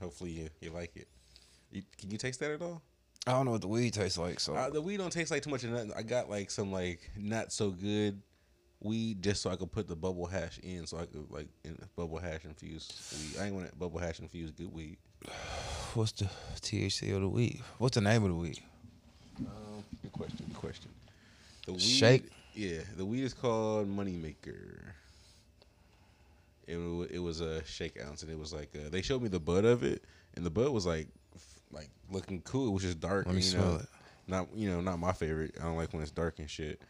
Hopefully you, you like it. You, can you taste that at all? I don't know what the weed tastes like, so Uh, the weed don't taste like too much of nothing. I got like some like not so good weed just so I could put the bubble hash in, so I could like in, bubble hash infused weed. I ain't want bubble hash infused good weed. what's the THC of the weed? What's the name of the weed? Um, good question. Good question. The weed, Shake? Yeah, the weed is called Moneymaker. It, it was a shake ounce, and it was like uh, they showed me the bud of it, and the bud was like like looking cool. It was just dark. Let me you smell know, it. Not you know not my favorite. I don't like when it's dark and shit.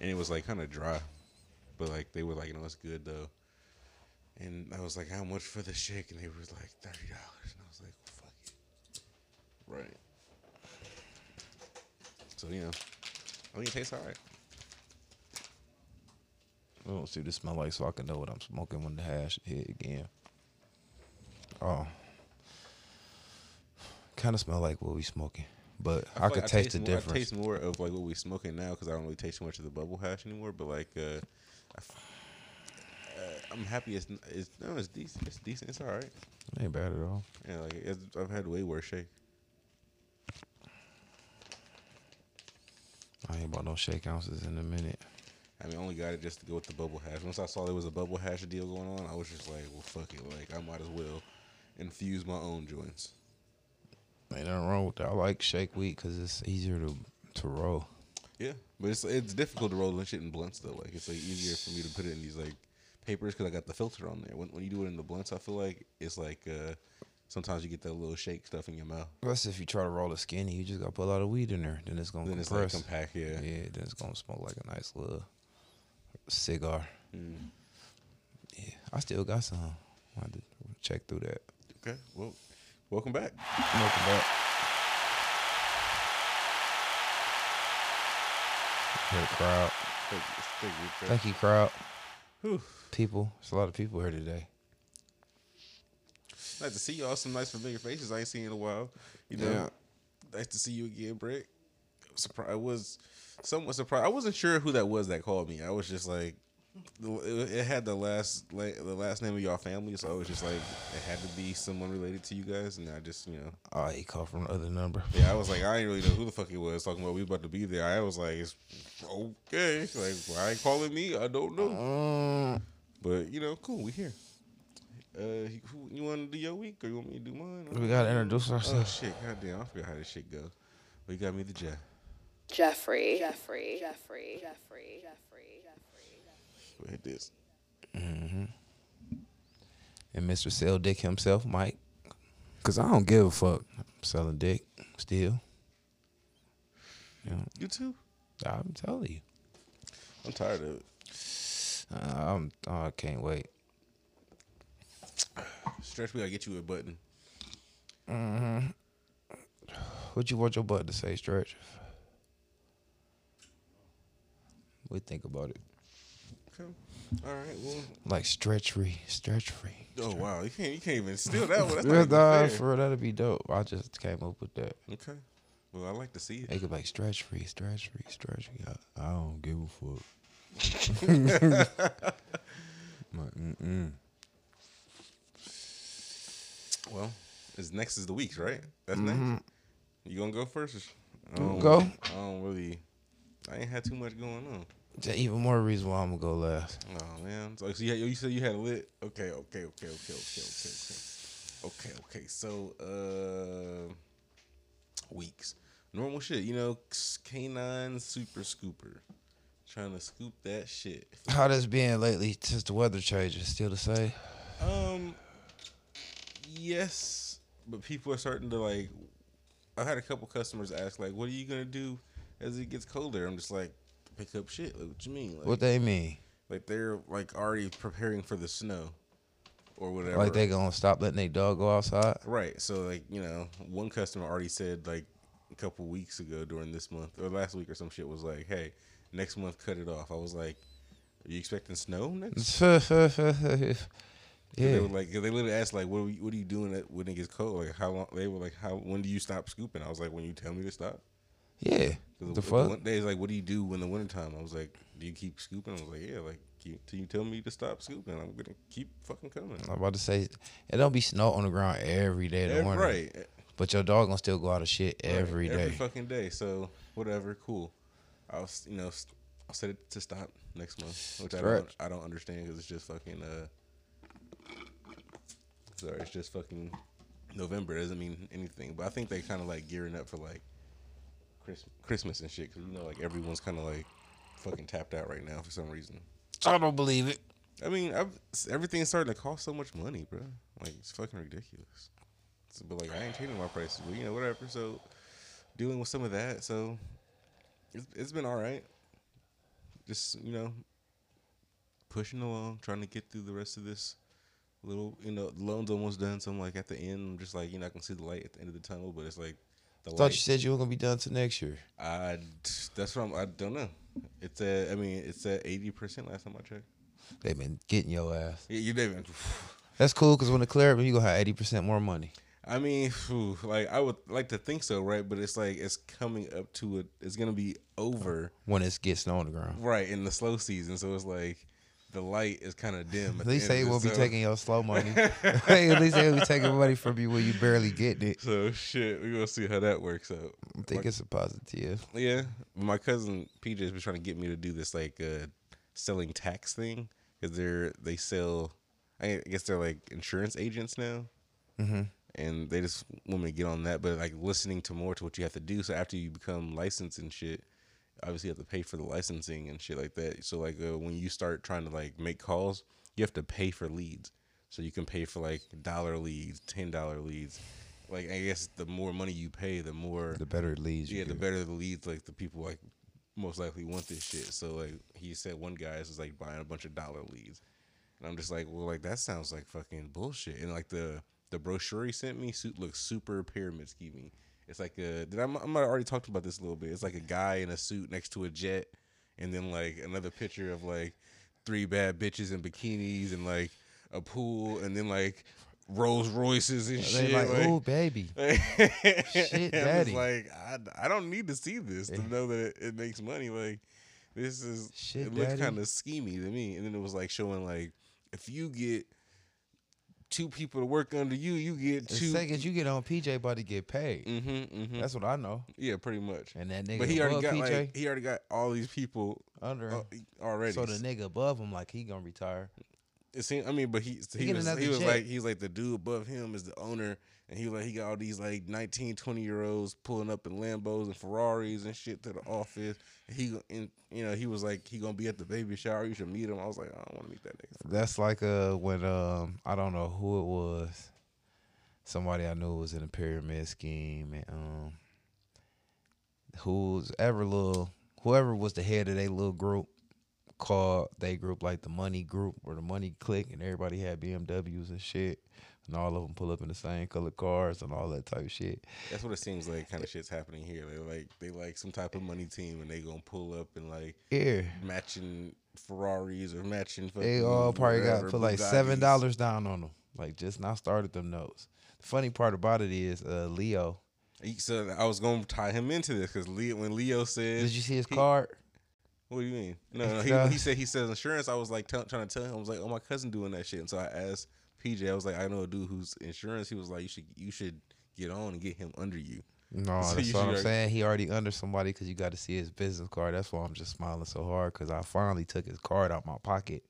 And it was like kind of dry, but like they were like, you know, it's good though. And I was like, how much for the shake? And they was like thirty dollars, and I was like, fuck it, right. So you know, I mean, it tastes alright. I don't see what it smell like, so I can know what I'm smoking when the hash hit again. Oh, kind of smell like what we smoking, but I, feel could like taste the more, difference. I taste more of like what we smoking now because I don't really taste too much of the bubble hash anymore. But like, uh, I f- uh, I'm happy it's, it's no, it's decent. It's decent. It's all right. It ain't bad at all. Yeah, like it's, I've had way worse shake. I ain't bought no shake ounces in a minute. I mean, I only got it just to go with the bubble hash. Once I saw there was a bubble hash deal going on, I was just like, well, fuck it. Like, I might as well infuse my own joints. Ain't nothing wrong with that. I like shake weed because it's easier to to roll. Yeah, but it's it's difficult to roll that shit in blunts though. Like, it's like easier for me to put it in these like papers because I got the filter on there. When when you do it in the blunts, I feel like it's like uh sometimes you get that little shake stuff in your mouth. Plus, if you try to roll a skinny, you just gotta put a lot of weed in there. Then it's gonna Then it's like compact. Yeah. yeah, then it's gonna smoke like a nice little cigar. Mm. Yeah, I still got some. I had to check through that. Okay. Well, welcome back. Welcome back. Crowd. Thank you. Thank you. Thank you, crowd. Whew. People. There's a lot of people here today. Nice to see y'all. Some nice familiar faces I ain't seen in a while. You know, Yeah. nice to see you again, Brick. Surprise! I was somewhat surprised. I wasn't sure who that was that called me. I was just like, it, had the last la- the last name of y'all family, so I was just like, it had to be someone related to you guys, and I just you know, Oh, he called from the other number. yeah, I was like, I didn't really know who the fuck he was talking about. We about to be there. I was like, it's okay, like why calling me? I don't know. Mm, But you know, cool. We here. Uh, who, you want to do your week, or you want me to do mine? we gotta introduce Oh ourselves. shit! Goddamn, I forgot how this shit goes. We got me the Jeff. Jeffrey. Jeffrey. Jeffrey. Jeffrey. Jeffrey. Jeffrey. Go hit this. And Mr. Sell Dick himself, Mike. Cause I don't give a fuck. I'm selling dick still. You know, You too. I'm telling you. I'm tired of it. Uh, I'm, oh, I can't wait. Stretch, we gotta get you a button. Mm-hmm. What you want your butt to say, Stretch? We think about it. Okay. All right. Well. Like stretch free, stretch free. Oh wow, you can't. You can't even steal that one. That's not nah, fair. for real, that'd be dope. I just came up with that. Okay. Well, I like to see it. They could like stretch free, stretch free, stretch free. I, I don't give a fuck. like, mm-mm. Well, it's next is the weeks, right? That's next. Mm-hmm. You gonna go first? or- I Go. I don't really. I ain't had too much going on. Even more reason why I'm gonna go last. Oh man, so, you, had, you said you had lit. Okay, okay, okay, okay, okay, okay, okay, okay, okay. So uh, weeks, normal shit. You know, canine super scooper, trying to scoop that shit. How that's been lately since the weather changes? Still the same? Um, yes, but people are starting to like. I had a couple customers ask like, "What are you gonna do as it gets colder?" I'm just like, "Pick up shit." Like, what you mean? Like, What they mean? like they're like already preparing for the snow or whatever. Like they gonna stop letting their dog go outside? right. So like you know, one customer already said like a couple weeks ago during this month or last week or some shit was like, "Hey, next month cut it off." I was like, "Are you expecting snow next?" yeah. They were like, they literally asked like, "What are, we, what are you doing when it gets cold? Like how long?" They were like, "How when do you stop scooping?" I was like, "When you tell me to stop." Yeah. The fuck? one day like, "What do you do in the wintertime? I was like, "Do you keep scooping?" I was like, "Yeah." Like, keep, till you tell me to stop scooping, I'm gonna keep fucking coming. I'm about to say it don't be snow on the ground every day in the winter. right. But your dog gonna still go out of shit every Right, day. Every fucking day. So whatever, cool. I'll you know I'll set it to stop next month, which I don't I don't understand because it's just fucking uh. Sorry, it's just fucking November. It doesn't mean anything, but I think they kind of like gearing up for like Christmas, Christmas and shit because you know like everyone's kind of like fucking tapped out right now for some reason. I don't believe it. I mean, I've, everything's starting to cost so much money, bro. Like it's fucking ridiculous. So, but like I ain't changing my prices, but you know whatever. So dealing with some of that, so it's it's been all right. Just you know pushing along, trying to get through the rest of this little. You know, the loan's almost done, so I'm like at the end. I'm just like you know I can see the light at the end of the tunnel, but it's like the Thought light. you said you were gonna be done till next year. I that's what I'm. I don't know. It's at. I mean, it's at eighty percent last time I checked. They've been getting your ass. Yeah, you didn't. That's cool because when the clear up, you gonna have eighty percent more money. I mean, phew, like I would like to think so, right? But it's like it's coming up to it. It's gonna be over, when it gets snow on the ground. right, in the slow season. So it's like the light is kind of dim. At least they will be so, taking your slow money. at least they will be taking money from you when you barely getting it. So shit, we gonna see how that works out. I think it's a positive. Yeah, my cousin PJ has been trying to get me to do this like uh, selling tax thing because they're they sell. I guess they're like insurance agents now. Mhm. And they just want me to get on that, but like listening to more to what you have to do. So after you become licensed and shit, obviously you have to pay for the licensing and shit like that. So like uh, when you start trying to like make calls, you have to pay for leads. So you can pay for like dollar leads, ten dollar leads. Like I guess the more money you pay, the more The better leads you. yeah, the get. better the leads, like the people like most likely want this shit. So like he said, one guy is like buying a bunch of dollar leads, and I'm just like, well, like that sounds like fucking bullshit. And like the the brochure he sent me suit looks super pyramid scheming. It's like a did I, I might already talked about this a little bit. It's like a guy in a suit next to a jet, and then like another picture of like three bad bitches in bikinis and like a pool, and then like Rolls Royces and shit. like, like- ooh, baby. Shit, daddy. Like I, I don't need to see this to know that it, it makes money. Like this is Shit, it looks kind of schemy to me. And then it was like showing like if you get two people to work under you, you get The two. second you get on, PJ about to get paid. mm-hmm, mm-hmm. That's what I know. yeah, pretty much. And that nigga But he already got PJ like he already got all these people under him. uh, already. So the nigga above him, like he gonna retire. It seemed, I mean, but he he get was, he was like he's like the dude above him is the owner, and he like he got all these like 19, 20 year olds pulling up in Lambos and Ferraris and shit to the office. And he and you know he was like he gonna be at the baby shower. You should meet him. I was like I don't want to meet that nigga. That's like uh when um I don't know who it was. Somebody I knew was in a pyramid scheme and um who's ever little whoever was the head of their little group called they group like the money group or the money clique and everybody had BMWs and shit and all of them pull up in the same color cars and all that type of shit. That's what it seems like. Kind of shit's happening here. They like they like some type of money team, and they gonna pull up and like Yeah. matching Ferraris or matching. They all probably got whatever, put like seven dollars down on them. Like just now started them notes. The funny part about it is uh Leo. He- So I was gonna tie him into this because Leo, when Leo said, Did you see his he- card? What do you mean? No, no. He, he said he says insurance. I was like tell, trying to tell him. I was like, oh, my cousin doing that shit. And so I asked PJ. I was like, I know a dude who's insurance. He was like, you should you should get on and get him under you. No, So that's you what I'm saying. He already under somebody because you got to see his business card. That's why I'm just smiling so hard because I finally took his card out my pocket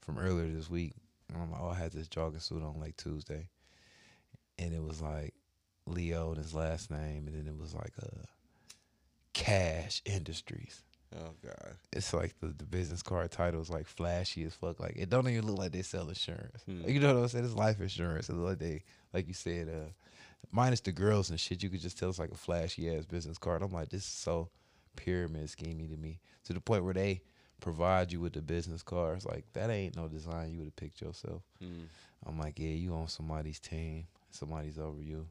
from earlier this week. And I'm like, oh, I had this jogging suit on like Tuesday, and it was like Leo and his last name, and then it was like uh, Cash Industries. Oh God. It's like the, the business card title is like flashy as fuck. Like it don't even look like they sell insurance. Hmm. You know what I'm saying? It's life insurance. It look like they, like you said, uh, minus the girls and shit. You could just tell it's like a flashy ass business card. I'm like, this is so pyramid schemey to me. To the point where they provide you with the business cards. Like that ain't no design you would have picked yourself. Mm. I'm like, yeah, you on somebody's team. Somebody's over you.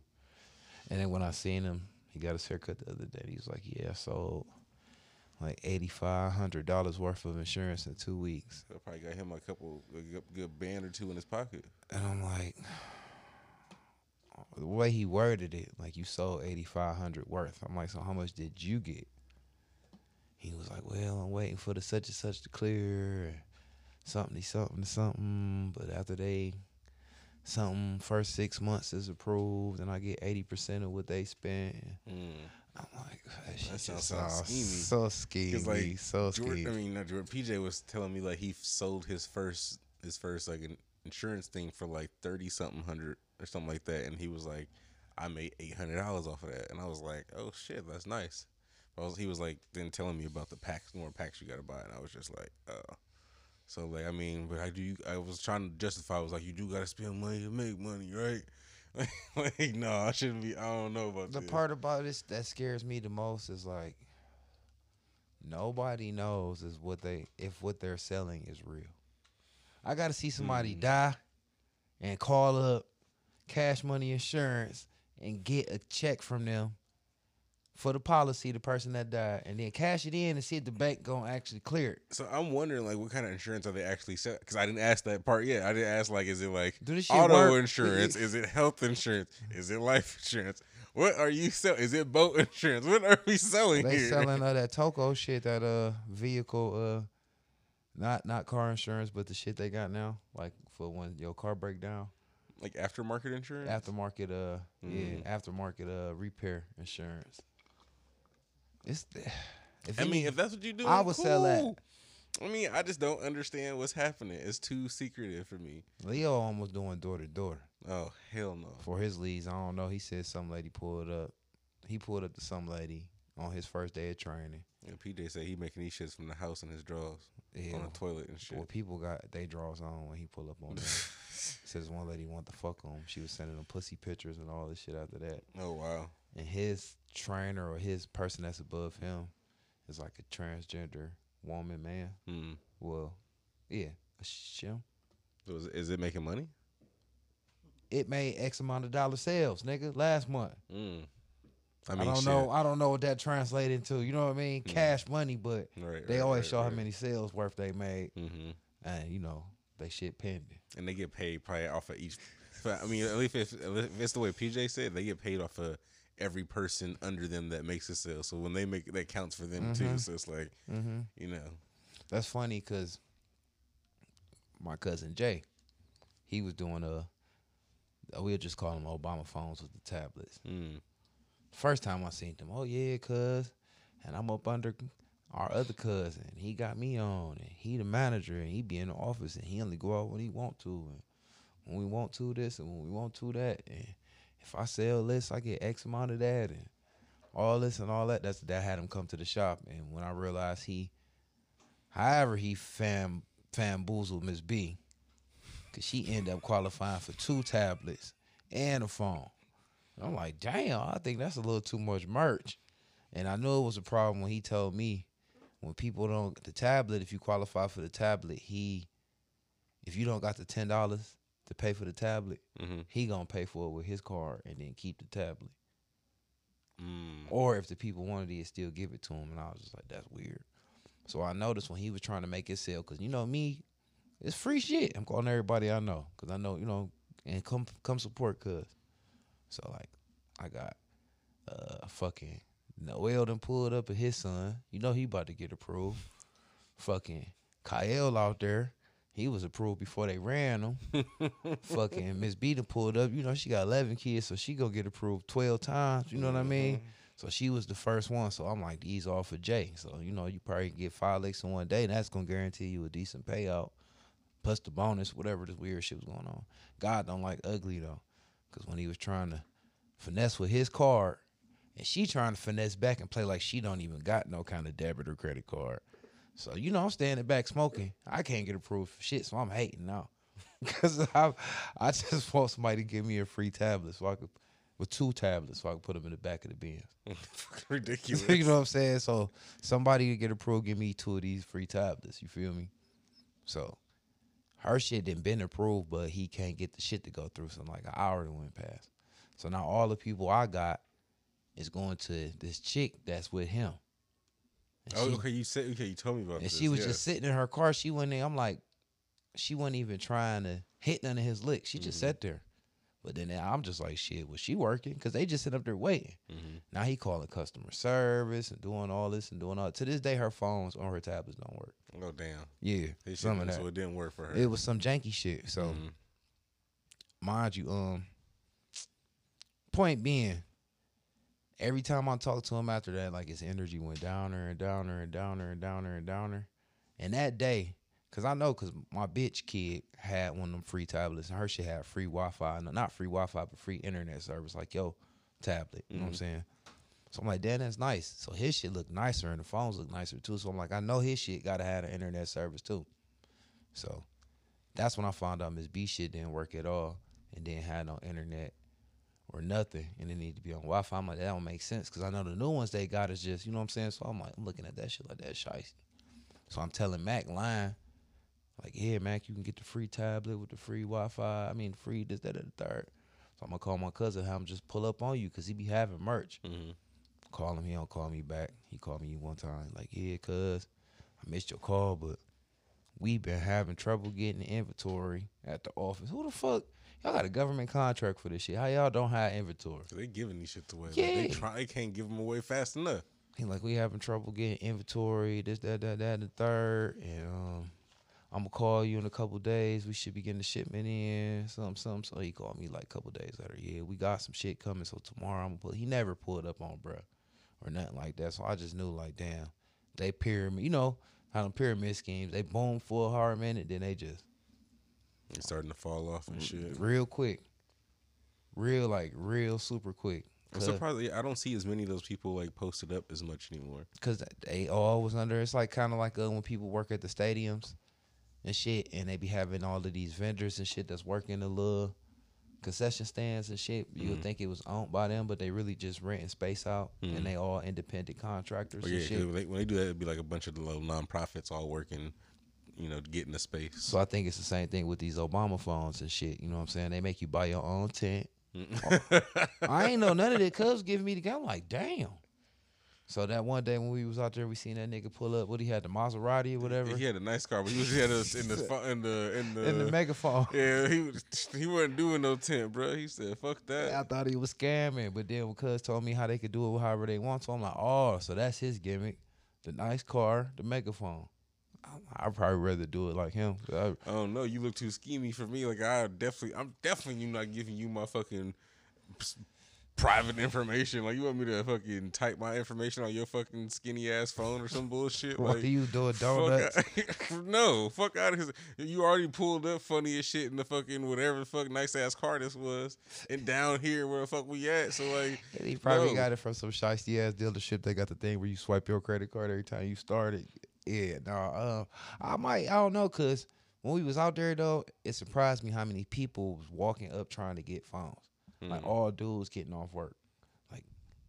And then when I seen him, he got his haircut the other day. He was like, yeah, I sold like eighty five hundred dollars worth of insurance in two weeks. I probably got him a couple a good, band or two in his pocket. And I'm like, the way he worded it, like you sold eighty five hundred worth. I'm like, so how much did you get? He was like, well, I'm waiting for the such and such to clear, something, something, something. But after they, something first six months is approved, and I get eighty percent of what they spent. Mm. I'm like, that, sounds so sounds schemey. so schemey, like, so Jordan, I mean, not Jordan. PJ was telling me like he sold his first his first like an insurance thing for like thirty something hundred or something like that, and he was like, I made eight hundred dollars off of that, and I was like, oh shit, that's nice. I was, he was like then telling me about the packs, more packs you got to buy, and I was just like, oh. So like, I mean, but I do. I was trying to justify. I was like, you do got to spend money to make money, right? like, no, I shouldn't be. I don't know about the this. part about this that scares me the most is like nobody knows is what they if what they're selling is real. I gotta see somebody Mm. die and call up cash money insurance and get a check from them for the policy, the person that died, and then cash it in and see if the bank gonna actually clear it. So I'm wondering, like, what kind of insurance are they actually selling? Because I didn't ask that part yet. I didn't ask, like, is it like Do this shit auto work? insurance? Is it health insurance? Is it life insurance? What are you selling? Is it boat insurance? What are we selling They here? selling uh, that Toco shit, that uh vehicle, uh, not not car insurance, but the shit they got now, like for when your car break down, like aftermarket insurance? aftermarket, uh, Mm. yeah, aftermarket, uh, repair insurance. It's, if I mean, if that's what you do, I would sell that. I mean, I just don't understand what's happening. It's too secretive for me. Leo almost doing door to door Oh hell no! for his leads. I don't know. He said some lady pulled up. He pulled up to some lady on his first day of training. And PJ said he making these shits from the house in his drawers Yeah, on the toilet and shit. Well, people got they drawers on when he pull up on them. Says one lady want to fuck him. She was sending him pussy pictures and all this shit after that. oh wow! And his trainer or his person that's above him is like a transgender woman, man. Hmm. Well, yeah, a shim. So is, it making money? It made X amount of dollar sales, nigga, last month. Mm. I, I mean, don't shit. know. I don't know what that translated into. You know what I mean? Mm. Cash money, but Right, they right, always right, show how many sales worth they made, Mm-hmm. and you know they shit pending. and they get paid probably off of each. I mean, at least if, if it's the way PJ said, they get paid off of every person under them that makes a sale. So when they make that counts for them too. Mhm. So it's like Mm-hmm. you know, That's funny because my cousin Jay, he was doing a. We'll just call them Obama phones with the tablets. mm, First time I seen them, oh yeah, cuz, and I'm up under our other cousin. He got me on, and he the manager, and he be in the office, and he only go out when he want to, and when we want to this, and when we want to that, and if I sell this, I get X amount of that, and all this and all that. That's that had him come to the shop, and when I realized he, however, he fam famboozled Miss B, cause she ended up qualifying for two tablets and a phone. I'm like, damn, I think that's a little too much merch. And I knew it was a problem when he told me when people don't the tablet, if you qualify for the tablet, he if you don't got the ten dollars to pay for the tablet, mm-hmm. he gonna pay for it with his card and then keep the tablet. mm, Or if the people wanted it, still give it to him. And I was just like, that's weird. So I noticed when he was trying to make his sale, because you know me, it's free shit. I'm calling everybody I know, because I know you know, and come come support, cuz. So like, I got uh fucking Noel done pulled up at his son. You know he about to get approved. Fucking Kyle out there. He was approved before they ran him. Fucking Miss B pulled up. You know, she got 11 kids, so she gonna get approved 12 times. You know what I mean? So she was the first one. So I'm like, these all for Jay. So, you know, you probably get five licks in one day. And that's gonna guarantee you a decent payout. Plus the bonus, whatever this weird shit was going on. God don't like ugly though. Cause when he was trying to finesse with his card, and she trying to finesse back and play like she don't even got no kind of debit or credit card. So you know I'm standing back smoking. I can't get approved for shit, so I'm hating now. Cause I I just want somebody to give me a free tablet so I could with two tablets so I could put them in the back of the Benz. Ridiculous. you know what I'm saying? So somebody could get approved, give me two of these free tablets. You feel me? So her shit didn't been approved, but he can't get the shit to go through. So like an hour went past. So now all the people I got is going to this chick that's with him. And Oh, she- okay. You said okay. You told me about it. and this. she was yeah. just sitting in her car. She went there. I'm like, she wasn't even trying to hit none of his licks. She just Mm-hmm. sat there. But then I'm just like, shit, was she working? Because they just sit up there waiting. Mm-hmm. Now he calling customer service and doing all this and doing all. To this day, her phones on her tablets don't work. Oh damn. Yeah, some of that. so it didn't work for her. It was some janky shit. So, Mhm. mind you, um, point being, every time I talk to him after that, like his energy went downer and downer and downer and downer and downer. And that day, cause I know, cause my bitch kid had one of them free tablets, and her shit had free Wi-Fi, no, not free Wi-Fi, but free internet service. Like yo, tablet. You know what I'm mm-hmm. saying? So I'm like, damn, that's nice. So his shit looked nicer, and the phones look nicer too. So I'm like, I know his shit gotta have an internet service too. So that's when I found out Miss B shit didn't work at all and didn't have no internet or nothing and it need to be on Wi Fi. I'm like, that don't make sense because I know the new ones they got is just, you know what I'm saying? So I'm like, I'm looking at that shit like that shiesty. So I'm telling Mac line, like, yeah, Mac, you can get the free tablet with the free Wi Fi. I mean, free this, that, and the third. So I'm gonna call my cousin, have him just pull up on you because he be having merch. Mhm. Call him, he don't call me back. He called me one time, like, yeah, cuz I missed your call, but we been having trouble getting the inventory at the office. Who the fuck? Y'all got a government contract for this shit. How y'all don't have inventory? They giving these shit away. but They Yeah. try. They can't give them away fast enough. He like we having trouble getting inventory, this, that, that, that, and the third. And um, I'm gonna call you in a couple days. We should be getting the shipment in, something, something. So he called me like a couple days later. Yeah, we got some shit coming. So tomorrow I'm gonna pull. He never pulled up on bruh or nothing like that. So I just knew like, damn, they pyramid. You know how them pyramid schemes? They boom for a hard minute, then they just It's starting to fall off and shit. real quick, real like real super quick. I'm surprised. yeah, I don't see as many of those people like posted up as much anymore. because they all was under. It's like kind of like uh, when people work at the stadiums and shit, and they be having all of these vendors and shit that's working the little concession stands and shit. You Mm-hmm. would think it was owned by them, but they really just renting space out, and they all independent contractors Oh, and shit. when they, when they do that, it'd be like a bunch of the little nonprofits all working, you know, getting the space. So I think it's the same thing with these Obama phones and shit. You know what I'm saying? They make you buy your own tent. Mm. I ain't know none of that. Cubs giving me the gun. I'm like, damn. So that one day when we was out there, we seen that nigga pull up. What he had the Maserati or whatever he had a nice car, but he was he had us in the in the in the, in the megaphone. yeah. He was he wasn't doing no tent, bro. He said, "Fuck that." I thought he was scamming, but then when Cuz told me how they could do it however they want, so I'm like, oh, so that's his gimmick. The nice car, the megaphone. I'd probably rather do it like him. I- I don't know. You look too schemy for me. Like I definitely, I'm definitely not giving you my fucking private information. Like you want me to fucking type my information on your fucking skinny ass phone or some bullshit. What like do you do? Donuts? out- no, fuck out of here. You already pulled up funny as shit in the fucking whatever the fuck nice ass car this was, and down here where the fuck we at. So like, And he probably no. got it from some shiesty ass dealership. They got the thing where you swipe your credit card every time you start it. Yeah, no, uh, I might, I don't know, cause when we was out there though, it surprised me how many people was walking up trying to get phones. Like all dudes getting off work, like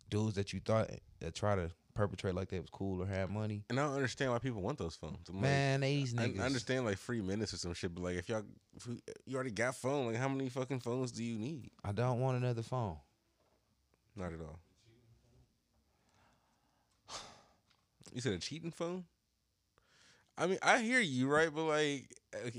dudes that you thought that try to perpetrate like they was cool or had money. And I don't understand why people want those phones. I'm like, Man, these I, niggas. I understand like free minutes or some shit, but like if y'all, if you already got phone, like how many fucking phones do you need? I don't want another phone. Not at all. You said a cheating phone? I mean, I hear you, right? But like,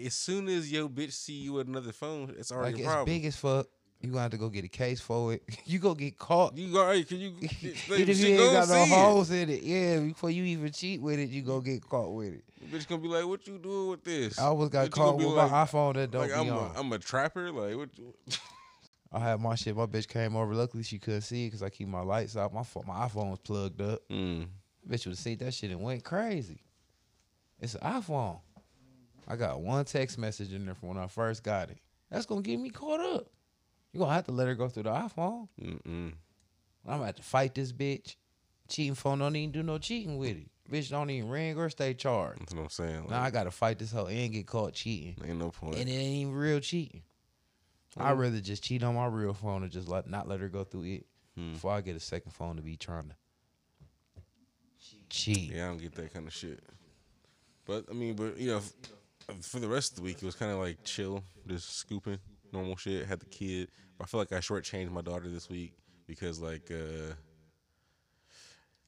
as soon as your bitch see you with another phone, it's already Like a it's big as fuck. You gonna have to go get a case for it. You go get caught. You go, hey, can you? Even if you ain't got no holes in it, yeah. Before you even cheat with it, you go get caught with it. Bitch gonna be like, what you doing with this? I always got gonna caught with like- my iPhone that don't like be I'm on. a, I'm a trapper. Like what? You, I had my shit. My bitch came over. Luckily, she couldn't see because I keep my lights out. My phone, my iPhone was plugged up. mm. Bitch would have seen that shit and went crazy. It's an iPhone. I got one text message in there from when I first got it. That's gonna get me caught up. You gonna have to let her go through the iPhone. Mm-mm. I'm gonna have to fight this bitch. Cheating phone don't even do no cheating with it. Bitch don't even ring or stay charged. That's what I'm saying. Now I gotta fight this hoe and get caught cheating. ain't no point. And it ain't even real cheating. I'd rather just cheat on my real phone and just let not let her go through it Hmm. before I get a second phone to be trying to cheat. Yeah, I don't get that kind of shit. But I mean, but you know, f- for the rest of the week, it was kind of like chill, just scooping, normal shit. Had the kid, but I feel like I shortchanged my daughter this week because like uh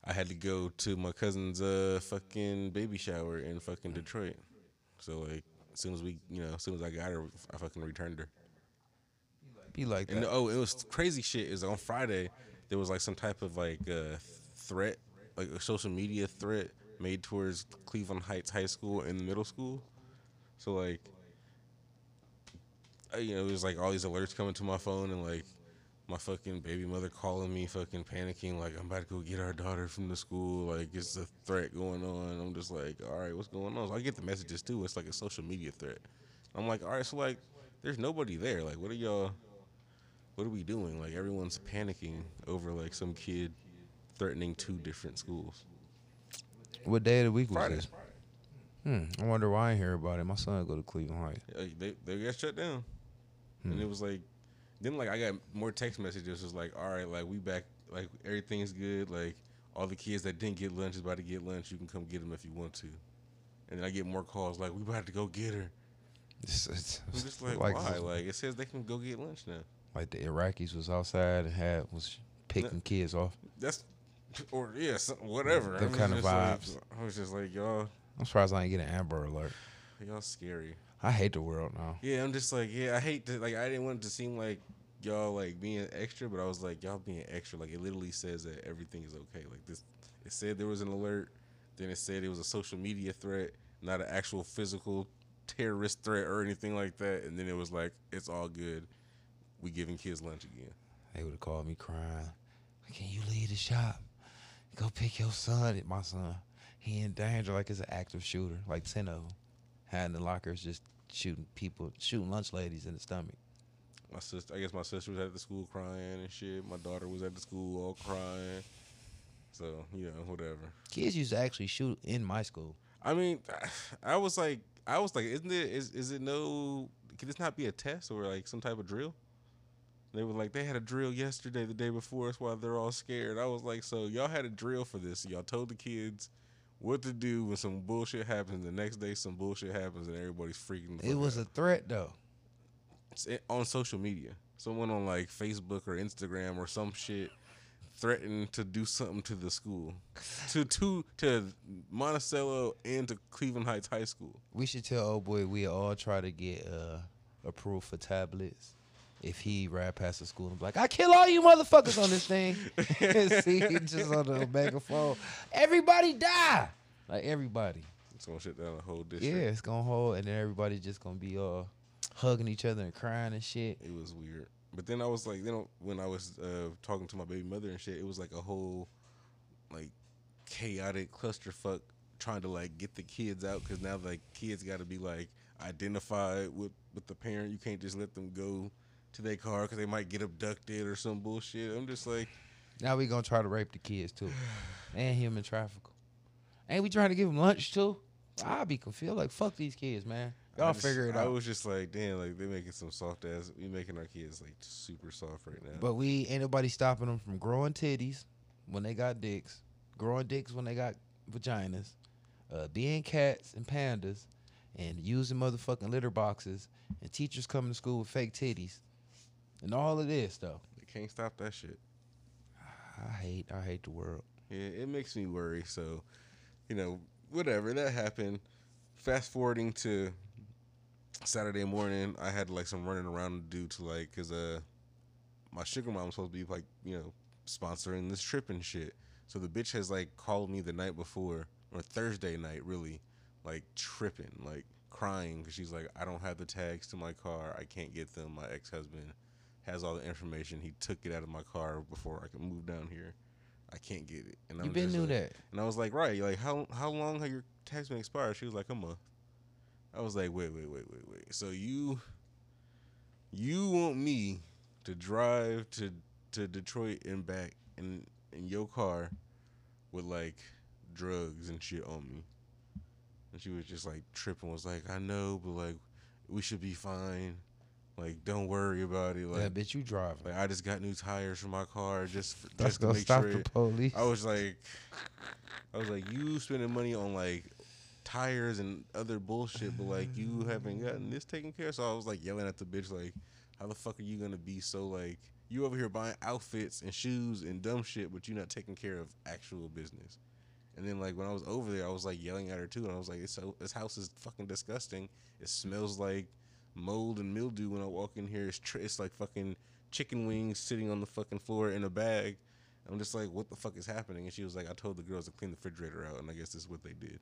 I had to go to my cousin's uh fucking baby shower in fucking Detroit. So like, as soon as we, you know, as soon as I got her, I fucking returned her. Be like And that. oh, it was crazy shit. Is on Friday there was like some type of like uh, threat, like a social media threat made towards Cleveland Heights High School and middle school. So like, uh, you know, was like all these alerts coming to my phone and like my fucking baby mother calling me, fucking panicking, like I'm about to go get our daughter from the school. Like it's a threat going on. I'm just like, all right, what's going on? So I get the messages too. It's like a social media threat. I'm like, all right, so like, there's nobody there. Like, what are y'all? what are we doing? Like everyone's panicking over like some kid threatening two different schools. What day of the week was Friday. this? Hmm. I wonder why I hear about it. My son go to Cleveland Heights. They they got shut down, and Hmm. it was like, then like I got more text messages. It was like, all right, like we back, like everything's good. Like all the kids that didn't get lunch is about to get lunch. You can come get them if you want to. And then I get more calls like we about to go get her. It's, it's, I'm just like, like, why? Like it says they can go get lunch now. like the Iraqis was outside and had was picking kids off. That's or yeah, some, whatever. Them I was kinda just like- vibes. I was just like, y'all, I'm surprised I ain't get an Amber Alert. y'all scary. I hate the world now. Yeah, I'm just like, yeah, I hate to like I didn't want it to seem like y'all like being extra, but I was like, y'all being extra. Like it literally says that everything is okay. Like this it said there was an alert, then it said it was a social media threat, not an actual physical terrorist threat or anything like that, and then it was like, it's all good. We giving kids lunch again. They would have called me crying. Can you leave the shop? Go pick your son. My son, he in danger. Like it's an active shooter. Like ten of them, had in the lockers just shooting people, shooting lunch ladies in the stomach. My sister I guess my sister was at the school crying and shit. My daughter was at the school all crying. So, you know, whatever. Kids used to actually shoot in my school. I mean, I was like, I was like, isn't it? Is is it no? Could this not be a test or like some type of drill? They were like, they had a drill yesterday, the day before. That's why they're all scared. I was like, so y'all had a drill for this. Y'all told the kids what to do when some bullshit happens. The next day, some bullshit happens, and everybody's freaking. It was a threat though. It's on social media. Someone on like Facebook or Instagram or some shit threatened to do something to the school, to to to Monticello and to Cleveland Heights High School. We should tell old boy we all try to get uh, approved for tablets. If he ride past the school and be like, I kill all you motherfuckers on this thing. See, just on the megaphone. Everybody die. Like everybody. It's gonna shut down the whole district. Yeah, it's gonna hold and then everybody just gonna be all hugging each other and crying and shit. It was weird. But then I was like, you know, when I was uh, talking to my baby mother and shit, it was like a whole like chaotic clusterfuck trying to like get the kids out because now like kids got to be like identified with with the parent. You can't just let them go to their car because they might get abducted or some bullshit. I'm just like, Now we gonna try to rape the kids too. And human traffic 'em. Ain't we trying to give them lunch too? I'll be confused. Like, fuck these kids, man. Y'all I just- figure it I out. was just like, damn, like they making some soft ass. We making our kids like super soft right now. But we ain't nobody stopping them from growing titties when they got dicks, growing dicks when they got vaginas, uh, being cats and pandas, and using motherfucking litter boxes, and teachers coming to school with fake titties, and all of this though. they can't stop that shit. I hate, I hate the world. Yeah, it makes me worry. So, you know, whatever that happened. Fast forwarding to Saturday morning, I had like some running around to do to like, cause uh, my sugar mom's supposed to be like you know sponsoring this trip and shit. So the bitch has like called me the night before or Thursday night, really, like tripping, like crying because she's like, I don't have the tags to my car. I can't get them. My ex husband has all the information. He took it out of my car before I could move down here. I can't get it. And You I'm been knew like- that. And I was like, right, like how how long have your tags been expired? She was like, a month. I was like, wait, wait, wait, wait, wait. So you you want me to drive to to Detroit and back in in your car with like drugs and shit on me. And she was just like tripping, was like, I know, but like we should be fine. Like, don't worry about it. Like, yeah, bitch, you driving. like I just got new tires for my car just for, Let's just to make sure the it- police. I was like, I was like, you spending money on like tires and other bullshit, but like you haven't gotten this taken care. of. So I was like yelling at the bitch, like, how the fuck are you gonna be so like you over here buying outfits and shoes and dumb shit, but you're not taking care of actual business. And then like when I was over there, I was like yelling at her too, and I was like, "This this house is fucking disgusting. It smells like mold and mildew when I walk in here. It's tr- it's like fucking chicken wings sitting on the fucking floor in a bag." I'm just like, "What the fuck is happening?" And she was like, "I told the girls to clean the refrigerator out, and I guess this is what they did."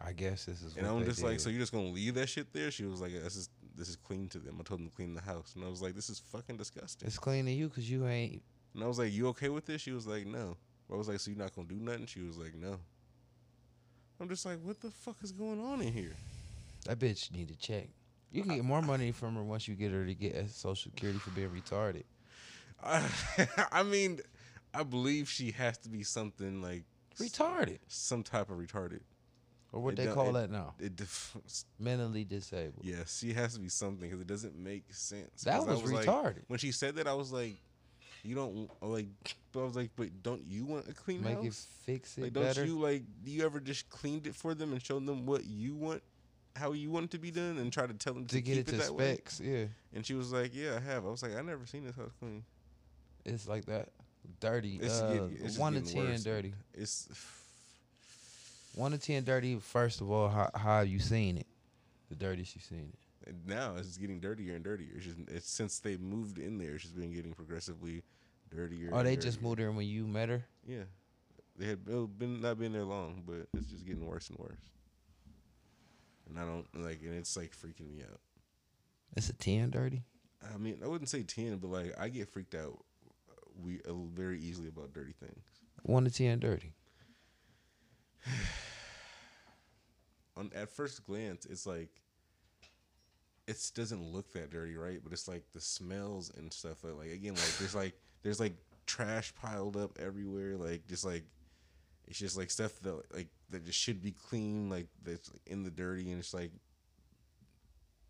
I guess this is. And I'm just like, "So you're just gonna leave that shit there?" She was like, "This is this is clean to them." I told them to clean the house, and I was like, "This is fucking disgusting." it's clean to you because you ain't. And I was like, "You okay with this?" She was like, "No." I was like, "So you're not gonna do nothing?" She was like, "No." I'm just like, "What the fuck is going on in here?" That bitch need to check. You can get more money from her once you get her to get a social security for being retarded. I, I mean, I believe she has to be something like Retarded, some type of retarded. or what It they call it- that now? It def- Mentally disabled. yes, she has to be something because it doesn't make sense. That was like- retarded. when she said that, I was like, "You don't uh, like." But I was like, "But don't you want a clean Make house?" it fix it like, don't better. you like? Do you ever just cleaned it for them and showed them what you want, how you want it to be done, and try to tell them to, to get keep it to that way? specs, yeah, And she was like, "Yeah, I have." I was like, "I never seen this house clean." it's like that. Dirty. It's uh, it's one to ten, worse. dirty. It's One to ten, dirty. First of all, how how have you seen it? The dirtiest you've seen it. And now it's getting dirtier and dirtier. It's just it's since they moved in there, it's just been getting progressively dirtier. Oh, they just moved in when you met her. Yeah, they had been not been there long, but it's just getting worse and worse. And I don't like, and it's like freaking me out. It's a ten, dirty. I mean, I wouldn't say ten, but like I get freaked out. uh, We uh, very easily about dirty things. One to ten, dirty. On at first glance, it's like it doesn't look that dirty, right? But it's like the smells and stuff. Like, like again, like there's like there's like trash piled up everywhere. Like just like it's just like stuff that like that just should be clean. Like that's in the dirty, and it's like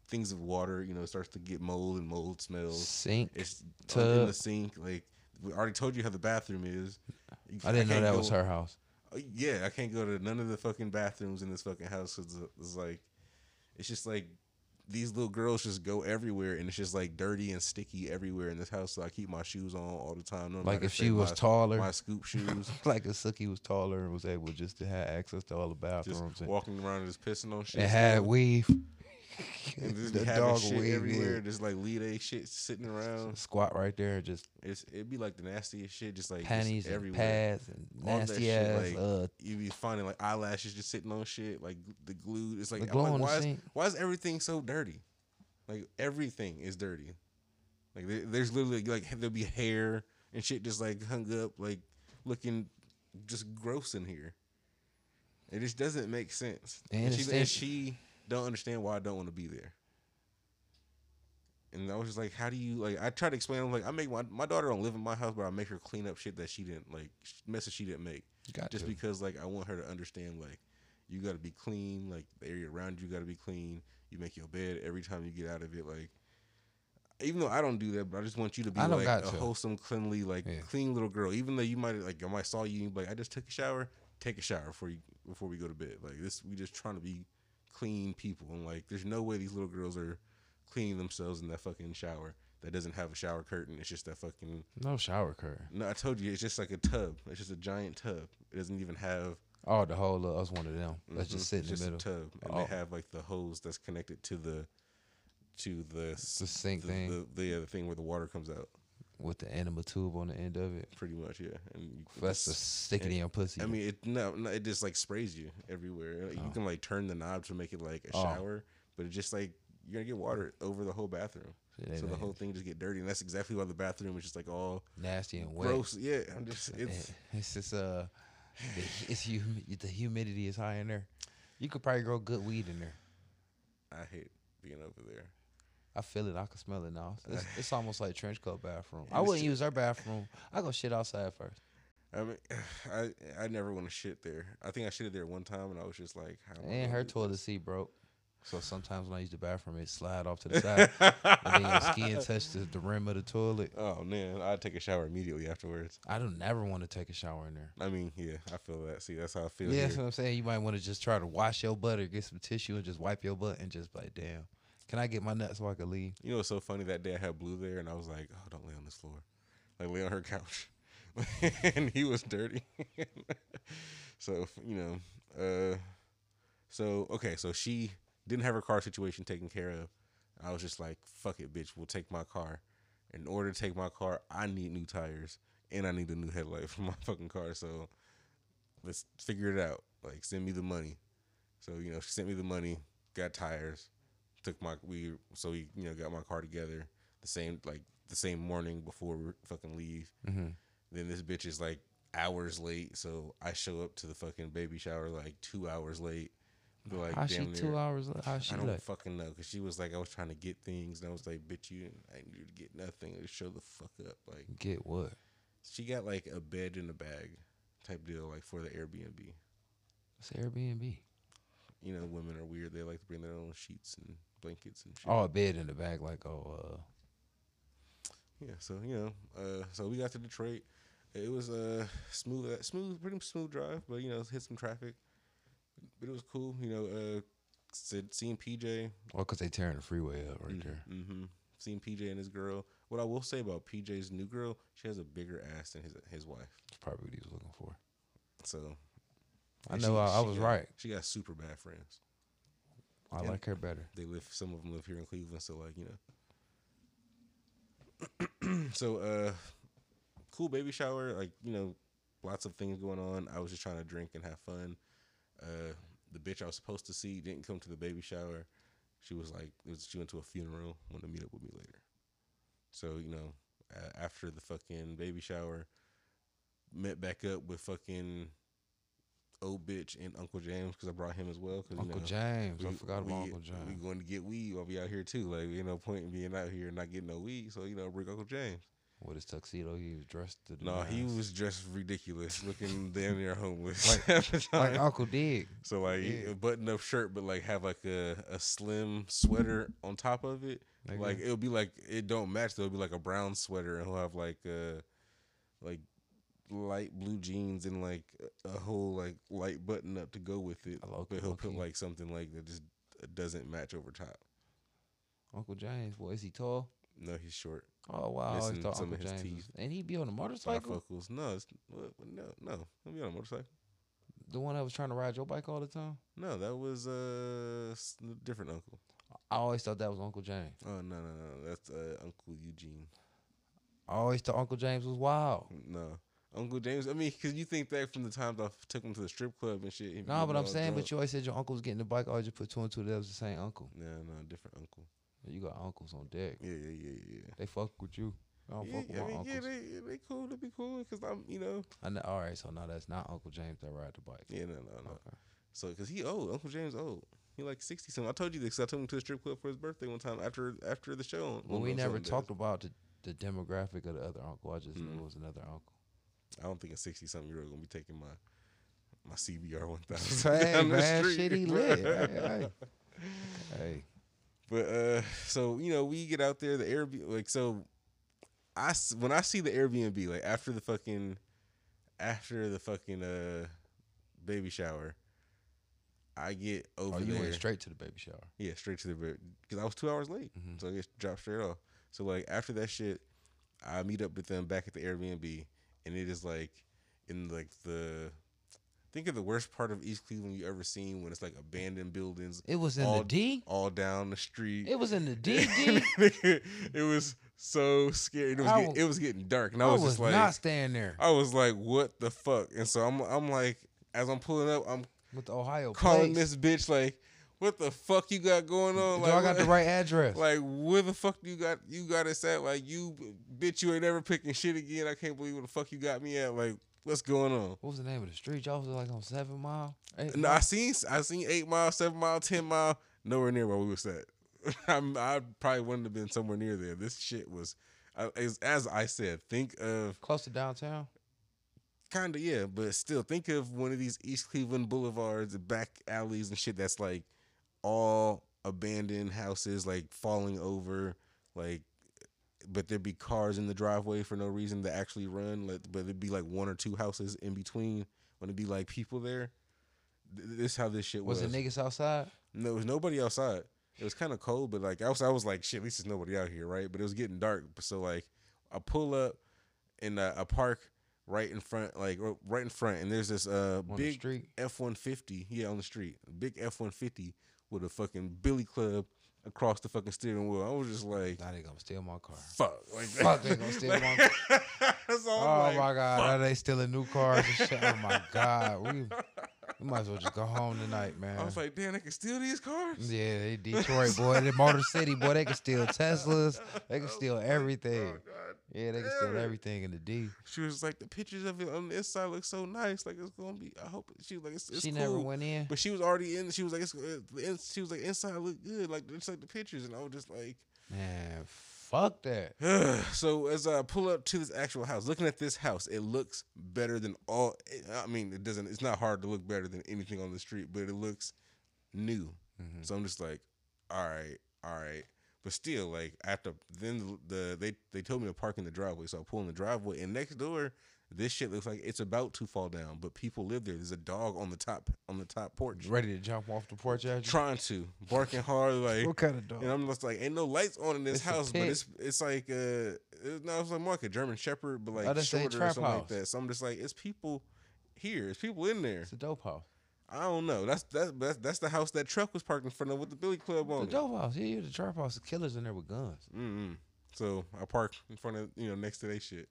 things of water. You know, starts to get mold and mold smells. Sink. It's in the sink. Like we already told you how the bathroom is. You- I didn't know that go- was her house. uh, Yeah, I can't go to none of the fucking bathrooms in this fucking house. 'cause It's, it's like, it's just like these little girls just go everywhere, and it's just like dirty and sticky everywhere in this house. So I keep my shoes on all the time. No Like if she was my, taller. my scoop shoes. like if Sookie was taller and was able just to have access to all the just bathrooms and, walking around and just pissing on shit. and had weave. And just the having dog shit everywhere. Just like lead a shit sitting around. Squat right there, just It's it'd be like the nastiest shit. Just like just panties and everywhere. pads and All that nasty shit, ass. like, uh, you be finding like eyelashes just sitting on shit, like the glue. It's like, glue like, why is why is everything so dirty? Like everything is dirty. Like there's literally like there'll be hair and shit just like hung up, like looking just gross in here. It just doesn't make sense. And And, she, and she don't understand why I don't want to be there. And I was just like, how do you like? I try to explain. I'm like, I make my my daughter don't live in my house, but I make her clean up shit that she didn't like, messes she didn't make got just to. because like I want her to understand like you got to be clean, like the area around you got to be clean. You make your bed every time you get out of it, like even though I don't do that, but I just want you to be like a to. wholesome, cleanly, like Yeah. clean little girl. Even though you might like I might saw you, and like I just took a shower. Take a shower before you before we go to bed. Like this, we just trying to be clean people, and like there's no way these little girls are cleaning themselves in that fucking shower that doesn't have a shower curtain. It's just that fucking no shower curtain. no, I told you, it's just like a tub. It's just a giant tub. It doesn't even have. Oh, the whole uh, us one of them. Let's mhm, just sit in it's the middle. Tub, and Oh. they have like the hose that's connected to the, to the the sink the, thing. the, the, yeah, the thing where the water comes out. With the animal tube on the end of it. pretty much, yeah. And you That's just- stick it in your pussy. I mean, it no, no, it just like sprays you everywhere. Like, You Oh. can like turn the knob to make it like a Oh. shower, but it just like you're gonna get water over the whole bathroom, Shit, so the whole thing just get dirty, and that's exactly why the bathroom is just like all nasty and wet. gross. Yeah, I'm just it's it's just uh, the- it's hum- the humidity is high in there. You could probably grow good weed in there. I hate being over there. I feel it. I can smell it now. It's, it's almost like trench coat bathroom. I wouldn't use our bathroom. I go shit outside first. I mean, I I never want to shit there. I think I shitted there one time, and I was just like, how And her toilet seat broke. So sometimes when I use the bathroom, it slide off to the side, and then your skin touch the, rim of the toilet. Oh man, I'd take a shower immediately afterwards. I don't never want to take a shower in there. I mean, yeah, I feel that. See, that's how I feel. Yeah, here. that's what I'm saying. You might want to just try to wash your butt or get some tissue and just wipe your butt and just like, damn, can I get my nuts so I can leave? You know what's so funny? That day I had Blue there, and I was like, "Oh, don't lay on this floor, like lay on her couch," and he was dirty. so you know, uh, so okay, so she didn't have her car situation taken care of. I was just like, "Fuck it, bitch, we'll take my car." In order to take my car, I need new tires and I need a new headlight for my fucking car. So let's figure it out. Like, send me the money. So you know, she sent me the money, got tires, took my we so we you know got my car together the same like the same morning before we fucking leave. Mm-hmm. Then this bitch is like hours late, so I show up to the fucking baby shower like two hours late. They're like How she two near- hours? li- How she I don't fucking know because she was like I was trying to get things and I was like bitch you I need you to get nothing just show the fuck up like Get what? she got like a bed in a bag type deal like for the Airbnb. It's Airbnb. You know women are weird they like to bring their own sheets and blankets and shit. Oh, a bed in the bag, like oh, uh, Yeah, so you know, uh, so we got to Detroit. It was a smooth, uh, smooth, pretty smooth drive, but you know, hit some traffic. But it was cool, you know. Uh, said seeing PJ, oh, cause they tearing the freeway up right there. mm-hmm, seeing PJ and his girl. What I will say about PJ's new girl, she has a bigger ass than his his wife. That's probably what he was looking for. So I and know I, I was got, right. She got super bad friends. I Yeah. like her better. They live. Some of them live here in Cleveland, so like you know. so uh, cool baby shower. Like you know, lots of things going on. I was just trying to drink and have fun. Uh, the bitch I was supposed to see didn't come to the baby shower. She was like, it was, she went to a funeral. Wanted to meet up with me later. So you know, uh, after the fucking baby shower, met back up with fucking old bitch and Uncle James because I brought him as well. Cause, you Uncle know, James. I we- forgot about we- Uncle James. We going to get weed while we out here too. Like, you know, point in being out here and not getting no weed. So you know, bring Uncle James. With his tuxedo, he was dressed to the No, he was dressed ridiculous, looking damn near homeless the like. Uncle Dig. so like yeah. a button up shirt, but like have like a, a slim sweater on top of it. Nigga. Like it'll be like it don't match. though. It'll be like a brown sweater, and he'll have like a like light blue jeans and like a a whole like light button up to go with it. I low- But he'll put like something like that just doesn't match over top. Uncle James. Boy, is he tall? No, he's short. Oh wow, Missing some Uncle of his James. Was, teeth. and he'd be on a motorcycle. Bifocals. No, it's, what, what- no, no. He'll be on a motorcycle. The one that was trying to ride your bike all the time. No, that was uh different uncle. I always thought that was Uncle James. Oh no, no, no. That's uh, Uncle Eugene. I always thought Uncle James was wild. No, Uncle James. I mean, because you think that from the times I took him to the strip club and shit. No, was but I'm saying, drunk. but you always said your uncle was getting the bike. I always just put two and two. That was the same uncle. No, no, different uncle. You got uncles on deck. Yeah, yeah, yeah, yeah. They fuck with you. I don't Yeah, fuck with I my mean, uncles. yeah, they they cool. They be cool because I'm, you know. I know, all right, so now that's not Uncle James that ride the bike. Yeah, no, no, no. Okay. So, because he old, Uncle James old. He like sixty something. I told you this. I took him to the strip club for his birthday one time after after the show. Well, we never talked about the, the demographic of the other uncle. I just knew Mhm. it was another uncle. I don't think a sixty something year old gonna be taking my my CBR one thousand. hey man, shit he lit. Hey, hey. hey. But uh, so you know, we get out there. The Airbnb, like, so I when I see the Airbnb, like after the fucking after the fucking uh baby shower, I get over Oh, you there. went straight to the baby shower. Yeah, straight to the because I was two hours late, Mhm. so I just dropped straight off. So like after that shit, I meet up with them back at the Airbnb, and it is like in like the think of the worst part of East Cleveland you ever seen when it's like abandoned buildings It was in all, the D. all down the street. It was in the D. D. it was so scary. It was was- it was getting dark, and I I was, was just like, not staying there I was like, what the fuck? And so I'm I'm like, as I'm pulling up, I'm with the Ohio calling place. this bitch like, what the fuck you got going on? Do Like, I got the right address? Like, where the fuck you got you got us at? Like, you bitch, you ain't ever picking shit again. I can't believe where the fuck you got me at. Like, what's going on? what was the name of the street? Y'all was like on Seven Mile. Eight No, Mile? I seen I seen eight mile, seven mile, ten mile, nowhere near where we was at. I'm, I probably wouldn't have been somewhere near there. This shit was, uh, as, as I said, think of Close to downtown. kind of yeah, but still think of one of these East Cleveland boulevards, back alleys and shit that's like all abandoned houses, like falling over, like. But there'd be cars in the driveway for no reason to actually run. Like, but there'd be like one or two houses in between. When it'd be like people there. Th- This how this shit Was was. it niggas outside? No, there was nobody outside. It was kind of cold, but like outside, I was like, shit, at least there's nobody out here, right? But it was getting dark. So like, I pull up in a, a park right in front, like right in front, and there's this uh On big? F one fifty, yeah, on the street, big F one fifty with a fucking Billy Club across the fucking steering wheel. I was just like, Nah, they gonna steal my car. fuck, like Fuck, they gonna steal my That's all Oh like, my god, are they stealing new cars and shit? Oh my god, we, we might as well just go home tonight, man. I was like, damn, they can steal these cars. yeah, they Detroit boy, they Motor City boy, they can steal Teslas, they can steal everything. Oh, God. Yeah, they can steal everything in the D. She was like, the pictures of it on the inside look so nice. Like it's gonna be. I hope she was like, it's, it's She cool. never went in. But she was already in. She was like, it's, uh, she was like, inside look good, like just like the pictures, and I was just like, Man, fuck that. so as I pull up to this actual house, looking at this house, it looks better than all. I mean, it doesn't. It's not hard to look better than anything on the street, but it looks new. Mhm. So I'm just like, all right, all right. But still, like after then the they they told me to park in the driveway, so I pull in the driveway, and next door, this shit looks like it's about to fall down, but people live there. There's a dog on the top on the top porch, Ready to jump off the porch at you? trying to barking hard, like. What kind of dog? And I'm just like, ain't no lights on in this It's house, but it's it's like uh, it, no, it's like more like a German Shepherd, but like Oh, shorter or something like that. So I'm just like, it's people here, it's people in there. It's a dope house. I don't know. That's that's that's, that's the house that truck was parked in front of with the Billy Club The on it. dope house. Yeah, the trap house. The killers in there with guns. Mm-hmm. So I park in front of you know next to they shit.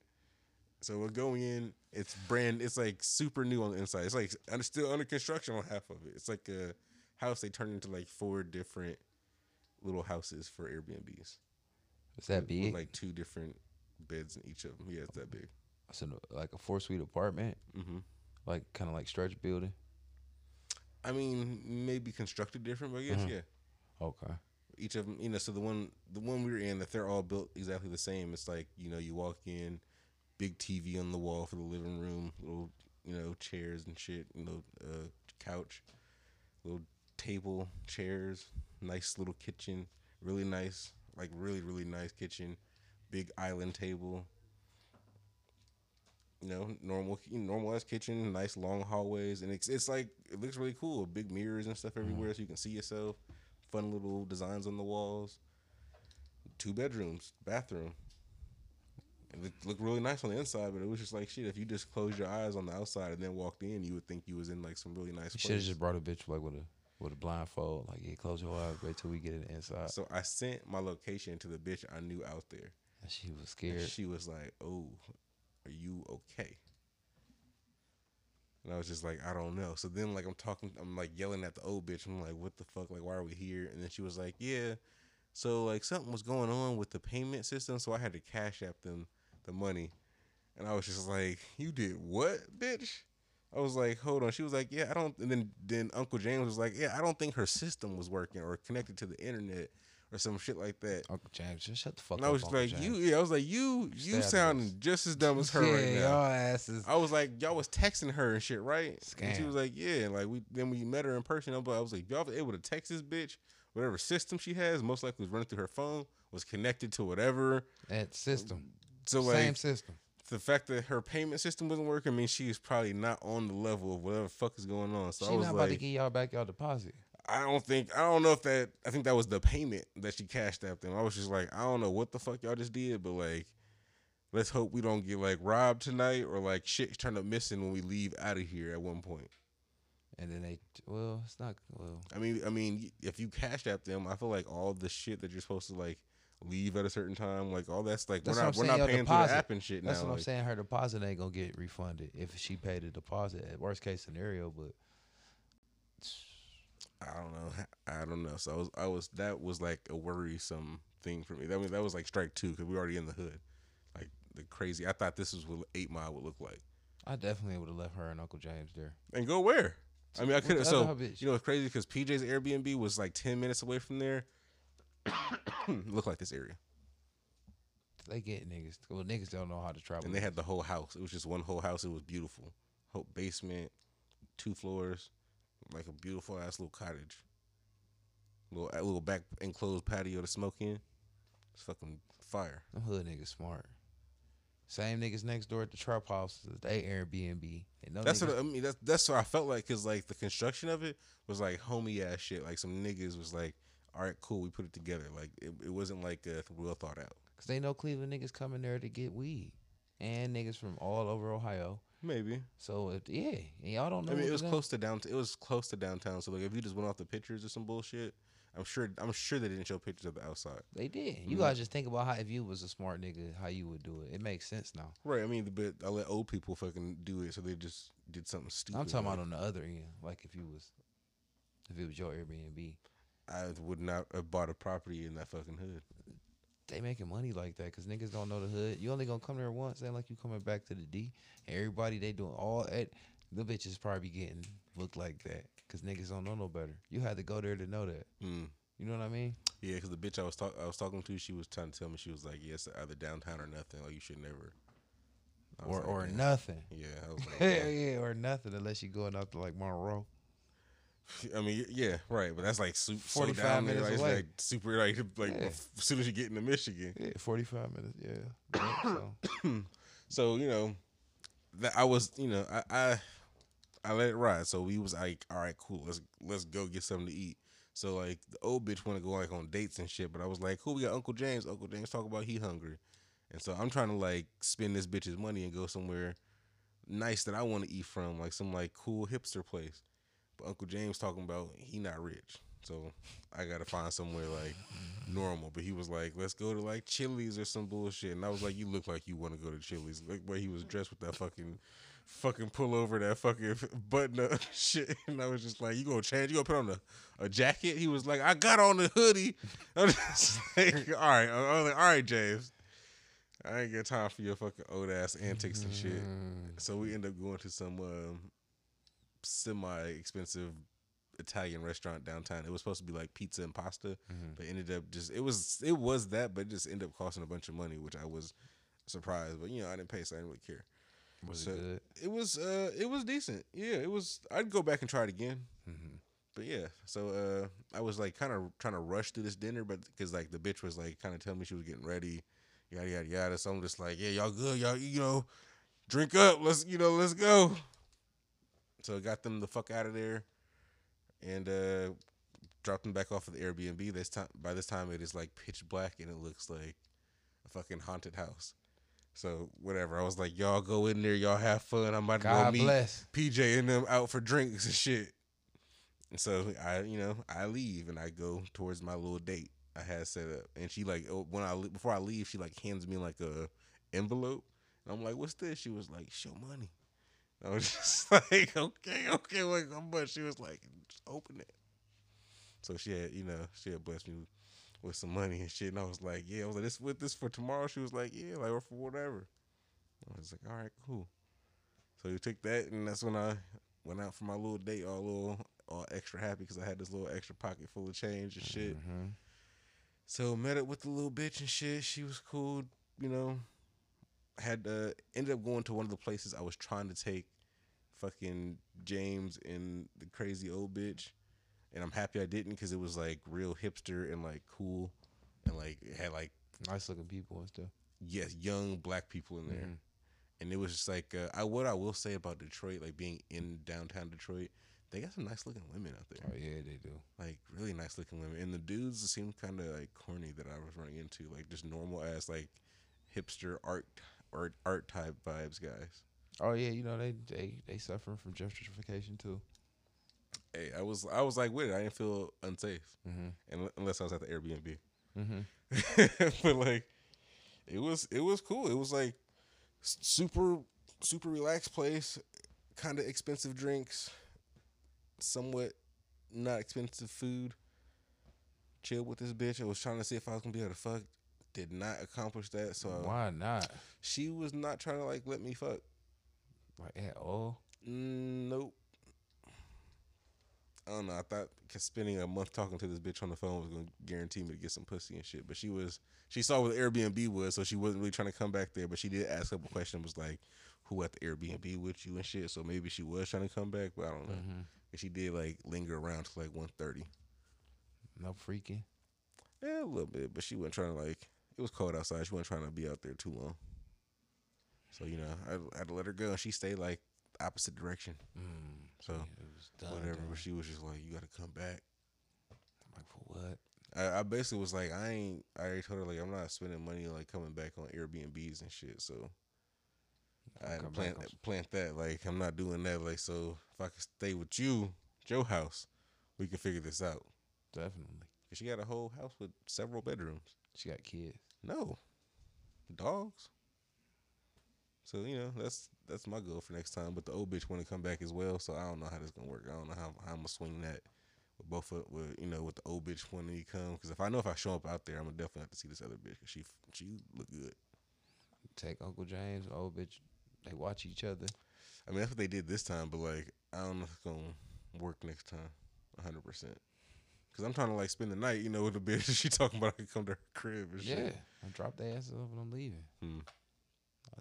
So we're going in. It's brand. It's like super new on the inside. It's like under, still under construction on half of it. It's like a house they turned into like four different little houses for Airbnbs. Is that with- big? With like two different beds in each of them. Yeah, it's that big. It's in like a four suite apartment, hmm like kind of like stretch building. I mean, maybe constructed different, but yes, Mhm. yeah. Okay. Each of them, you know. So the one, the one we were in, that they're all built exactly the same. It's like you know, you walk in, big TV on the wall for the living room, little you know chairs and shit, you know, uh, couch, little table, chairs, nice little kitchen, really nice, like really really nice kitchen, big island table. You know, normal, normal ass kitchen, nice long hallways, and it's it's like it looks really cool. Big mirrors and stuff everywhere, so you can see yourself. Fun little designs on the walls. Two bedrooms, bathroom. It looked, looked really nice on the inside, but it was just like shit. If you just closed your eyes on the outside and then walked in, you would think you was in like some really nice You should have just brought a bitch like with a with a blindfold. Like, yeah, close your eyes, wait till we get it inside. So I sent my location to the bitch I knew out there. And she was And scared. she was like, "Oh, are you okay?" And I was just like, "I don't know." So then, like, I'm talking, I'm like yelling at the old bitch. I'm like, "What the fuck? Like, why are we here?" And then she was like, "Yeah." So like something was going on with the payment system, so I had to cash app them the money. And I was just like, "You did what, bitch?" I was like, "Hold on." She was like, "Yeah, I don't." And then then Uncle James was like, "Yeah, I don't think her system was working or connected to the internet or some shit like that." Uncle James, just shut the fuck And up. I was Uncle like, James. you, yeah, I was like, you, you sounding just as dumb as her yeah, right now. y'all asses. I was like, y'all was texting her and shit, right? And she was like, yeah. And like we then we met her in person. I was like- I was like, y'all was able to text this bitch. Whatever system she has, most likely was running through her phone, was connected to whatever. That system. So Same like system. the fact that her payment system wasn't working means she is probably not on the level of whatever the fuck is going on. So she I was not about to like, give y'all back y'all deposit. I don't think I don't know if that I think that was the payment that she cashed out them. I was just like, I don't know what the fuck y'all just did, but like let's hope we don't get like robbed tonight or like shit turned up missing when we leave out of here at one point. And then they, well, it's not, well, I mean I mean if you cashed out them, I feel like all the shit that you're supposed to like leave at a certain time. Like all that's like That's we're not we're saying, not paying through deposit. the app and shit That's now. what I'm saying. Her deposit ain't gonna get refunded if she paid a deposit. At worst case scenario, but I don't know. I don't know. So I was, I was, that was like a worrisome thing for me. That was, that was like strike two because we were already in the hood. Like the crazy. I thought this was what Eight Mile would look like. I definitely would have left her and Uncle James there. And go where? I mean, I could have. So you know, it's crazy because PJ's Airbnb was like ten minutes away from there. Look like this area, They get niggas. Well, niggas don't know how to travel. and they had the whole house. It was just one whole house. It was beautiful. Whole basement, two floors, like a beautiful ass little cottage. Little a little back enclosed patio to smoke in. It's fucking fire. Them hood niggas smart. Same niggas next door at the trap house. They Airbnb. And no That's niggas, what I mean. That's that's what I felt like because like the construction of it was like homey ass shit. Like some niggas was like, all right, cool, we put it together. Like it, it wasn't like a well thought out. Cause they know Cleveland niggas coming there to get weed, and niggas from all over Ohio. Maybe. So if, yeah, and y'all don't know. I mean, it was them- close to downtown. It was close to downtown. So like, if you just went off the pictures or some bullshit, I'm sure. I'm sure they didn't show pictures of the outside. They did. You Mhm. guys just think about how if you was a smart nigga, how you would do it. It makes sense now. Right. I mean, the but I let old people fucking do it, so they just did something stupid. I'm talking like, about on the other end, like if you was, if it was your Airbnb, I would not have bought a property in that fucking hood. they making money like that because niggas don't know the hood. You only gonna come there once, ain't like you coming back to the D. Everybody they doing all at the bitches probably getting looked like that because niggas don't know no better. You had to go there to know that. Mm. You know what I mean? Yeah, because the bitch I was talk- I was talking to, she was trying to tell me she was like, "Yes, either downtown or nothing. Like you should never." Or like, or "Damn." nothing. Yeah, I was like, Yeah, yeah, or nothing unless you going out to like Monroe. I mean, yeah, right, but that's like so 45 down there, minutes like, away. like super like like Yeah. as soon as you get into Michigan. Yeah, forty five minutes. Yeah. Yeah, so. So you know, that I was you know I I I let it ride. So we was like, all right, cool, let's let's go get something to eat. So like the old bitch want to go like on dates and shit, but I was like, cool, we got Uncle James. Uncle James talk about he hungry, and so I'm trying to like spend this bitch's money and go somewhere nice that I want to eat from, like some like cool hipster place. Uncle James talking about he not rich, so I gotta find somewhere like normal. But he was like, let's go to like Chili's or some bullshit, and I was like, you look like you want to go to Chili's. Like where he was dressed with that fucking fucking pull over that fucking button up shit, and I was just like, you gonna change? You gonna put on a, a jacket? He was like, I got on the hoodie. I was just like, all right, I was like, all right, James. I ain't got time for your fucking old ass antics and shit. Mm. So we end up going to some um, semi expensive Italian restaurant downtown. It was supposed to be like pizza and pasta, Mhm. but ended up just it was it was that, but it just ended up costing a bunch of money, which I was surprised. But you know, I didn't pay, so I didn't really care. Was So- it good? It was uh it was decent. Yeah, it was. I'd go back and try it again. Mm-hmm. But yeah, so uh, I was like kind of trying to rush through this dinner, but because like the bitch was like kind of telling me she was getting ready, yada yada yada. So I'm just like, yeah, y'all good, y'all, you know, drink up, let's, you know, let's go. So I got them the fuck out of there, and uh, dropped them back off of the Airbnb. This time, by this time, it is like pitch black and it looks like a fucking haunted house. So whatever, I was like, y'all go in there, y'all have fun. I'm about to go meet bless. PJ and them out for drinks and shit. And so I, you know, I leave and I go towards my little date I had set up. And she like oh, when I before I leave, she like hands me like a envelope. And I'm like, "What's this?" She was like, "Show money." I was just like, "Okay, okay, like but? She was like, "Just open it." So she had, you know, she had blessed me with some money and shit. And I was like, "Yeah." I was like, "This with this for tomorrow?" She was like, "Yeah," like or for whatever. I was like, "All right, cool." So we took that, and that's when I went out for my little date, all little, all extra happy because I had this little extra pocket full of change and shit. Mhm. So met up with the little bitch and shit. She was cool, you know. Had uh, ended up going to one of the places I was trying to take, fucking James and the crazy old bitch, and I'm happy I didn't because it was like real hipster and like cool, and like it had like Nice looking people and stuff. yes young black people in there Mhm. and it was just like uh, I what I will say about Detroit, like being in downtown Detroit, they got some nice looking women out there, Oh yeah, they do. like really nice looking women, and the dudes seemed kind of like corny that I was running into, like just normal ass like hipster art art art type vibes guys. Oh yeah, you know they they they suffering from gentrification too. Hey, I was I was like with it. I didn't feel unsafe, Mm-hmm. unless I was at the Airbnb. Mm-hmm. but like, it was it was cool. It was like super super relaxed place, kind of expensive drinks, somewhat not expensive food. Chill with this bitch. I was trying to see if I was gonna be able to fuck. Did not accomplish that. So Why not? she was not trying to like let me fuck. Like at all? Mm, nope. I don't know. I thought 'cause spending a month talking to this bitch on the phone was gonna guarantee me to get some pussy and shit. But she was, she saw what the Airbnb was, so she wasn't really trying to come back there. But she did ask a couple questions, was like, "Who at the Airbnb with you and shit?" So maybe she was trying to come back, but I don't know. Mm-hmm. And she did like linger around till like one thirty. No freaking. Yeah, a little bit, but she wasn't trying to like. It was cold outside. She wasn't trying to be out there too long. So you know, I, I had to let her go, and she stayed like opposite direction. Mm. So done. whatever. But she was just like, "You got to come back." I'm like for what? I, I basically was like, I ain't. I already told her like I'm not spending money like coming back on Airbnbs and shit. So I had to plant that. Like I'm not doing that. Like so, if I could stay with you, Joe house, we can figure this out. Definitely. 'Cause she got a whole house with several bedrooms. She got kids. No, dogs. So you know that's that's my goal for next time. But the old bitch want to come back as well. So I don't know how this gonna work. I don't know how, how I'm gonna swing that with both of with you know with the old bitch wanting to come. Because if I know if I show up out there, I'm gonna definitely have to see this other bitch. 'cause she she look good. Take Uncle James, old bitch. They watch each other. I mean that's what they did this time. But like I don't know if it's gonna work next time. 100. percent Cause I'm trying to like spend the night, you know, with the bitch. She talking about I can come to her crib and shit. Yeah. I drop their asses off and I'm leaving. Hmm.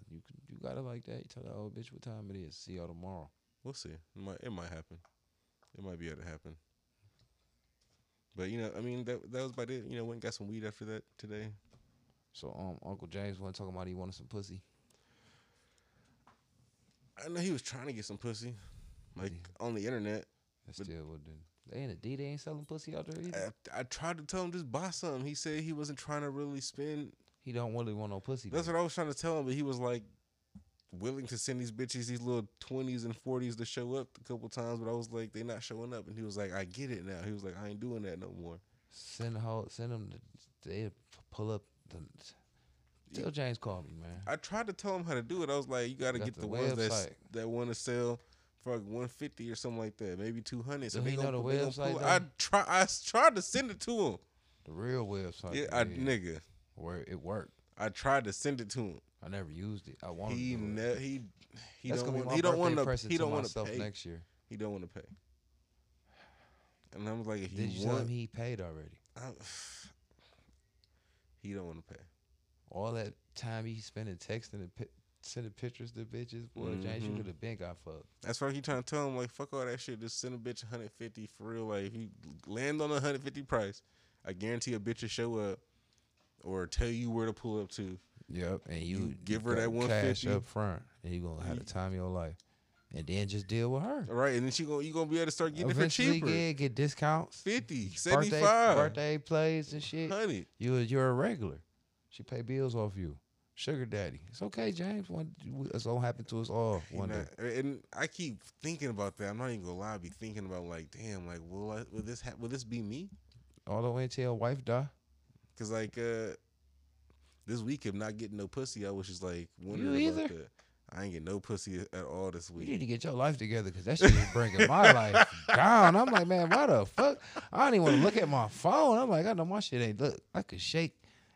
You you got it like that. You tell that old bitch what time it is. See y'all tomorrow. We'll see. It might it might happen. It might be able to happen. But you know, I mean, that that was about it. You know, went and got some weed after that today. So um, Uncle James wasn't talking about he wanted some pussy. I know he was trying to get some pussy, like Yeah. on the internet. That still wouldn't. They in a D. They ain't selling pussy out there either. I, I tried to tell him just buy something. He said he wasn't trying to really spend. he don't really want no pussy. That's though. what I was trying to tell him, but he was like willing to send these bitches these little twenties and forties to show up a couple times. But I was like, they not showing up, and he was like, I get it now. He was like, I ain't doing that no more. Send ho send them. To, they pull up the. Tell James call me, man. I tried to tell him how to do it. I was like, you got to get the the, ones that that want to sell for like one fifty or something like that, maybe two hundred. So Do they he gonna, know the they gonna website, pull- I try. I tried to send it to him. The real website. Yeah, yeah, I nigga. where it worked. I tried to send it to him. I never used it. I wanted He to. ne- he he That's don't want, he don't want to he don't want to pay. next year. He don't want to pay. And I was like, if Did you you tell want, him he paid already? I, he don't want to pay. All that time he spending texting and sending pictures to bitches, boy, James, you Mhm. could have been got fucked. That's why he trying to tell him like, fuck all that shit. Just send a bitch 150 for real. Like, if you land on a 150 price, I guarantee a bitch will show up or tell you where to pull up to. Yep, and you, You give her that cash 150. up front, and you gonna have the time of your life, and then just deal with her. All right, and then she gonna you gonna be able to start getting it for Eventually, cheaper. get get discounts, 50, birthday 75, birthday plays and shit. 100. You you're a regular. She pay bills off you. Sugar daddy. It's okay, James. It's gonna happen to us all You one know, day. and I keep thinking about that. I'm not even gonna lie. I be thinking about like, damn, like, will I, will this ha- will this be me? All the way until your wife die. Cause like uh this week of not getting no pussy, I was just like wondering You either? that. I ain't get no pussy at all this week. You need to get your life together because that shit is bringing my life down. I'm like, man, why the fuck? I don't even want to look at my phone. I'm like, I know my shit ain't look. I could shake.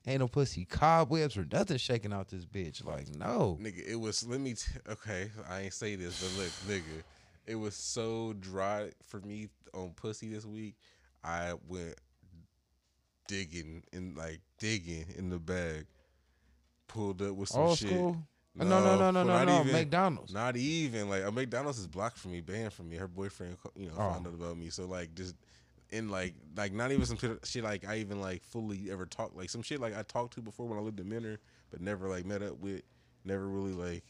Ain't no pussy cobwebs or nothing shaking out this bitch. Like, no. Nigga, it was. Let me. T- okay, I ain't say this, but look, nigga, it was so dry for me on pussy this week. I went digging and like digging in the bag, pulled up with some Old shit. school. No, no, no, no, no, not no. even- McDonald's. Not even like a McDonald's is blocked from me, banned from me. Her boyfriend, you know, Oh. found out about me. So like just in like like not even some shit, like I even like fully ever talked like some shit like I talked to before when I lived in Mentor, but never like met up with, never really like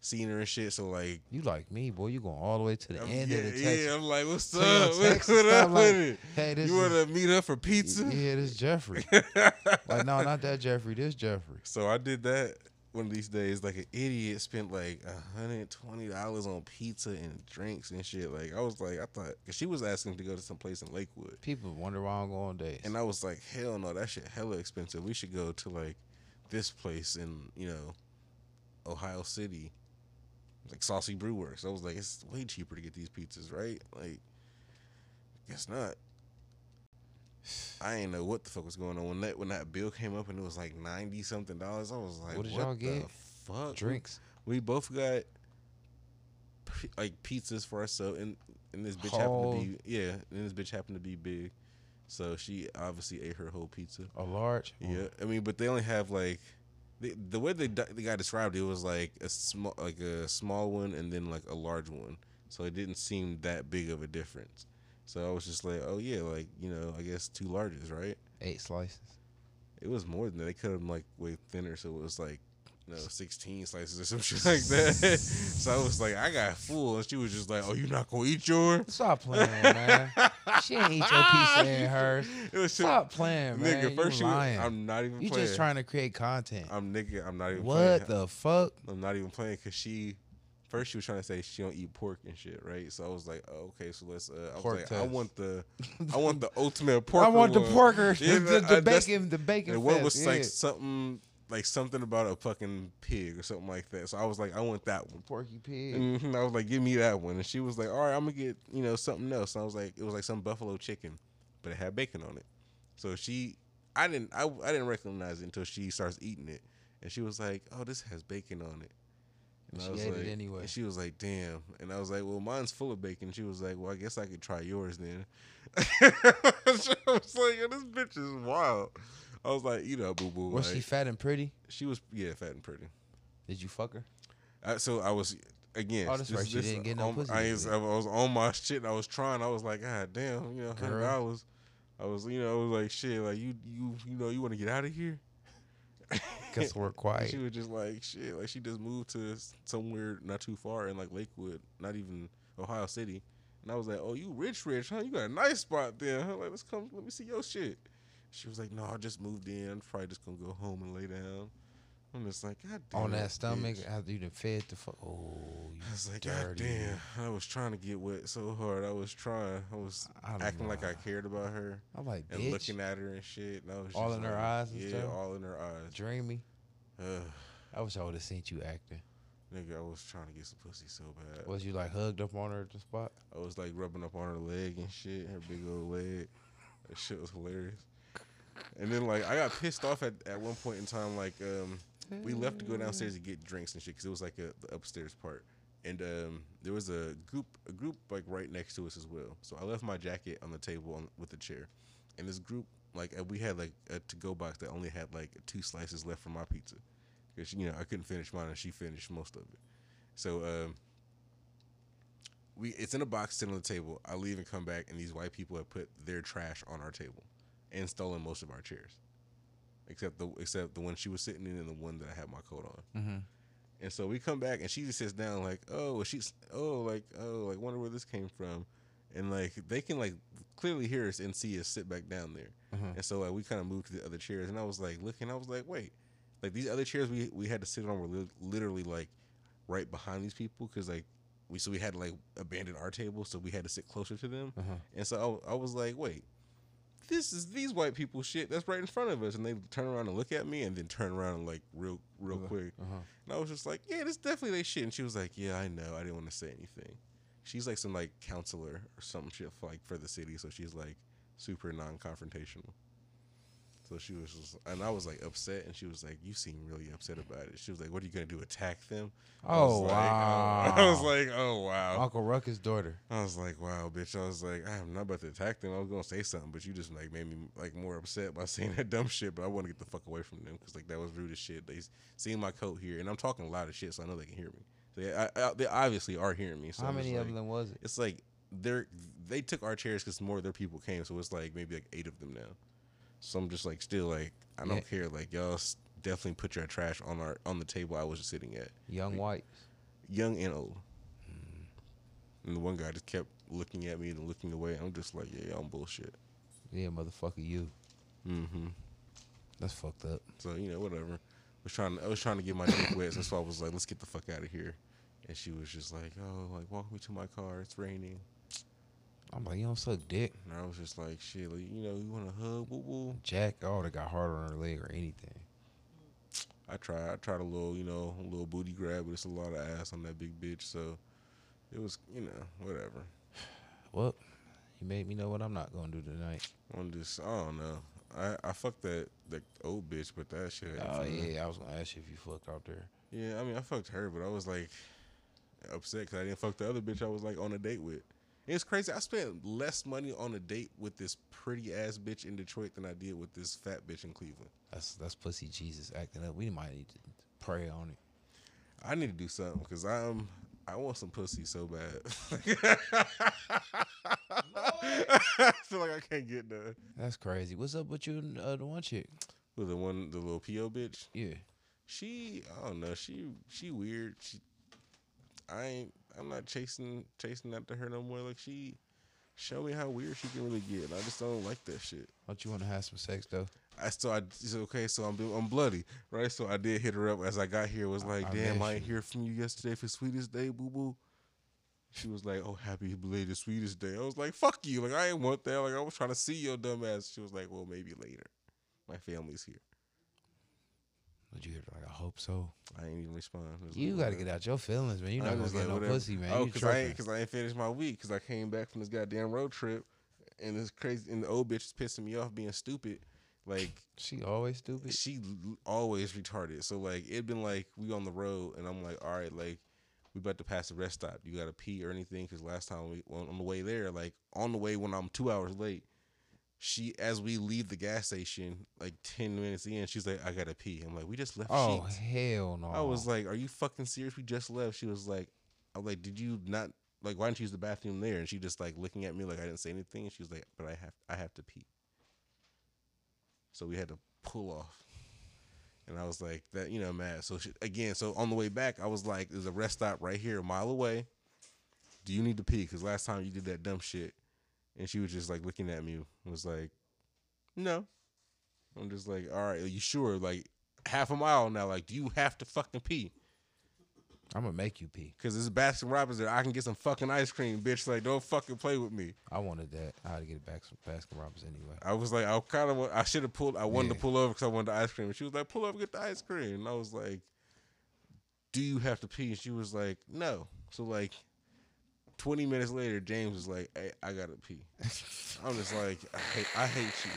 seen her and shit. So like You like me, boy. You going all the way to the I'm- end yeah, of the text. yeah, I'm like, what's So up? gonna What, text what and up like, with it? Hey, this You want to meet up for pizza? Yeah, this Jeffrey. like, no, not that Jeffrey. This Jeffrey. So I did that, one of these days, like an idiot, spent like hundred twenty dollars on pizza and drinks and shit. Like I was like, I thought, cause she was asking to go to some place in Lakewood, People wonder why I'm going days. and I was like, hell no, that shit hella expensive. We should go to like this place in you know Ohio City, like Saucy Brew Works. I was like, it's way cheaper to get these pizzas, right? Like, guess not. I ain't know what the fuck was going on when that when that bill came up and it was like ninety something dollars. I was like, What did what y'all the get? Fuck, Drinks. We both got p- like pizzas for ourselves, and and this bitch happened to be yeah, and this bitch happened to be big, so she obviously ate her whole pizza. A large. Yeah, I mean, but they only have like the the way they the guy described it was like a small like a small one and then like a large one, so it didn't seem that big of a difference. So I was just like, oh yeah, like you know, I guess two larges, right? Eight slices. It was more than that. They cut them like way thinner, so it was like you know, sixteen slices or some shit like that. so I was like, I got full, and she was just like, oh, you not gonna eat yours? Stop playing, man. She ain't eat your pizza and hers. It was shit- Stop playing, man. Nigga, you first she was, lying. I'm not even you playing. just trying to create content. I'm nigga. I'm not even playing. what the fuck? I'm not even playing because she first she was trying to say she don't eat pork and shit, right? So I was like, oh, okay, so let's. Uh, I was Pork like, I want the, I want the ultimate pork. I want the porker, Yeah, the, the, I- bacon, the bacon. And one was yeah. like something, like something about a fucking pig or something like that. So I was like, I want that one. Porky pig. And I was like, give me that one. And she was like, all right, I'm gonna get you know something else. And I was like, it was like some buffalo chicken, but it had bacon on it. So she, I didn't, I, I didn't recognize it until she starts eating it, and she was like, oh, this has bacon on it. And She ate it anyway. And she was like, damn. And I was like, well, mine's full of bacon. She was like, well, I guess I could try yours then. I was like, this bitch is wild. I was like, you know, boo boo. Was like, she fat and pretty? she was, yeah, fat and pretty. Did you fuck her? I, so I was again. Oh, that's right, she didn't get no on, pussy I, was. I was on my shit. And I was trying. I was like, God damn, you know, hundred dollars. I was, you know, I was like, shit, like you, you, you know, you want to get out of here. Guess we're quiet. She was just like, shit, like she just moved to somewhere not too far in like Lakewood, not even Ohio City. And I was like, oh, you rich, rich, huh? You got a nice spot there. Huh? Like, let's come, let me see your shit. She was like, no, I just moved in. I'm probably just gonna go home and lay down. I'm just like, God damn. On that stomach bitch." after you done fed the fuck. Oh, you I was like, God damn. I was trying to get wet so hard. I was trying. I was I acting like I cared about her I'm like, and bitch, looking at her and shit. And I was All in her eyes and Yeah, stuff? all in her eyes. dreamy. Ugh. I wish I would have seen you acting. Nigga, I was trying to get some pussy so bad. Was you like hugged up on her at the spot? I was like rubbing up on her leg and shit, her big old leg. That shit was hilarious. And then like I got pissed off at, at one point in time. Like um, we left to go downstairs to get drinks and shit because it was like a, the upstairs part. And um, there was a group a group like right next to us as well. So I left my jacket on the table on, with the chair, and this group like uh, we had like a to go box that only had like two slices left from my pizza because you know I couldn't finish mine and she finished most of it. So um, we it's in a box sitting on the table. I leave and come back, and these white people have put their trash on our table and stolen most of our chairs, except the except the one she was sitting in and the one that I had my coat on. Mm-hmm. And so we come back, and she just sits down like, oh, she's oh like oh like wonder where this came from, and like they can like clearly hear us and see us sit back down there. Mhm. And so like we kind of moved to the other chairs, and I was like looking, I was like, wait, like these other chairs we we had to sit on were li- literally like right behind these people because like we so we had to like abandon our table, so we had to sit closer to them. Uh-huh. And so I, I was like, wait, this is these white people shit that's right in front of us, and they turn around and look at me, and then turn around and like real real quick. Uh-huh. And I was just like, yeah, this definitely they shit. And she was like, yeah, I know. I didn't want to say anything. She's like some like counselor or some shit for, like for the city, so she's like super non-confrontational. So she was just, and I was like upset, and she was like, "You seem really upset about it." She was like, "What are you gonna do? Attack them?" I oh, was Oh like, wow! I was like, "Oh wow!" Uncle Ruckus' daughter. I was like, "Wow, bitch!" I was like, "I'm not about to attack them. I was gonna say something, but you just like made me like more upset by saying that dumb shit." But I want to get the fuck away from them because like that was rude as shit. They seen my coat here, and I'm talking a lot of shit, so I know they can hear me. They, I, I, they obviously are hearing me. So How many of like- them was it? It's like they're they took our chairs because more of their people came, so it's like maybe like eight of them now. So I'm just like still like I don't Yeah. care. Like y'all definitely put your trash on our on the table I was just sitting at, Young whites. young and old. And the one guy just kept looking at me and looking away. I'm just like, yeah, I'm bullshit. Yeah, motherfucker, you. Mm hmm That's fucked up. So you know, whatever. I was trying. I was trying to get my dick wet, so that's why I was like, "Let's get the fuck out of here." And she was just like, "Oh, like walk me to my car. It's raining." I'm like, you don't suck dick. And I was just like, "Shit, like, you know, you want a hug, woo woo." Jack, oh, they got hard on her leg or anything. I tried. I tried a little, you know, a little booty grab, but it's a lot of ass on that big bitch. So it was, you know, whatever. Well, you made me know what I'm not gonna do tonight. I'm just, I don't know. I I fucked that that old bitch, but that shit. Oh yeah, I was gonna ask you if you fucked out there. Yeah, I mean, I fucked her, but I was like upset because I didn't fuck the other bitch I was like on a date with. It's crazy. I spent less money on a date with this pretty ass bitch in Detroit than I did with this fat bitch in Cleveland. That's that's pussy Jesus acting up. We might need to pray on it. I need to do something because I'm I want some pussy so bad. I feel like I can't get none. That's crazy. What's up with you and uh, the one chick? With the one, the little PO bitch. Yeah. She, I don't know. She, she weird. She, I ain't. I'm not chasing, chasing after her no more. Like she, show me how weird she can really get. I just don't like that shit. Don't you want to have some sex though? I still, I so okay. So I'm, I'm bloody, right? So I did hit her up as I got here. Was like, I damn, I hear from you yesterday for Sweetest Day, boo boo. She was like, oh, happy belated Sweetest Day. I was like, fuck you. Like I ain't want that. Like I was trying to see your dumb ass. She was like, well, maybe later. My family's here. Would you hear like I hope so? I ain't even respond. You like, gotta whatever. get out your feelings, man. You I not gonna get no whatever. pussy, man. Oh, you cause I ain't, cause I ain't finished my week. Cause I came back from this goddamn road trip, and this crazy, and the old bitch is pissing me off being stupid. Like she always stupid. she always retarded. So like it'd been like we on the road, and I'm like, all right, like we about to pass the rest stop. You got to pee or anything? Cause last time we on the way there, like on the way when I'm two hours late, she as we leave the gas station, like ten minutes in, she's like, I gotta pee. I'm like, we just left. Oh sheets. hell no! I was like, "Are you fucking serious? We just left." She was like, i'm like, did you not like? Why didn't you use the bathroom there?" And she just like looking at me like I didn't say anything. And she was like, "But I have, I have to pee." So we had to pull off, and I was like, "That you know, mad." So she, again, so on the way back, I was like, "There's a rest stop right here, a mile away. Do you need to pee? Because last time you did that dumb shit." And she was just like looking at me, was like, "No." I'm just like, "All right, are you sure?" Like half a mile now. Like, do you have to fucking pee? I'm gonna make you pee. Cause this is Baskin Robbins there. I can get some fucking ice cream, bitch. Like, don't fucking play with me. I wanted that. I had to get it back from Baskin Robbins anyway. I was like, I kind of, I should have pulled. I wanted to pull over because I wanted the ice cream. And she was like, pull over, get the ice cream. And I was like, do you have to pee? And she was like, no. So like, twenty minutes later, James was like, hey, I gotta pee. I'm just like, I hate, I hate you.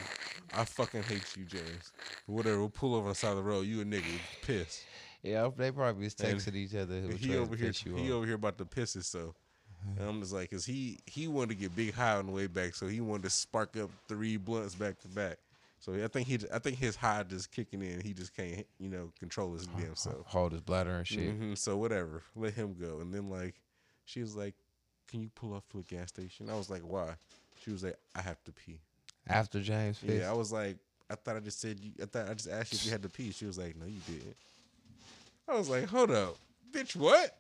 I fucking hate you, James. Whatever. We'll pull over on the side of the road. You a nigga, piss. Yeah, they probably was And texting each other. Who he over here, he over here about to piss. So, and I'm just like, cause he he wanted to get big high on the way back, so he wanted to spark up three blunts back to back. So I think he, I think his high just kicking in. He just can't, you know, control his damn self. hold his bladder and shit. hmm So whatever, let him go. And then like, she was like, "Can you pull off to a gas station?" I was like, "Why?" She was like, "I have to pee." After James Fist, Yeah, I was like, I thought I just said you. I thought I just asked you if you had to pee. She was like, No, you didn't. I was like, Hold up, bitch, what?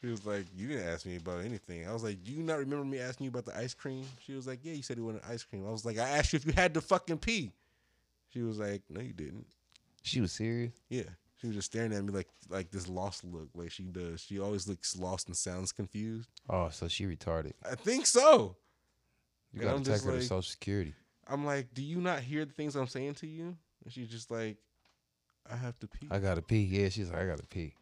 She was like, You didn't ask me about anything. I was like, Do you not remember me asking you about the ice cream? She was like, Yeah, you said you wanted ice cream. I was like, I asked you if you had to fucking pee. She was like, No, you didn't. she was serious. Yeah. She was just staring at me like like this lost look, like she does. She always looks lost and sounds confused. Oh, so she retarded. I think so. You And gotta I'm take her to Social Security. I'm like, Do you not hear the things I'm saying to you? And she's just like, I have to pee. I gotta pee. Yeah, she's like, I gotta pee.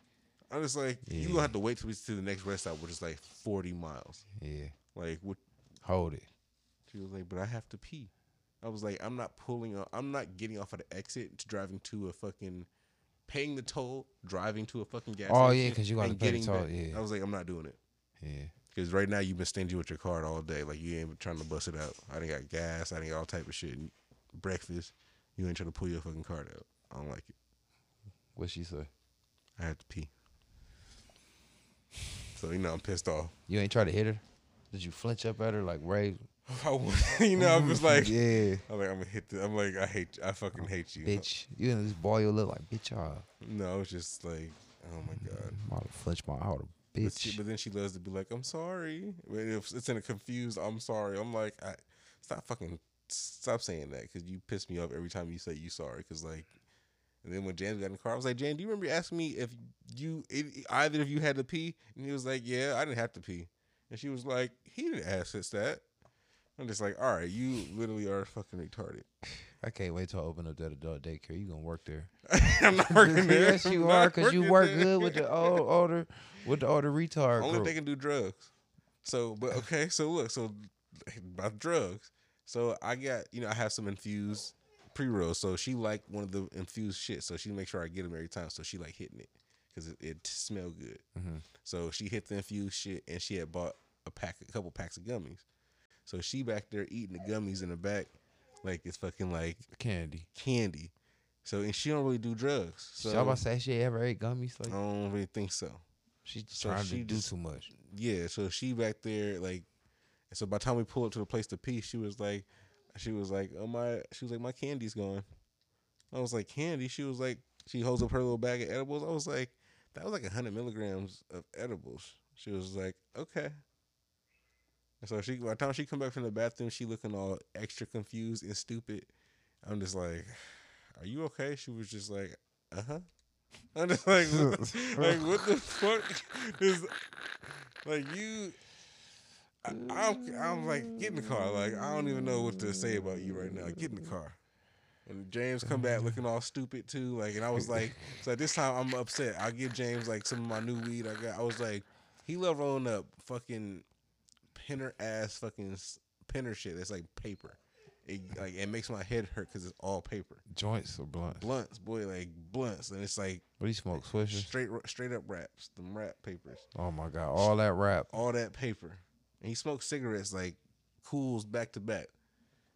I'm just like, you Yeah. gonna have to wait till we to the next rest stop, which is like 40 miles. Yeah, Like, what? hold it. She was like, but I have to pee. I was like, I'm not pulling. Off, I'm not getting off at the exit to driving to a fucking, paying the toll, driving to a fucking gas. Oh, station, yeah, 'cause you gotta and pay the toll, back. yeah. I was like, I'm not doing it Yeah, because right now you've been stingy with your card all day. Like you ain't been trying to bust it out. I didn't got gas. I didn't got all type of shit. Breakfast. You ain't trying to pull your fucking card out. I don't like it. what she say? I had to pee. So you know I'm pissed off. You ain't try to hit her? Did you flinch up at her like Ray? I you know, I'm just like, yeah, I'm like, I'm gonna hit. The, I'm like, I hate. I fucking hate you, bitch. You know this boy you look like bitch. Ah, No, I was just like, oh my god. I would flinched my out of But, she, bitch. but then she loves to be like, I'm sorry. But it's in a confused, I'm sorry. I'm like, I stop fucking stop saying that because you piss me off every time you say you sorry. Because like, And then when James got in the car, I was like, James, do you remember asking me if you either of you had to pee? And he was like, Yeah, I didn't have to pee. And she was like, He didn't ask us that. I'm just like, all right, you literally are fucking retarded. I can't wait till I open up that adult daycare. You gonna work there? I'm not working there. yes, you I'm are, cause you work there. good with the old, older, with the older retard Only group. they can do drugs. So, but okay, so look, so about drugs. So I got, you know, I have some infused pre rolls. So she like one of the infused shit. So she make sure I get them every time. So she like hitting it because it, it smelled good. Mhm. So she hit the infused shit, and she had bought a pack, a couple packs of gummies. So she back there eating the gummies in the back, like it's fucking like Candy. candy. So and she don't really do drugs. So So, I about to say she ever ate gummies. Like I don't really think so. she's so trying she to do just- too much. yeah, so she back there like, and so by the time we pull up to the place to pee, she was like, she was like, oh my, she was like, my candy's gone. I was like, candy. She was like, she holds up her little bag of edibles. I was like, that was like hundred milligrams of edibles. She was like, okay. And so she, by the time she come back from the bathroom, she looking all extra confused and stupid. I'm just like, are you okay? She was just like, uh huh. I'm just like, what, like what the fuck is like you? I, I'm, I'm like, get in the car. Like I don't even know what to say about you right now. Get in the car. And James come back looking all stupid too. Like, and I was like, so at this time I'm upset. I give James like some of my new weed I got. I was like, he love rolling up fucking pinner ass fucking pinner shit. That's like paper. It like it makes my head hurt because it's all paper. Joints or blunts? Blunts, boy, like blunts, and it's like What do you smoke? Swishers? straight straight up wraps, them wrap papers, Oh my god, all that rap. all that paper. And he smokes cigarettes like cools back to back.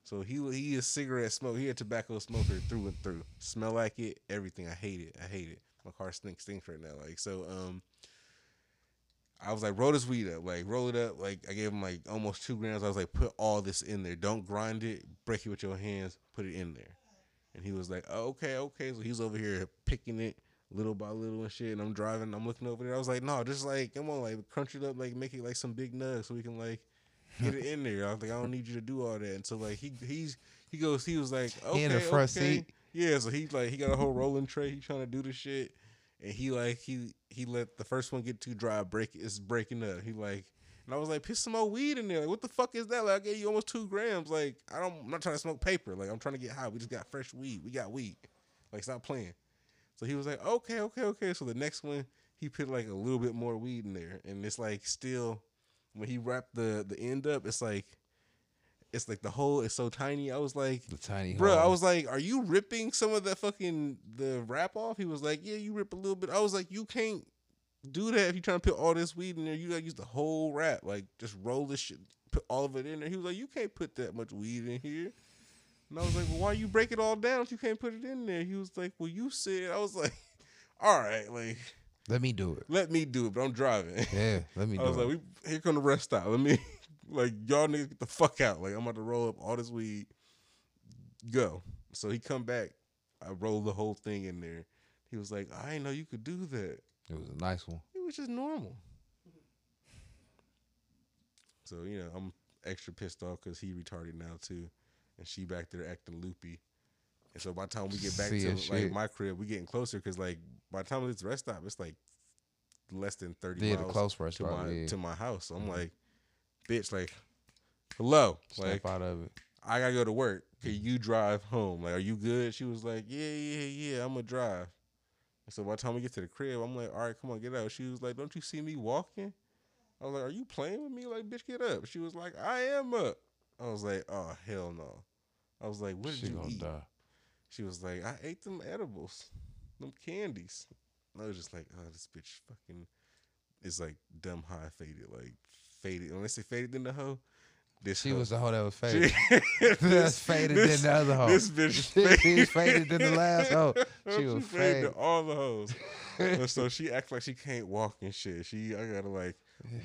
So he he is cigarette smoke. He a tobacco smoker through and through. Smell like it, everything. I hate it. I hate it. My car stinks stinks right now. Like so, um, I was like, roll this weed up. Like roll it up. Like I gave him like almost two grams. I was like, put all this in there. Don't grind it. Break it with your hands. Put it in there. And he was like, oh, okay, okay. So he's over here picking it little by little and shit. And I'm driving. I'm looking over there. I was like, no, just like come on, like crunch it up, like make it like some big nugs so we can like get it in there. I was like, I don't need you to do all that. And so like he he's he goes, he was like, okay, He in the front okay. seat. Yeah, so he like he got a whole rolling tray. He trying to do the shit, and he like he he let the first one get too dry. Break it's breaking up. He like. And I was like, put some more weed in there. Like, what the fuck is that? Like, I gave you almost two grams. Like, I don't, I'm not trying to smoke paper. Like, I'm trying to get high. We just got fresh weed. We got weed. Like, stop playing. So he was like, okay, okay, okay. So the next one, he put like a little bit more weed in there, and it's like still, when he wrapped the the end up, it's like, it's like the hole is so tiny. I was like, The tiny bro, I was like, are you ripping some of the fucking the wrap off? He was like, yeah, you rip a little bit. I was like, you can't do that if you're trying to put all this weed in there. You gotta use the whole wrap. Like, just roll this shit, put all of it in there. He was like, you can't put that much weed in here. And I was like, well, why you break it all down if you can't put it in there? He was like, well, you said. I was like, all right, like, Let me do it. let me do it, but I'm driving. Yeah, let me do it. I was it. like, we here come the rest stop. Let me like y'all niggas get the fuck out. Like I'm about to roll up all this weed. Go. So he come back. I rolled the whole thing in there. He was like, I didn't know you could do that. it was a nice one. It was just normal. So you know, I'm extra pissed off because he retarded now too, and she back there acting loopy. And so by the time we get back Seeing to like shit. my crib, we getting closer because like by the time it's rest stop, it's like less than thirty Yeah, the miles close rest to stop, my yeah. to my house. So I'm Mhm. like, bitch, like, hello, Step like out of it. I gotta go to work. Can you drive home? Like, are you good? She was like, yeah, yeah, yeah, I'm gonna drive. And so by the time we get to the crib, I'm like, all right, come on, get out. She was like, don't you see me walking? I was like, are you playing with me? Like, bitch, get up. She was like, I am up. I was like, oh hell no. I was like, what did She you eat? die. She was like, I ate them edibles, them candies. And I was just like, oh, this bitch fucking is like dumb high faded, like faded. When I say faded in the hoe, this She hoe- was the hoe that was she- faded. That's faded than the other hoe. This bitch She- she was faded than the last hoe. She was faded faded. all the hoes. So she acts like she can't walk and shit. She I gotta like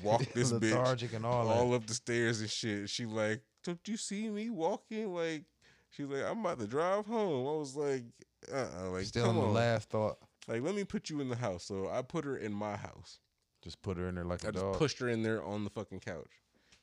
walk this bitch and all, all that. up the stairs and shit. She like, don't you see me walking? Like she's like, I'm about to drive home. I was like, uh uh like Still come in the last thought. Like let me put you in the house. So I put her in my house. Just put her in there like I a just dog. pushed her in there on the fucking couch.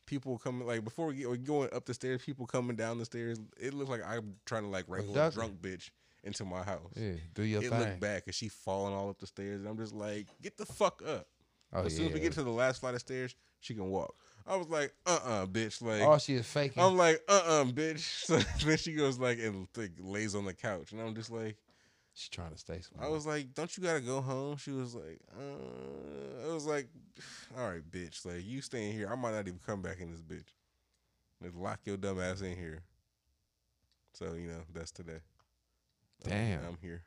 people coming like before we get going up the stairs, people coming down the stairs. It looked like I'm trying to like wrangle a drunk bitch into my house. Yeah, do your thing. it thing. looked bad because she falling all up the stairs, and I'm just like, get the fuck up. Oh, as soon as we yeah. get to the last flight of stairs, she can walk. I was like, uh uh bitch. Like Oh, she is faking. I'm like, uh uh bitch. So then she goes like and like, lays on the couch, and I'm just like, She's trying to stay small. I was like, don't you gotta go home? She was like, uh, I was like, all right, bitch. Like you staying here, I might not even come back in this bitch. Like lock your dumb ass in here. So you know that's today. Damn. I'm here.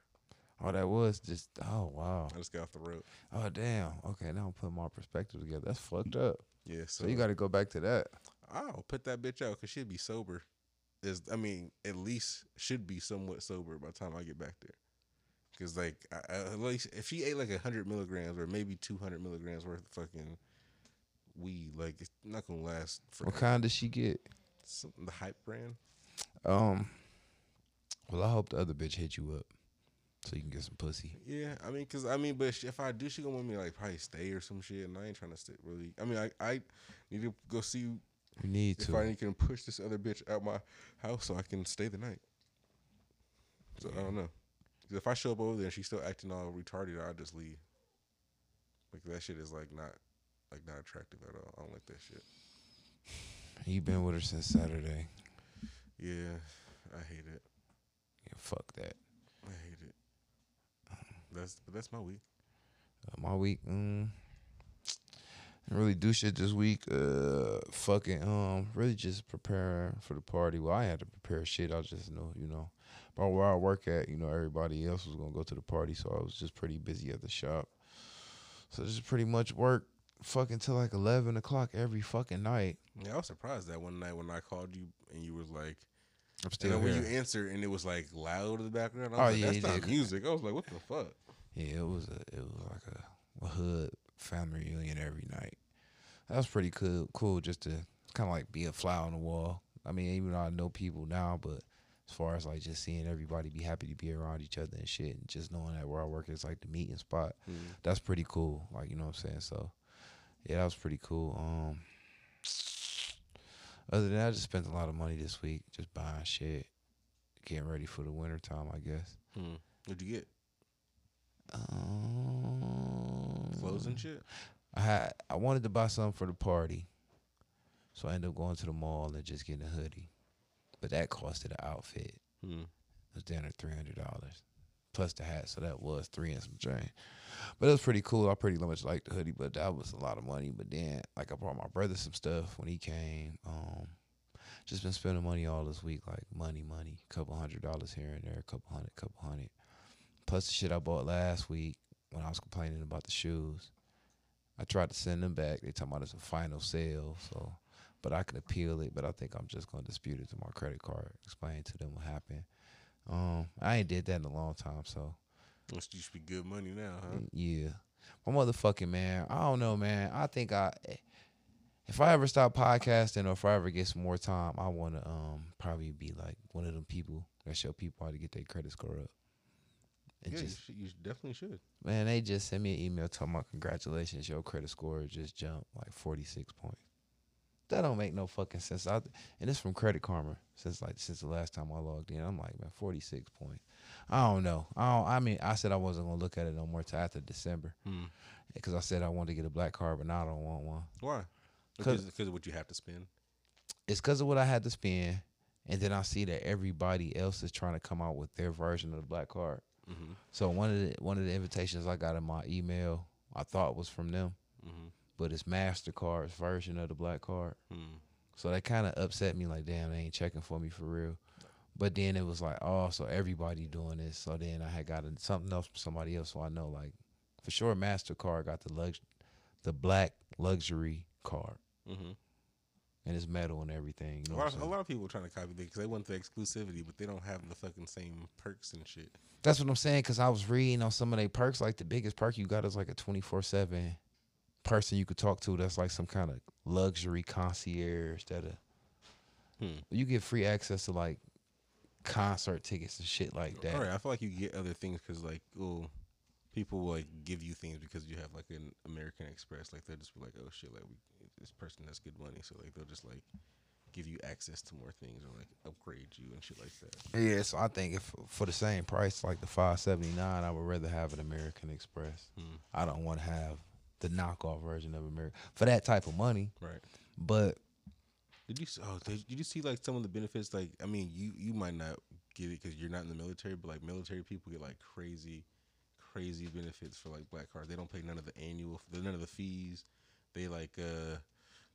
oh, that was just. Oh wow. I just got off the road. Oh damn. Okay, now I'm putting my perspective together. That's fucked up. Yeah, so, So you got to go back to that. I'll put that bitch out because she'd be sober. Is I mean, at least should be somewhat sober by the time I get back there. Because like, I, I, at least if she ate like hundred milligrams or maybe two hundred milligrams worth of fucking weed, like it's not gonna last for What kind did she get? the hype brand. Um. Well, I hope the other bitch hit you up so you can get some pussy. Yeah, I mean, cause I mean, but sh- if I do, she gonna want me to, like probably stay or some shit, and I ain't trying to stay really. I mean, I I need to go see You need if to. I can push this other bitch out my house so I can stay the night. So I don't know. If I show up over there and she's still acting all retarded, I'll just leave. Like that shit is like not like not attractive at all. I don't like that shit. You been with her since Saturday. Yeah, I hate it. Yeah, fuck that. I hate it. That's but that's my week. Uh, my week, mm, didn't really do shit this week. Uh, fucking, um, really just preparing for the party. Well, I had to prepare shit. I just know, you know, but where I work at, you know, everybody else was gonna go to the party, so I was just pretty busy at the shop. So just pretty much work fucking till like eleven o'clock every fucking night. Yeah, I was surprised that one night when I called you and you was like, I'm and still then when you answered and it was like loud in the background. I was Oh, like, yeah, that's not did. music. I was like, what the fuck? Yeah, it was a it was like a, a hood family reunion every night. That was pretty cool. Cool just to kind of like be a fly on the wall. I mean, even though I know people now, but as far as like just seeing everybody be happy to be around each other and shit, and just knowing that where I work is like the meeting spot, that's pretty cool. Like you know what I'm saying. So yeah, that was pretty cool. Um, other than that, I just spent a lot of money this week just buying shit, getting ready for the winter time. I guess. Hmm. What'd you get? Um, Clothes and shit. I had I wanted to buy something for the party, so I ended up going to the mall and just getting a hoodie, but that costed the outfit. Hmm. It was down to three hundred dollars, plus the hat, so that was three and some change. But it was pretty cool. I pretty much liked the hoodie, but that was a lot of money. But then, like, I brought my brother some stuff when he came. Um, just been spending money all this week, like money, money, couple hundred dollars here and there, couple hundred, couple hundred. Plus the shit I bought last week when I was complaining about the shoes. I tried to send them back. They talking about it's a final sale, so but I can appeal it. But I think I'm just gonna dispute it to my credit card, explain to them what happened. Um, I ain't did that in a long time, so Must used to be good money now, huh? yeah. My motherfucking man, I don't know, man. I think I, if I ever stop podcasting or if I ever get some more time, I want to um probably be like one of them people that show people how to get their credit score up. And yeah, just you, should, you definitely should. man, they just sent me an email talking about congratulations, your credit score just jumped like forty six points. That don't make no fucking sense. I, and it's from Credit Karma since like since the last time I logged in. I'm like, man, forty six points. I don't know. I don't, I mean, I said I wasn't gonna look at it no more till after December Hmm. because I said I wanted to get a black card, but now I don't want one. Why? Because because of what you have to spend. It's because of what I had to spend, and then I see that everybody else is trying to come out with their version of the black card. Mm-hmm. So one of the one of the invitations I got in my email, I thought was from them, Mm-hmm. But it's Mastercard's version of the black card. Hmm. So that kind of upset me. Like, damn, they ain't checking for me for real. But then it was like, oh, so everybody doing this. So then I had gotten something else from somebody else. So I know, like, for sure, Mastercard got the lux, the black luxury card, Mm-hmm. and it's metal and everything. You A know what lot, of, a lot of people are trying to copy that because they want the exclusivity, but they don't have the fucking same perks and shit. That's what I'm saying. Cause I was reading on some of their perks. Like the biggest perk you got is like a 24 seven person you could talk to. That's like some kind of luxury concierge. That Hmm. you get free access to like concert tickets and shit like that. All right, I feel like you get other things because like, oh, people will, like give you things because you have like an American Express. Like they'll just be like, oh shit, like we, this person has good money, so like they'll just like give you access to more things or like upgrade you and shit like that. Yeah, so I think if for the same price, like the five seventy nine, I would rather have an American Express. Hmm. I don't want to have the knockoff version of America for that type of money. Right. But Did you oh did, did you see like some of the benefits? Like I mean, you you might not get it because you're not in the military, but like military people get like crazy, crazy benefits for like black cards. They don't pay none of the annual, none of the fees. They like uh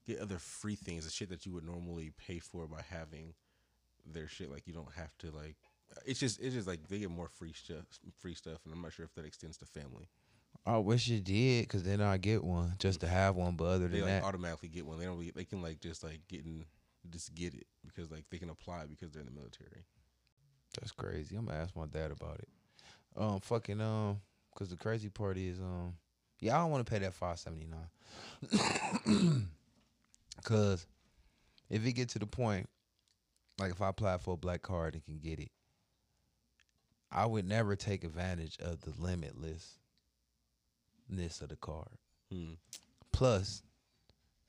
get other free things, the shit that you would normally pay for by having their shit. Like you don't have to like. It's just it's just like they get more free stuff, free stuff, and I'm not sure if that extends to family. I wish it did, cause then I get one just to have one. But other They than like that, automatically get one. They don't. Really, they can like just like getting just get it because like they can apply because they're in the military. that's crazy. I'm gonna ask my dad about it. Um, fucking um, cause the crazy part is um, yeah, I don't want to pay that five seventy nine. Cause if it get to the point, like if I apply for a black card and can get it, I would never take advantage of the limitlessness of the card. Hmm. Plus,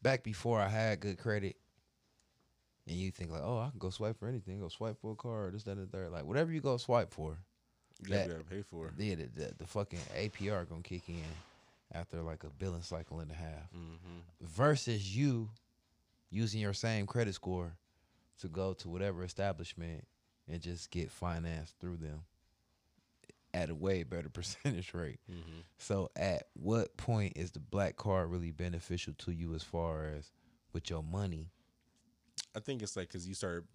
back before I had good credit, and you think like, oh, I can go swipe for anything, go swipe for a card, this, that, and the third. Like whatever you go swipe for, You gotta That- to pay for. it. yeah, the, the, the fucking APR gonna kick in after like a billing cycle and a half. Mm-hmm. Versus you using your same credit score to go to whatever establishment and just get financed through them at a way better percentage rate. Mm-hmm. So at what point is the black card really beneficial to you as far as with your money? I think it's like because you start.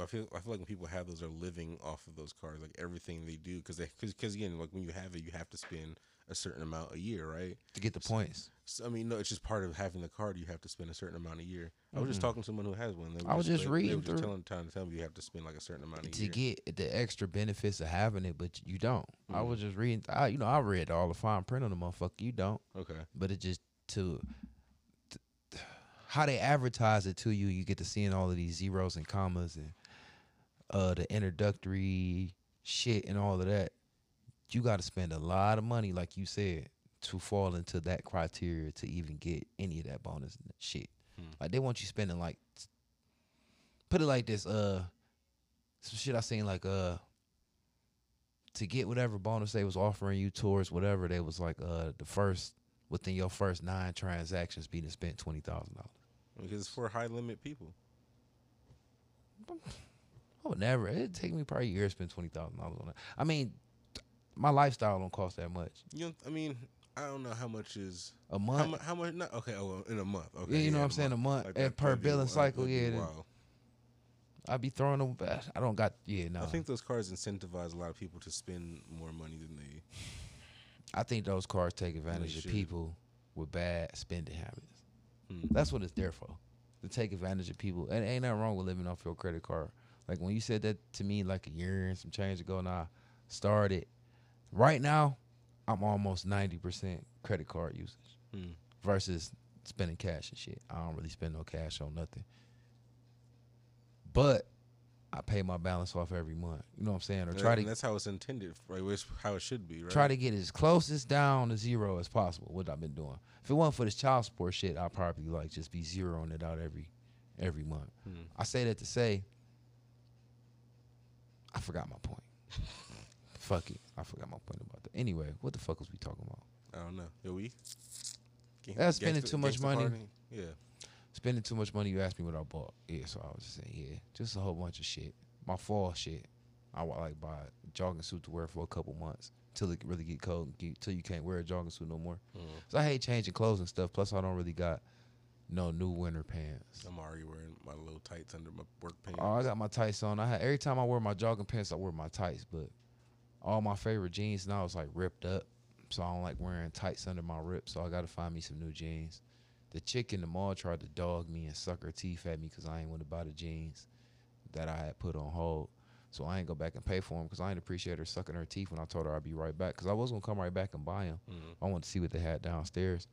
I feel I feel like when people have those, are living off of those cards, like everything they do, because they because again, like when you have it, you have to spend a certain amount a year, right? To get the points. So, I mean, no, it's just part of having the card. You have to spend a certain amount a year. I was just talking to someone who has one. They were Mm-hmm. I was just like- reading They were just telling, trying to tell me you have to spend like a certain amount a to year. get the extra benefits of having it, but you don't. I Mhm. was just reading. I, you know, I read all the fine print on the motherfucker. You don't, okay. but it just to, how they advertise it to you. You get to seeing all of these zeros and commas and uh the introductory shit and all of that. You got to spend a lot of money, like you said, to fall into that criteria to even get any of that bonus shit. Hmm. Like they want you spending like, put it like this. Uh, some shit I seen like uh to get whatever bonus they was offering you towards whatever they was like uh the first within your first nine transactions being spent twenty thousand dollars. Because it's for high limit people. I would never. It'd take me probably a year to spend twenty thousand dollars on that. I mean, my lifestyle don't cost that much. You know, I mean, I don't know how much is A how month. much. How much? Not, okay, oh, well, in a month. Okay, Yeah, you know in what I'm saying, a month, Like, that- per billing cycle, yeah, wild. I'd be throwing them. back. I don't got. Yeah, no. I think those cards incentivize a lot of people to spend more money than they. I think those cards take advantage of people with bad spending habits. Hmm. That's what it's there for. To take advantage of people. And ain't nothing wrong with living off your credit card. Like when you said that to me like a year and some change ago and I started right now, I'm almost ninety percent credit card usage Hmm. versus spending cash and shit. I don't really spend no cash on nothing. But I pay my balance off every month. You know what I'm saying? Or And try to. That's how it's intended. Right, it's how it should be. Right. try to get as closest down to zero as possible. What I've been doing. If it wasn't for this child support shit, I'd probably like just be zeroing it out every every month. Hmm. I say that to say I forgot my point. Fuck it. I forgot my point about that. Anyway, what the fuck was we talking about? I don't know. Yeah, we. Gang- That's spending gangsta- too much gangsta money. Yeah. Spending too much money. You asked me what I bought. Yeah, so I was just saying, yeah, just a whole bunch of shit. My fall shit. I like buy a jogging suit to wear for a couple months till it really get cold, and get, till you can't wear a jogging suit no more. Mm. So I hate changing clothes and stuff. Plus, I don't really got no new winter pants. I'm already wearing my little tights under my work pants. Oh, I got my tights on. I had, every time I wear my jogging pants, I wear my tights. But all my favorite jeans now is like ripped up, so I don't like wearing tights under my rip. So I got to find me some new jeans. The chick in the mall tried to dog me and suck her teeth at me because I ain't want to buy the jeans that I had put on hold. So I ain't go back and pay for them because I ain't appreciate her sucking her teeth when I told her I'd be right back. Because I was gonna come right back and buy them. Mm. I wanted to see what they had downstairs.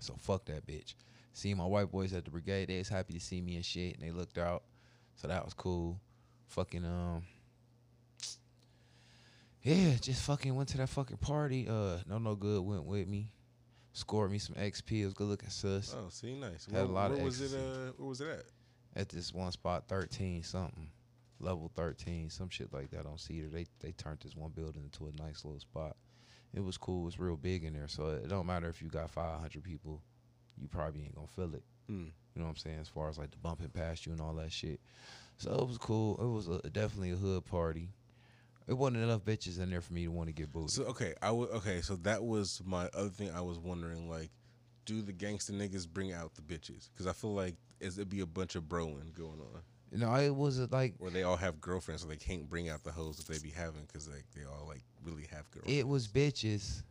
So fuck that bitch. Seeing my white boys at the brigade, they was happy to see me and shit, and they looked out. So that was cool. Fucking um, yeah, just fucking went to that fucking party. Uh, no, no good went with me. Scored me some XP. It was good looking sus. Oh, see, nice. Had Where, a lot where of was it? Uh, where was it at? At this one spot, thirteen something, level thirteen, some shit like that on Cedar. They they turned this one building into a nice little spot. It was cool. It was real big in there, so it don't matter if you got five hundred people, you probably ain't gonna feel it. Hmm. You know what I'm saying? As far as like the bumping past you and all that shit. So it was cool. It was a, definitely a hood party. It wasn't enough bitches in there for me to want to get booed. So okay, I would okay. So that was my other thing. I was wondering, like, do the gangster niggas bring out the bitches? Because I feel like it'd be a bunch of broing going on, you know, it was like where they all have girlfriends, so they can't bring out the hoes that they be having because like they all like really have girlfriends. it was bitches,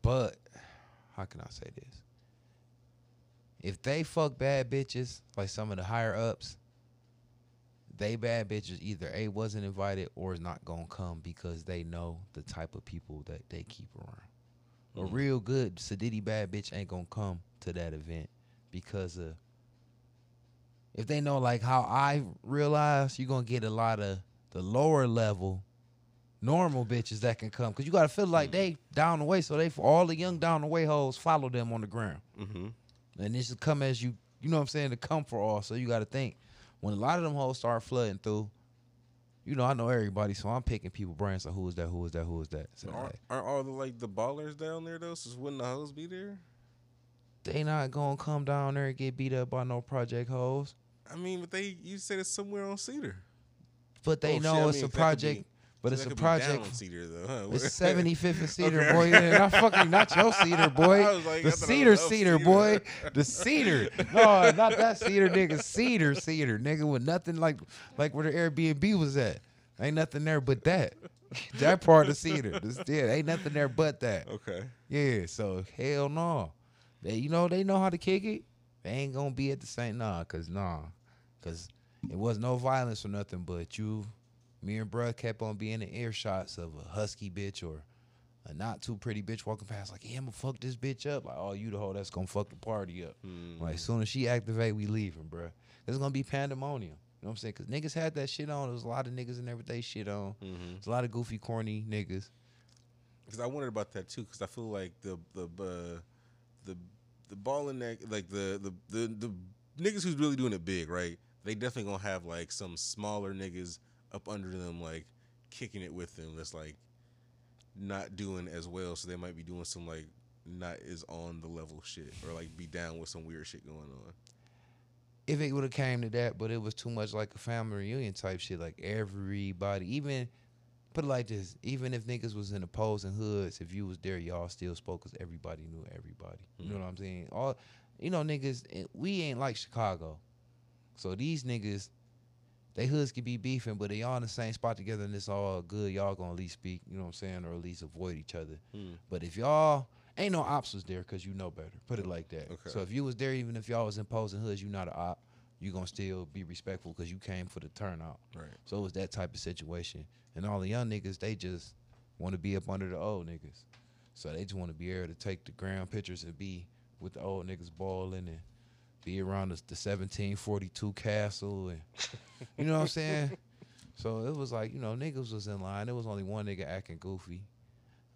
but how can I say this? If they fuck bad bitches, like some of the higher ups, they bad bitches either A wasn't invited or is not gonna come because they know the type of people that they keep around. A Mm. real good Sadiddy bad bitch ain't gonna come to that event because of if they know like how I realize you're gonna get a lot of the lower level normal bitches that can come because you gotta feel like they down the way so they all the young down the way hoes follow them on the ground Mm-hmm. And this should come as you you know what I'm saying to come for all so you gotta think when a lot of them hoes start flooding through you know I know everybody so I'm picking people brains So who is that who is that who is that so Aren't, like, aren't all the like the ballers down there though? So wouldn't the hoes be there? they not gonna come down there and get beat up by no project hoes I mean, but they you said it's somewhere on Cedar. but they Oh, shit, know I it's mean, a project but So it's a down project Cedar though. Huh? It's 75th and Cedar, Okay. boy. Yeah, not fucking, not your Cedar, boy. Like, the I thought I Cedar, Cedar, Cedar. boy. The Cedar. No, not that Cedar, nigga. Cedar, Cedar, nigga, with nothing like like where the Airbnb was at. Ain't nothing there but that. That part of Cedar. This, yeah, ain't nothing there but that. Okay. Yeah, so hell no. They, you know, they know how to kick it. They ain't gonna be at the same nah, cause nah, cause it was no violence or nothing. But you, me and bruh kept on being in earshots of a husky bitch or a not too pretty bitch walking past, like, yeah, I'm gonna fuck this bitch up. Like, oh, you the hoe that's gonna fuck the party up. Mm. Like, as soon as she activate, we leaving, bruh. It's gonna be pandemonium. You know what I'm saying? Cause niggas had that shit on. There was a lot of niggas with they shit on. Mm-hmm. There's a lot of goofy, corny niggas. Because I wondered about that too. Because I feel like the the uh, the the balling that like the, the the the niggas who's really doing it big, right? They definitely gonna have like some smaller niggas up under them, like kicking it with them. That's like not doing as well, so they might be doing some like not as on the level shit, or like be down with some weird shit going on. if it would have came to that, but it was too much like a family reunion type shit. Like everybody, even put it like this: even if niggas was in opposing hoods, if you was there, y'all still spoke because everybody knew everybody. You know what I'm saying? All you know, niggas, eh, we ain't like Chicago, so these niggas. They hoods could be beefing, but they all in the same spot together and it's all good. Y'all gonna at least speak, you know what I'm saying, or at least avoid each other. Hmm. But if y'all ain't no ops was there because you know better. Put it like that. Okay. So if you was there, even if y'all was imposing hoods, you not a op. You gonna still be respectful because you came for the turnout. Right. So it was that type of situation. And all the young niggas, they just want to be up under the old niggas. So they just want to be able to take the ground pictures and be with the old niggas balling and be around the, the 1742 castle and you know what I'm saying. So it was like you know niggas was in line. There was only one nigga acting goofy.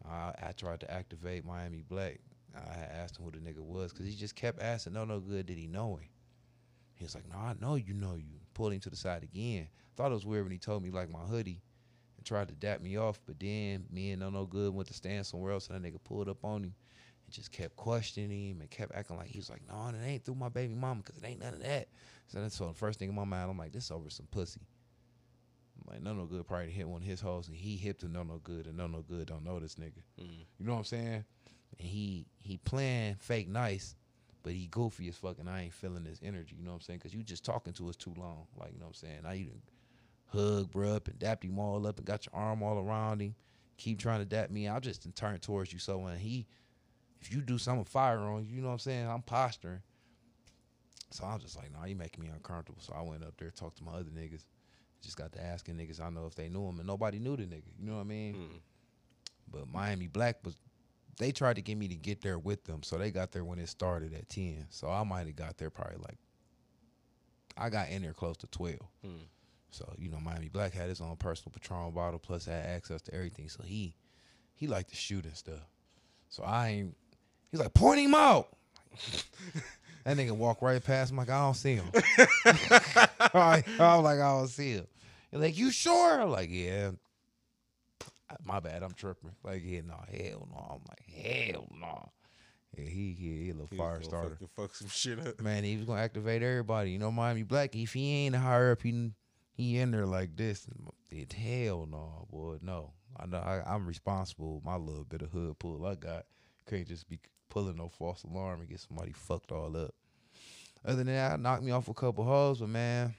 I, I tried to activate Miami Black. I asked him who the nigga was because he just kept asking, no, no good, did he know him? He was like, no, I know you know you. Pulled him to the side again. Thought it was weird when he told me like my hoodie and tried to dap me off, but then me and no no good went to stand somewhere else and that nigga pulled up on him just kept questioning him and kept acting like he was like, no, it ain't through my baby mama because it ain't none of that. So that's so the first thing in my mind, I'm like, this over some pussy. I'm like, no no good probably hit one of his hoes and he hip to no no good and no no good don't know this nigga. Mm. You know what I'm saying? And he he playing fake nice, but he goofy as fuck, and I ain't feeling this energy. You know what I'm saying? Because you just talking to us too long. Like you know what I'm saying? I even hug bro up and dapped him all up and got your arm all around him. Keep trying to dap me. I'll just turn towards you. So when he, if you do something fire on you, you know what I'm saying? I'm posturing. So I'm just like, nah, you making me uncomfortable. So I went up there, talked to my other niggas. Just got to asking niggas I know if they knew him, and nobody knew the nigga. You know what I mean? Mm. But Miami Black was they tried to get me to get there with them. So they got there when it started at 10. So I might have got there probably like I got in there close to 12. Hmm. So, you know, Miami Black had his own personal Patron bottle plus had access to everything. So he he liked to shoot and stuff. So I ain't He's like, point him out. that nigga walk right past him like I don't see him. I was like, I don't see him. He's like, you sure? I'm like, yeah. My bad, I'm tripping. Like, yeah, no, hell no. I'm like, hell no. Yeah, he he, he a little He fire starter. fucking Fuck some shit up. Man, he was gonna activate everybody. You know, Miami Black. If he ain't higher up, he he in there like this. It hell no, boy, no. I know I, I'm responsible. My little bit of hood pull I got can't just be pulling no false alarm and get somebody fucked all up. Other than that, I knocked me off a couple hoes, but man,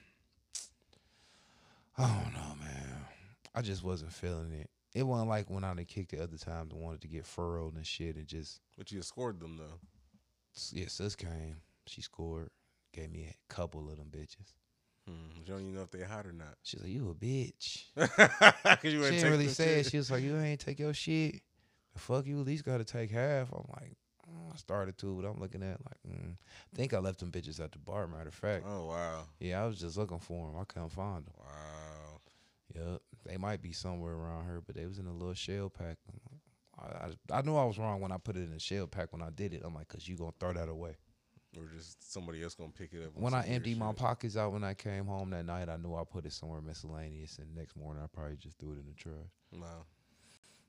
I don't know, man. I just wasn't feeling it. It wasn't like when I done kicked the other times and wanted to get furrowed and shit and just But you scored them though. yeah, sis came. She scored. Gave me a couple of them bitches. Hmm. You don't even know if they hot or not. She's like, you a bitch." you she didn't really say it. She was like, you ain't take your shit. The fuck you at least got to take half. I'm like, I started to, but I'm looking at like, mm. I think I left them bitches at the bar. Matter of fact, Oh wow, yeah, I was just looking for them. I couldn't find them. wow. Yep, they might be somewhere around here, but they was in a little shell pack. I, I, I knew I was wrong when I put it in a shell pack when I did it. I'm like, cause you gonna throw that away. Or just somebody else gonna pick it up. when I emptied my shit. pockets out when I came home that night, I knew I put it somewhere miscellaneous, and next morning I probably just threw it in the trash. Wow.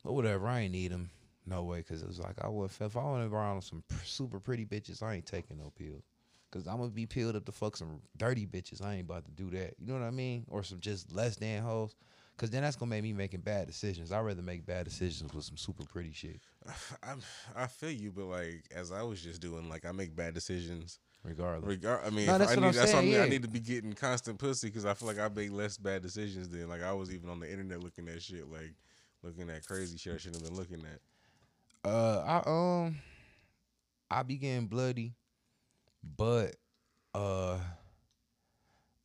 But whatever, I ain't need them. No way, cause it was like I would if I went around with some super pretty bitches, I ain't taking no pills. Cause I'm gonna be peeled up to fuck some dirty bitches. I ain't about to do that. You know what I mean? Or some just less than hoes. Cause then that's gonna make me making bad decisions. I'd rather make bad decisions with some super pretty shit. I'm, I feel you, but like as I was just doing, like I make bad decisions. Regardless. Regard, I mean, No, that's I what need, I'm that's what I saying, mean. I need to be getting constant pussy because I feel like I make less bad decisions than like I was even on the internet looking at shit, like looking at crazy shit I shouldn't have been looking at. Uh, I um, I be getting bloody, but uh,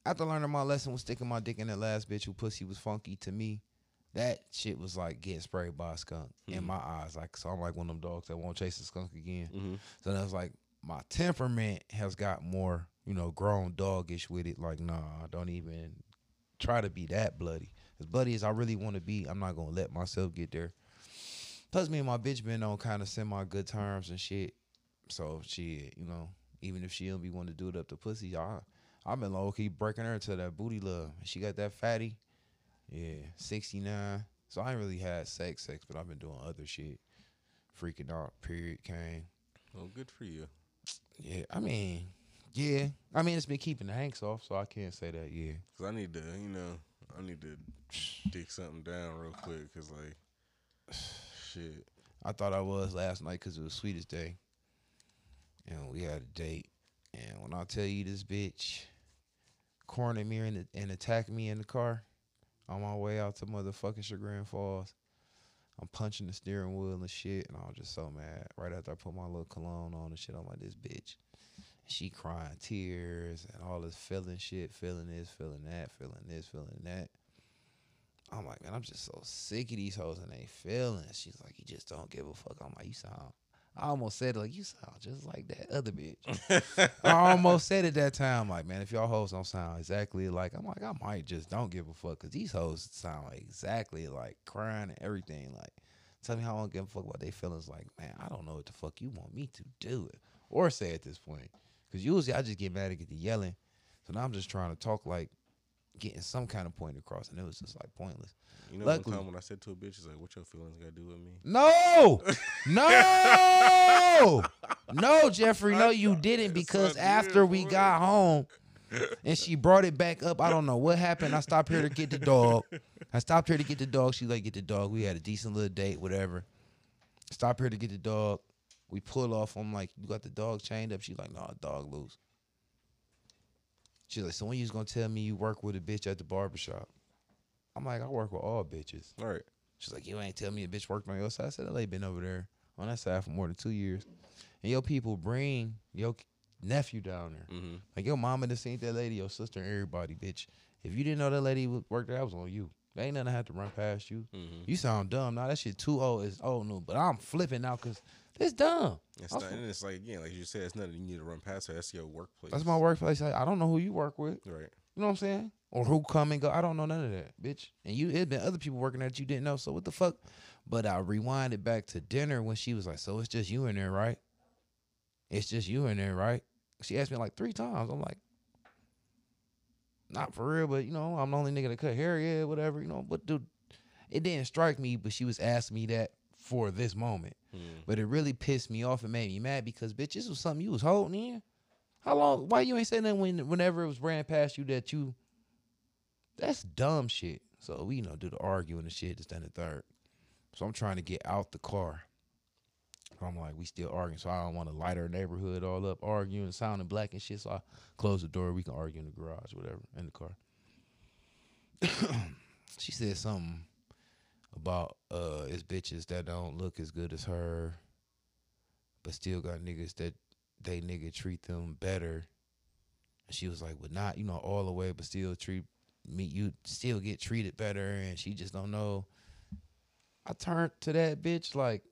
after learning my lesson with sticking my dick in that last bitch who pussy was funky to me, that shit was like getting sprayed by a skunk in Mhm. my eyes. Like, so I'm like one of them dogs that won't chase a skunk again. Mm-hmm. So that's like my temperament has got more, you know, grown doggish with it. Like, nah, don't even try to be that bloody. As bloody as I really want to be, I'm not gonna let myself get there. Plus, me and my bitch been on kind of semi good terms and shit. So she, you know, even if she don't be wanting to do it up to pussy, I I've been low key breaking her to that booty love. She got that fatty, yeah, 69. So I ain't really had sex, sex, but I've been doing other shit. Freaking out. Period came. Well, good for you. Yeah, I mean, yeah. I mean, it's been keeping the hanks off, so I can't say that. Yeah, Cause I need to, you know, I need to dig something down real quick. Cause like, shit. I thought I was last night because it was Sweetest Day, and we had a date. And when I tell you this bitch cornered me and, and attacked me in the car on my way out to motherfucking Chagrin Falls, I'm punching the steering wheel and shit, and I was just so mad. Right after I put my little cologne on and shit, I'm like, this bitch. She crying tears and all this feeling shit, feeling this, feeling that, feeling this, feeling that. I'm like, man, I'm just so sick of these hoes and they feelings. She's like, you just don't give a fuck. I'm like, you sound. I almost said it like you sound just like that other bitch. I almost said it that time, like, man, if y'all hoes don't sound exactly like, I'm like, I might just don't give a fuck because these hoes sound exactly like crying and everything. Like, tell me how I don't give a fuck about their feelings. Like, man, I don't know what the fuck you want me to do it or say at this point. Because usually I just get mad and get to yelling. So now I'm just trying to talk like getting some kind of point across, and it was just like pointless. You know, Luckily- one time when I said to a bitch, "It's like, what your feelings got to do with me?" No, no, no, Jeffrey, no, you didn't because after we got home and she brought it back up, I don't know what happened. I stopped here to get the dog. I stopped here to get the dog. She like get the dog. We had a decent little date, whatever. Stop here to get the dog. We pull off. I'm like, you got the dog chained up? She's like, no, dog loose. She's like, so when you was gonna tell me you work with a bitch at the barbershop? I'm like, I work with all bitches. All right. She's like, you ain't tell me a bitch worked on your side. I said, LA been over there on that side for more than two years. And your people bring your nephew down there. Mm-hmm. Like your mama done seen that lady, your sister, and everybody, bitch. If you didn't know that lady wo- worked there, that was on you. There ain't nothing I had to run past you. Mm-hmm. You sound dumb. Now that shit too old is old new. But I'm flipping now because it's dumb. It's not, and it's like again, like you said, it's nothing you need to run past her. That's your workplace. That's my workplace. I, I don't know who you work with. Right. You know what I'm saying? Or who come and go. I don't know none of that, bitch. And you it been other people working that you didn't know. So what the fuck? But I rewinded back to dinner when she was like, So it's just you in there, right? It's just you in there, right? She asked me like three times. I'm like, not for real, but you know, I'm the only nigga that cut hair, yeah, whatever, you know. But dude, it didn't strike me, but she was asking me that for this moment. Mm. But it really pissed me off and made me mad because bitch, this was something you was holding in. How long? Why you ain't saying that when whenever it was ran past you that you? That's dumb shit. So we you know do the arguing and shit, just then the third. So I'm trying to get out the car. I'm like, we still arguing, so I don't want to light our neighborhood all up, arguing, sounding black and shit. So I close the door. We can argue in the garage, whatever, in the car. she said something about uh, it's bitches that don't look as good as her, but still got niggas that they nigga treat them better. And she was like, but not you know all the way, but still treat me. You still get treated better, and she just don't know. I turned to that bitch like,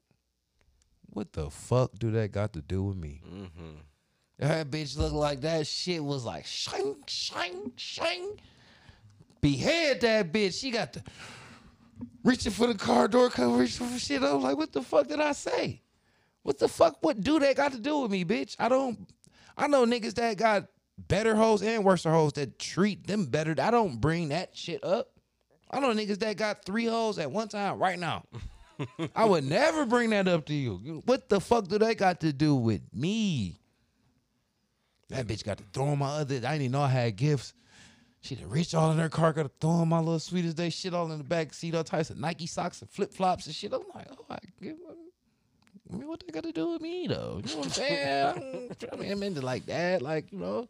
what the fuck do that got to do with me? Mm-hmm. That bitch looked like that shit was like shing, shing, shing. Behead that bitch. She got the reaching for the car door cover, reaching for shit. I was like, what the fuck did I say? What the fuck? What do that got to do with me, bitch? I don't. I know niggas that got better hoes and worse hoes that treat them better. I don't bring that shit up. I know niggas that got three hoes at one time right now. I would never bring that up to you. What the fuck do that got to do with me? That bitch got to throw my other. I didn't even know I had gifts. She done reached all in her car, got to throw in my little sweetest day shit all in the back seat, all types of Nike socks and flip flops and shit. I'm like, oh, I give. I mean, what they got to do with me though? You know what I'm saying? I mean, I'm into like that, like you know.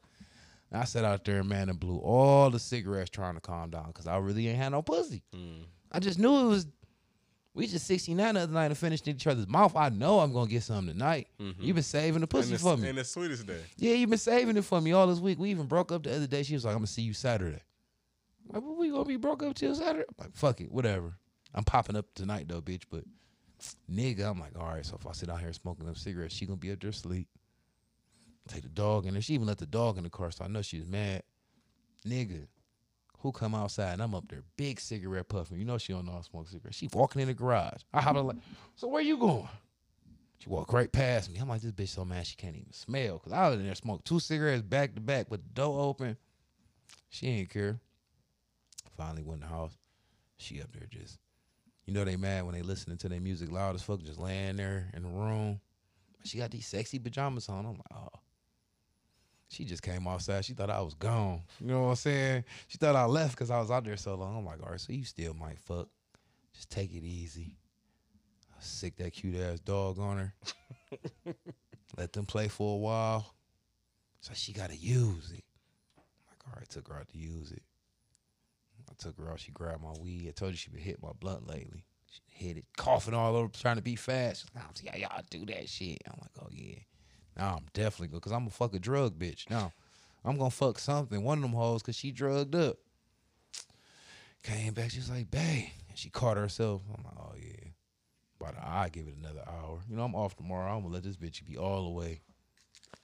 I sat out there, man, and blew all the cigarettes trying to calm down because I really ain't had no pussy. Mm. I just knew it was. We just 69 the other night and finished in each other's mouth. I know I'm gonna get something tonight. Mm-hmm. You've been saving the pussy and, for the, me. and the sweetest day. Yeah, you've been saving it for me all this week. We even broke up the other day. She was like, I'm gonna see you Saturday. I'm like, well, we gonna be broke up till Saturday? I'm like, fuck it, whatever. I'm popping up tonight though, bitch. But nigga, I'm like, all right, so if I sit out here smoking them cigarettes, she gonna be up there asleep. Take the dog in there. She even let the dog in the car, so I know she was mad. Nigga, who come outside and I'm up there, big cigarette puffing. You know she don't know I smoke cigarettes. She walking in the garage. I hop like, so where you going? She walked right past me. I'm like, this bitch so mad she can't even smell. Cause I was in there smoked two cigarettes back to back with the door open. She ain't care. Finally went in the house. She up there just, you know they mad when they listening to their music loud as fuck, just laying there in the room. She got these sexy pajamas on. I'm like, oh. She just came outside. She thought I was gone. You know what I'm saying? She thought I left because I was out there so long. I'm like, all right, so you still might fuck. Just take it easy. I sick that cute ass dog on her. Let them play for a while. So she gotta use it. I'm like, all right, took her out to use it. I took her out. She grabbed my weed. I told you she been hitting my blunt lately. She hit it, coughing all over, trying to be fast. She's like, "I don't see how y'all do that shit. I'm like, oh yeah. Now I'm definitely good because I'm a fuck a drug bitch. Now I'm gonna fuck something. One of them hoes because she drugged up. Came back, she was like, babe. And she caught herself. I'm like, oh yeah. But I give it another hour. You know, I'm off tomorrow. I'm gonna let this bitch be all the way.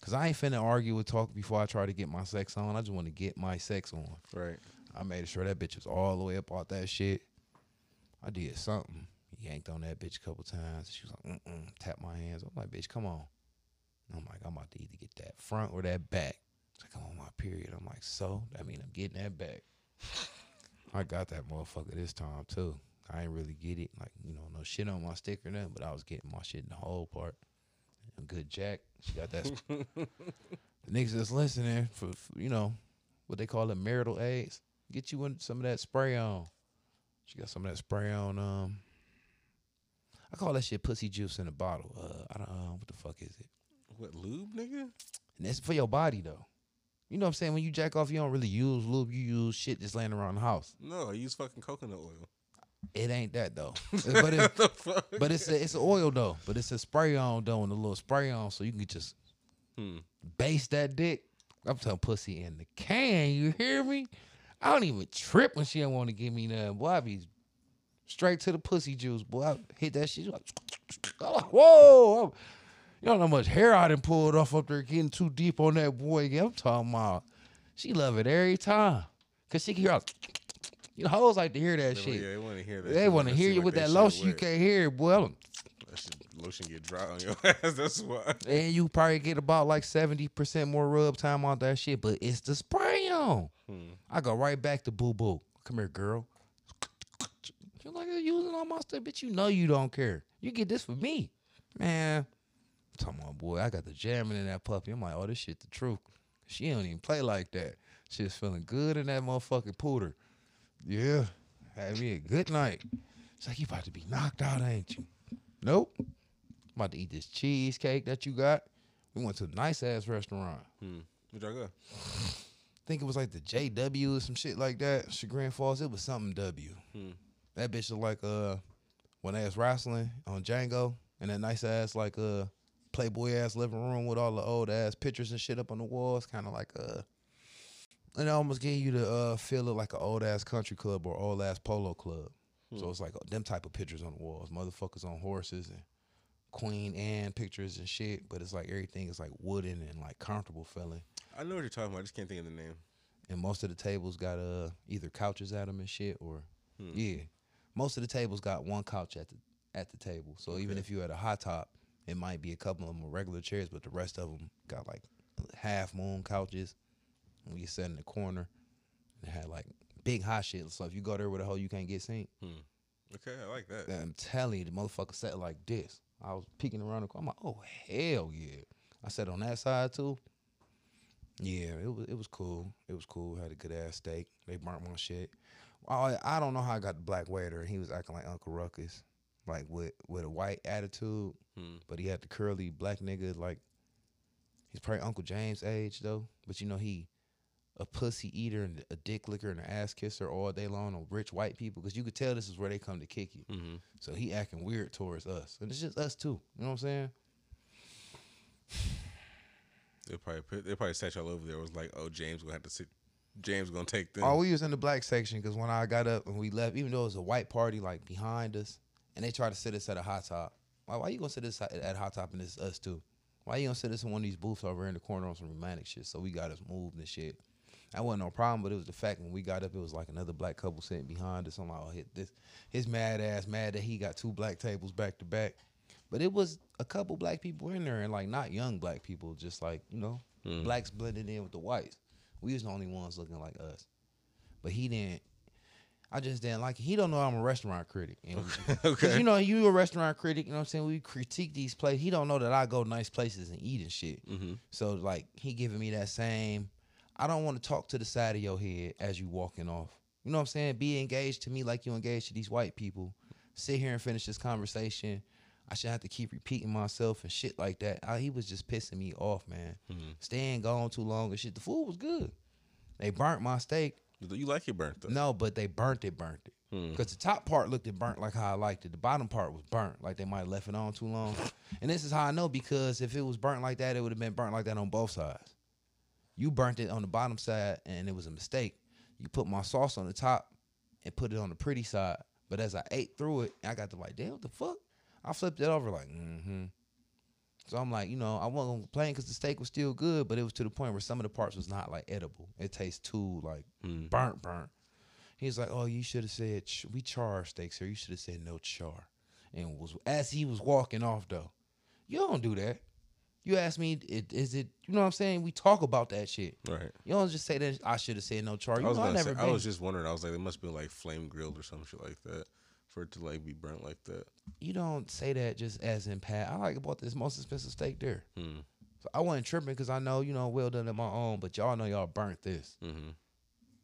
Cause I ain't finna argue with talk before I try to get my sex on. I just want to get my sex on. Right. I made sure that bitch was all the way up out that shit. I did something. Yanked on that bitch a couple times. She was like, mm-mm, tap my hands. I'm like, bitch, come on. I'm like, I'm about to either get that front or that back. It's like, I'm on my period. I'm like, so? That mean I'm getting that back. I got that motherfucker this time too. I ain't really get it. Like, you know, no shit on my stick or nothing, but I was getting my shit in the whole part. A good jack. She got that. sp- the niggas that's listening for, for, you know, what they call it marital aids. Get you in some of that spray on. She got some of that spray on. Um, I call that shit pussy juice in a bottle. Uh, I don't know what the fuck is it. What lube, nigga? And it's for your body though. You know what I'm saying? When you jack off, you don't really use lube. You use shit just laying around the house. No, I use fucking coconut oil. It ain't that though. but it, the fuck? but it's a, it's an oil though. But it's a spray on though, and a little spray on, so you can just Hmm. base that dick. I'm telling pussy in the can. You hear me? I don't even trip when she don't want to give me nothing. Boy, I be straight to the pussy juice. Boy, I hit that shit. Like, whoa. You don't know how much hair I done pulled off up there getting too deep on that boy. I'm talking about. She love it every time. Cause she can hear all, you know, hoes like to hear that They, shit. yeah, they want to hear that. They want to That hear you like with that shit lotion. You can't hear it, boy. That lotion get dry on your ass. That's why. And you probably get about like 70% more rub time on that shit, but it's the spray on. Hmm. I go right back to boo boo. Come here, girl. You're like you're using all my stuff, bitch. You know you don't care. You get this for me. Man. Come on, boy. I got the jamming in that puppy. I'm like, oh, this shit the truth. She don't even play like that. She's feeling good in that motherfucking pooter. Yeah. Had me a good night. It's like you about to be knocked out, ain't you? Nope. I'm about to eat this cheesecake that you got. We went to a nice ass restaurant. Hmm. Where'd y'all go? think it was like the JW or some shit like that. Chagrin Falls. It was something W. Hmm. That bitch looked like uh when they was wrestling on Django and that nice ass like uh Playboy ass living room with all the old ass pictures and shit up on the walls, kind of like uh and it almost gave you the uh feel of like an old ass country club or old ass polo club. So it's like uh, them type of pictures on the walls, motherfuckers on horses and Queen Anne pictures and shit. But it's like everything is like wooden and like comfortable feeling. I know what you're talking about. I just can't think of the name. and most of the tables got uh either couches at them and shit or yeah most of the tables got one couch at the at the table so even if you're at a hot top it might be a couple of them regular chairs but the rest of them got like half moon couches and you sat in the corner and had like big hot shit so if you go there with a hoe you can't get seen hmm. Okay, I like that. I'm telling you the motherfucker sat like this I was peeking around the corner I'm like oh hell yeah I sat on that side too yeah, it was it was cool. It was cool. Had a good ass steak. They burnt my shit. I I don't know how I got the black waiter. He was acting like Uncle Ruckus, like with with a white attitude, Hmm. but he had the curly black nigga. Like he's probably Uncle James' age though. But you know he a pussy eater and a dick licker and an ass kisser all day long on rich white people because you could tell this is where they come to kick you. Mm-hmm. So he acting weird towards us, and it's just us too. You know what I'm saying? They probably put, they probably sat y'all over there. It was like, oh, James gonna have to sit. James gonna take them. Oh, we was in the black section because when I got up and we left, even though it was a white party like behind us, and they tried to sit us at a hot top. Why, why you gonna sit us at at hot top and it's us too? Why you gonna sit us in one of these booths over in the corner on some romantic shit? So we got us moved and shit. That wasn't no problem, but it was the fact when we got up, it was like another black couple sitting behind us. I'm like, oh, hit this. His mad ass mad that he got two black tables back to back. But it was a couple black people in there and like not young black people, just like, you know, hmm. blacks blended in with the whites. We was the only ones looking like us. But he didn't I just didn't like it. He don't know I'm a restaurant critic. And Cause Okay. you know, you a restaurant critic, you know what I'm saying? We critique these places. He don't know that I go nice places and eat and shit. Mm-hmm. So like he giving me that same I don't want to talk to the side of your head as you walking off. You know what I'm saying? Be engaged to me like you engaged to these white people. Sit here and finish this conversation. I should have to keep repeating myself and shit like that. I, he was just pissing me off, man. Staying gone too long and shit. The food was good. They burnt my steak. You like it burnt though. No, but they burnt it, burnt it. Hmm. Because the top part looked it burnt like how I liked it. The bottom part was burnt, like they might have left it on too long. And this is how I know because if it was burnt like that, it would have been burnt like that on both sides. You burnt it on the bottom side and it was a mistake. You put my sauce on the top and put it on the pretty side. But as I ate through it, I got to like, damn, what the fuck? I flipped it over like, mm-hmm. So I'm like, you know, I wasn't gonna complain because the steak was still good, but it was to the point where some of the parts was not like edible. It tastes too like Mm. burnt, burnt. He's like, oh, you should have said ch- we char steaks here. You should have said no char. And was as he was walking off though, you don't do that. You ask me, it, is it? You know what I'm saying? We talk about that shit. Right. You don't just say that I should have said no char. You I was know, I never say, I was just wondering. I was like, it must be like flame grilled or some shit like that for it to like be burnt like that. you don't say that just as in pat. I like bought this most expensive steak there. Hmm. So I wasn't tripping because I know, you know, well done at my own, but y'all know y'all burnt this. Mm-hmm.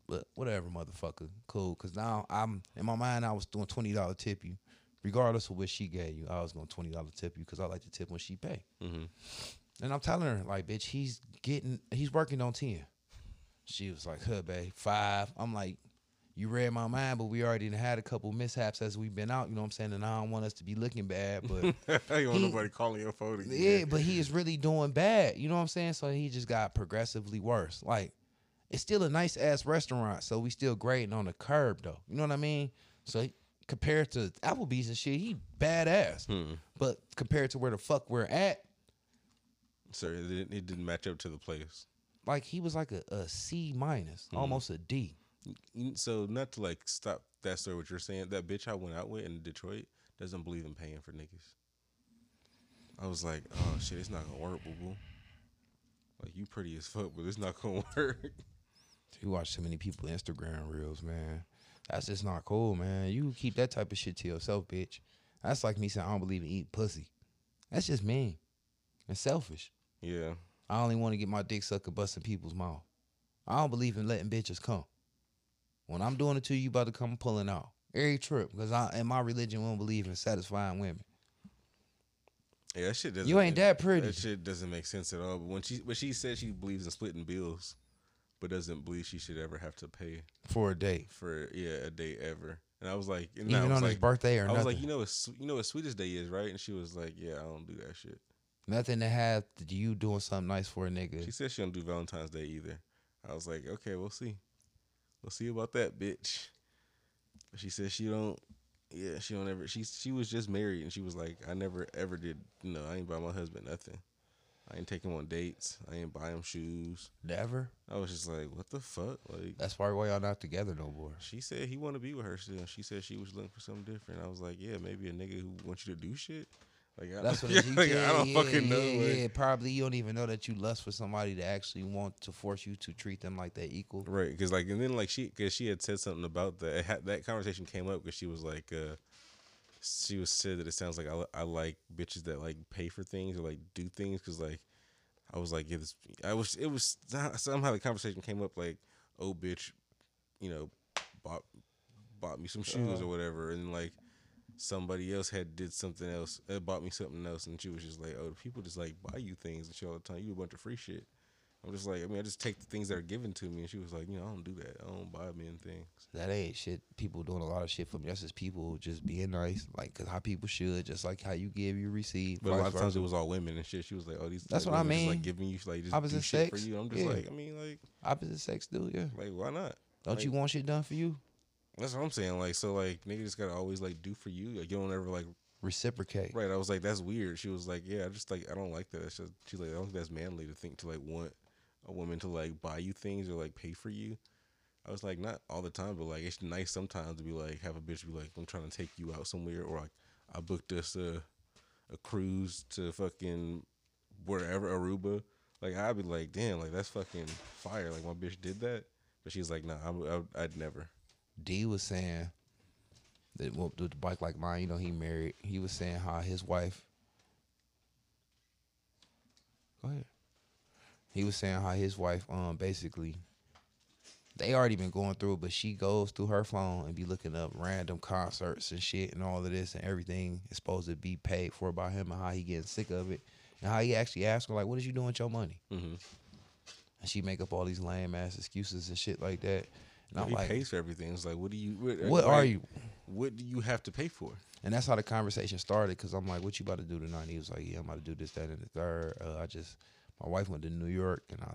But whatever, motherfucker. Cool. Cause now I'm in my mind I was doing twenty dollar tip you. Regardless of what she gave you, I was going twenty dollar tip you because I like to tip when she pay. Mm-hmm. And I'm telling her, like, bitch, he's getting he's working on ten. She was like, huh, babe, five. I'm like, you read my mind, but we already had a couple mishaps as we've been out, you know what I'm saying? And I don't want us to be looking bad, but you want nobody calling your phone again. Yeah, but he is really doing bad. You know what I'm saying? So he just got progressively worse. Like, it's still a nice ass restaurant, so we still grading on the curb though. You know what I mean? So compared to Applebee's and shit, he badass. Hmm. But compared to where the fuck we're at, So it didn't, it didn't match up to the place. like he was like a, a C minus, almost a D. So not to like stop that story, what you're saying, that bitch I went out with in Detroit doesn't believe in paying for niggas. I was like, oh shit, it's not gonna work, boo boo. Like you pretty as fuck, but it's not gonna work. You watch too many people Instagram reels, man. That's just not cool, man. You keep that type of shit to yourself, bitch. That's like me saying I don't believe in eating pussy. That's just mean and selfish. Yeah. I only want to get my dick sucked and bust in people's mouth. I don't believe in letting bitches come. When I'm doing it to you, you about to come pulling out. Every trip, because I in my religion we don't believe in satisfying women. Yeah, that shit doesn't. You ain't that pretty. That shit doesn't make sense at all. But when she, but she said she believes in splitting bills, but doesn't believe she should ever have to pay For a date. for yeah a date ever. And I was like, and Even I was on like, his birthday or I nothing. was like, you know, what, you know what Sweetest Day is, right? And she was like, yeah, I don't do that shit. nothing to have you doing something nice for a nigga. She said she don't do Valentine's Day either. I was like, okay, we'll see. We'll see about that, bitch. She said she don't. Yeah, she don't ever. She she was just married, and she was like, I never ever did. You know, I ain't buy my husband nothing. I ain't take him on dates. I ain't buy him shoes. Never. I was just like, what the fuck? Like, That's probably why y'all not together no more. she said he want to be with her still. She said she was looking for something different. I was like, yeah, maybe a nigga who wants you to do shit. Like, I, That's what you like, yeah, I don't yeah, fucking know. Yeah, like- yeah, probably you don't even know that you lust for somebody to actually want to force you to treat them like they equal. Right, because like, and then like she, because she had said something about that. It had, that conversation came up because she was like, uh she was said that it sounds like I, I like bitches that like pay for things or like do things because like I was like, yeah, this, I was, it was somehow the conversation came up like, oh bitch, you know, bought bought me some shoes or whatever, and like somebody else had did something else, uh, bought me something else, and she was just like, oh, people just like buy you things and shit all the time. You a bunch of free shit. I'm just like, I mean, I just take the things that are given to me, and she was like, you know, I don't do that. I don't buy men things. That ain't shit. People doing a lot of shit for me. That's just people just being nice, like 'cause how people should, just like how you give, you receive. But a lot of times it was all women and shit. She was like, oh, these. That's like, what I mean. like giving you like just Opposite do shit for sex, you. I'm just yeah. like, I mean, like, opposite sex dude. yeah. like why not? Don't Like- you want shit done for you? That's what I'm saying. Like, so like nigga just gotta always like do for you. Like you don't ever like Reciprocate. right. I was like, that's weird. She was like, yeah, I just like I don't like that. Just, she's like, I don't think that's manly to think to like want a woman to like buy you things or like pay for you. I was like, not all the time, but like it's nice sometimes to be like have a bitch be like, I'm trying to take you out somewhere, or like I booked us a a cruise to fucking wherever Aruba. Like I'd be like, damn, like that's fucking fire. Like my bitch did that, but she's like, nah, I'm, I, I'd never. D was saying that well, the bike like mine, you know, he married. He was saying how his wife. Go ahead. He was saying how his wife, um, basically, they already been going through it, but she goes through her phone and be looking up random concerts and shit and all of this and everything is supposed to be paid for by him and how he getting sick of it and how he actually asked her like, "What is you doing with your money?" Mm-hmm. And she make up all these lame ass excuses and shit like that. And I'm he like, pays for everything. It's like, what do you? What, "What are you?" What do you have to pay for? And that's how the conversation started. Cause I'm like, "What you about to do tonight?" He was like, "Yeah, I'm about to do this, that, and the third. Uh, I just, my wife went to New York, and I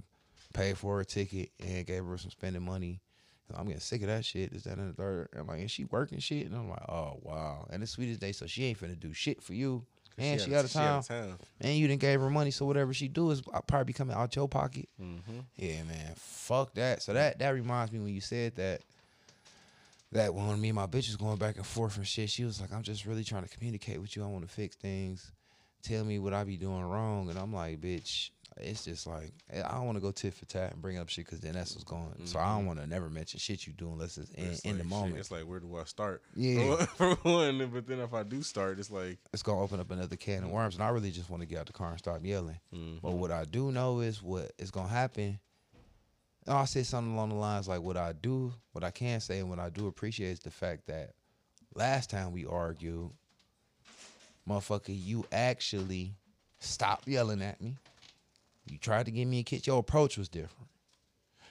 paid for her ticket and gave her some spending money. And I'm getting sick of that shit. This, that, and the third. And I'm like, and she working shit, and I'm like, oh wow. And it's sweetest day, so she ain't finna do shit for you. And she, out of town, town. and you didn't gave her money, so whatever she do is uh, probably coming out your pocket. Mm-hmm. Yeah, man. Fuck that. So that that reminds me when you said that. That when me and my bitch was going back and forth and shit, she was like, "I'm just really trying to communicate with you. I want to fix things. Tell me what I be doing wrong." And I'm like, "Bitch, it's just like I don't want to go tit for tat and bring up shit because then that's what's going. So I don't want to never mention shit you do unless it's in, It's in the like, shit, moment. it's like, where do I start? Yeah. For one, but then if I do start, it's like, it's gonna open up another can of worms. And I really just want to get out the car and stop yelling. Mhm. But what I do know is what is gonna happen. And I said something along the lines like what I do, what I can say, and what I do appreciate is the fact that last time we argued, motherfucker, you actually stopped yelling at me. You tried to give me a kiss. Your approach was different.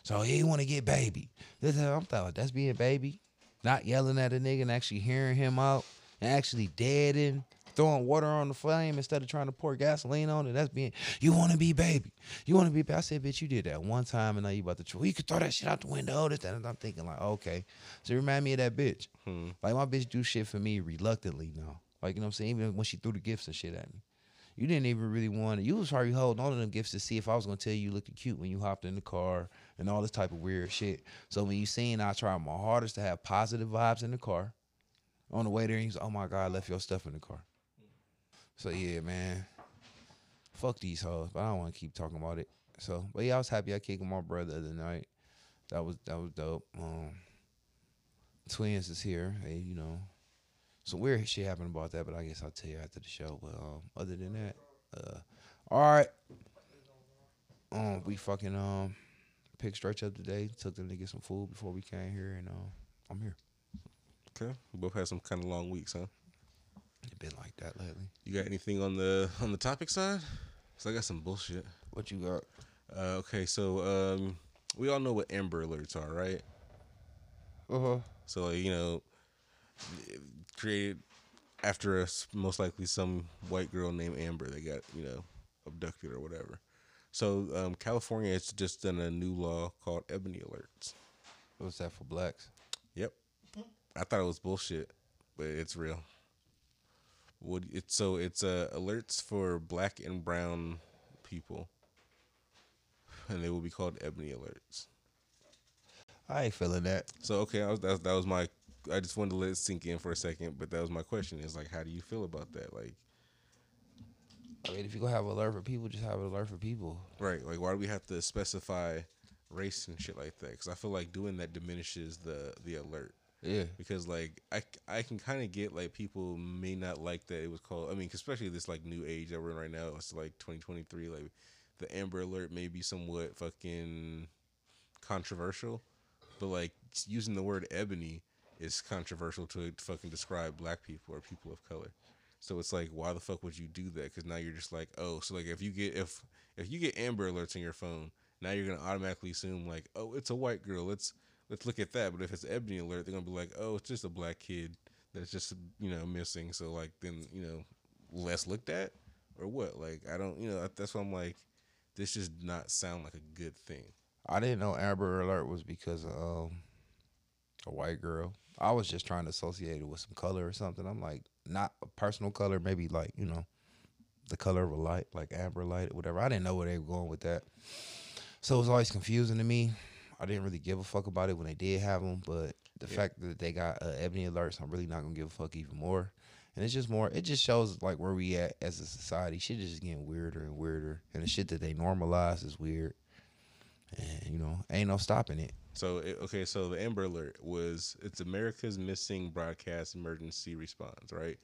So he want to get baby. This- I'm thinking that's being baby. Not yelling at a nigga and actually hearing him out and actually deading, throwing water on the flame instead of trying to pour gasoline on it. That's being, you want to be baby. You want to be baby. I said, bitch, you did that one time and now you about to, tr- you could throw that shit out the window. This, that. And I'm thinking like, okay. So it remind me of that bitch. hmm. Like my bitch do shit for me reluctantly now. Like, you know what I'm saying? Even when she threw the gifts and shit at me. You didn't even really want to. You was probably holding on to them gifts to see if I was gonna tell you you looked cute when you hopped in the car and all this type of weird shit. So when you seen, I tried my hardest to have positive vibes in the car. On the way there, he's oh my god, I left your stuff in the car. So yeah, man, fuck these hoes. But I don't want to keep talking about it. So, but yeah, I was happy I kicked my brother the night. That was that was dope. Um, twins is here. Hey, you know, some weird shit happened about that, but I guess I'll tell you after the show. But um, other than that, uh, all right. Um, we fucking um picked stretch up today. Took them to get some food before we came here, and uh, I'm here. Okay, we both had some kind of long weeks, huh? It been like that lately. You got anything on the on the topic side? So I got some bullshit. What you got? Uh, okay, so um, we all know what Amber Alerts are, right? Uh huh. So you know, created after us, most likely some white girl named Amber that got you know abducted or whatever. So um, California has just done a new law called Ebony Alerts. What's that for blacks? Yep, I thought it was bullshit, but it's real. Would it so it's uh, alerts for black and brown people, and they will be called Ebony Alerts. I ain't feeling that. So okay, I was, that, that was my. I just wanted to let it sink in for a second, but that was my question: is like, how do you feel about that? Like, I mean, if you gonna have an alert for people, just have an alert for people. right? Like, why do we have to specify race and shit like that? Because I feel like doing that diminishes the the alert. Yeah. Because like I, I can kind of get like people may not like that it was called. I mean, especially this like new age that we're in right now. It's like 2023. Like the Amber Alert may be somewhat fucking controversial, but like using the word ebony is controversial to fucking describe black people or people of color. So it's like, why the fuck would you do that? Because now you're just like, oh, so like if you get if if you get Amber Alerts on your phone, now you're gonna automatically assume like, oh, it's a white girl. Let's let's look at that. But if it's Ebony Alert, they're gonna be like, oh, it's just a black kid that's just you know missing. So like then you know less looked at or what? Like I don't you know that's why I'm like, this just not sound like a good thing. I didn't know Amber Alert was because of um, a white girl. I was just trying to associate it with some color or something. I'm like, not a personal color, maybe like, you know, the color of a light, like amber light or whatever. I didn't know where they were going with that. So it was always confusing to me. I didn't really give a fuck about it when they did have them, but the Yeah. fact that they got uh, ebony alerts, I'm really not gonna give a fuck even more. And it's just more. It just shows like where we at as a society. Shit is just getting weirder and weirder, and the shit that they normalize is weird. And you know, ain't no stopping it. So it, okay, so the Amber Alert was it's America's missing broadcast emergency response, right?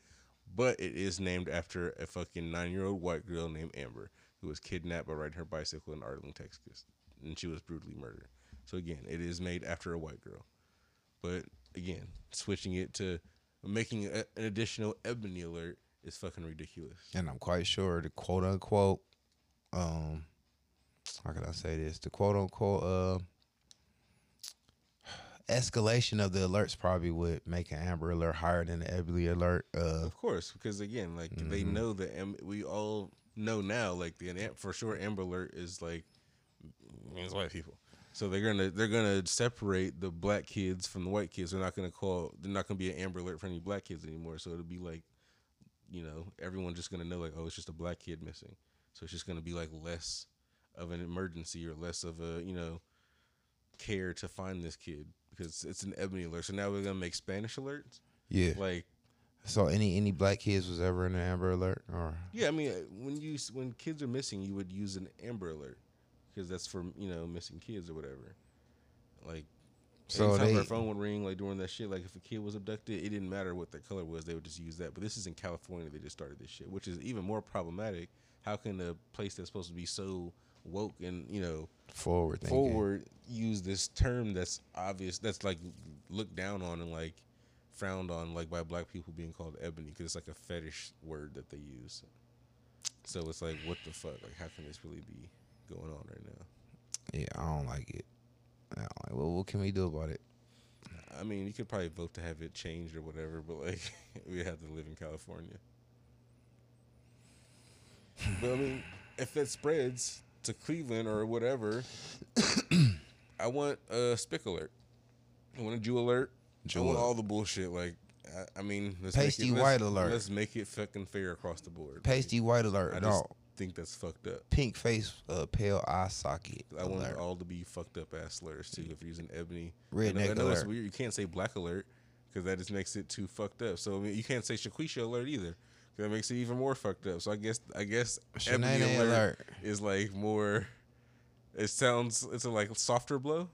But it is named after a fucking nine year old white girl named Amber who was kidnapped by riding her bicycle in Arlen, Texas, and she was brutally murdered. So again, it is made after a white girl, but again, switching it to making a, an additional Ebony Alert is fucking ridiculous. And I'm quite sure the quote unquote, um, how can I say this? The quote unquote uh, escalation of the alerts probably would make an Amber Alert higher than the Ebony Alert. Uh, Of course, because again, like they Mhm. know that Am- we all know now, like the for sure Amber Alert is like means white people. So they're gonna they're gonna separate the black kids from the white kids. They're not gonna call they're not gonna be an Amber Alert for any black kids anymore. So it'll be like, you know, everyone's just gonna know like, oh, it's just a black kid missing. So it's just gonna be like less of an emergency or less of a you know care to find this kid because it's an Ebony Alert. So now we're gonna make Spanish alerts. yeah. Like So any any black kids was ever in an Amber Alert or Yeah, I mean, uh, when you when kids are missing, you would use an Amber Alert because that's for you know missing kids or whatever. Like, So anytime they- their phone would ring, like during that shit, like if a kid was abducted, it didn't matter what their color was, they would just use that. But this is in California; they just started this shit, which is even more problematic. How can a place that's supposed to be so woke and you know forward thinking? forward use this term that's obvious, that's like looked down on and like frowned on, like by black people being called ebony because it's like a fetish word that they use. So it's like, what the fuck? Like, how can this really be going on right now? Yeah, I don't like it. I don't like. Well, what can we do about it? I mean, you could probably vote to have it changed or whatever, but like, we have to live in California. but I mean, if it spreads to Cleveland or whatever, I want a spick alert. I want a Jew alert. Jew I want alert. all the bullshit. Like, I, I mean, Pasty it, white alert. Let's make it fucking fair across the board. Pasty white alert. I no, just think that's fucked up. pink face, uh, pale eye socket. I want all to be fucked up ass slurs too. If you're using ebony, Redneck I know, I know it's alert. weird. You can't say black alert because that just makes it too fucked up. So I mean, you can't say Shaquisha alert either That makes it even more fucked up. So I guess I guess Ebony alert, alert. is like more. It sounds it's a like softer blow.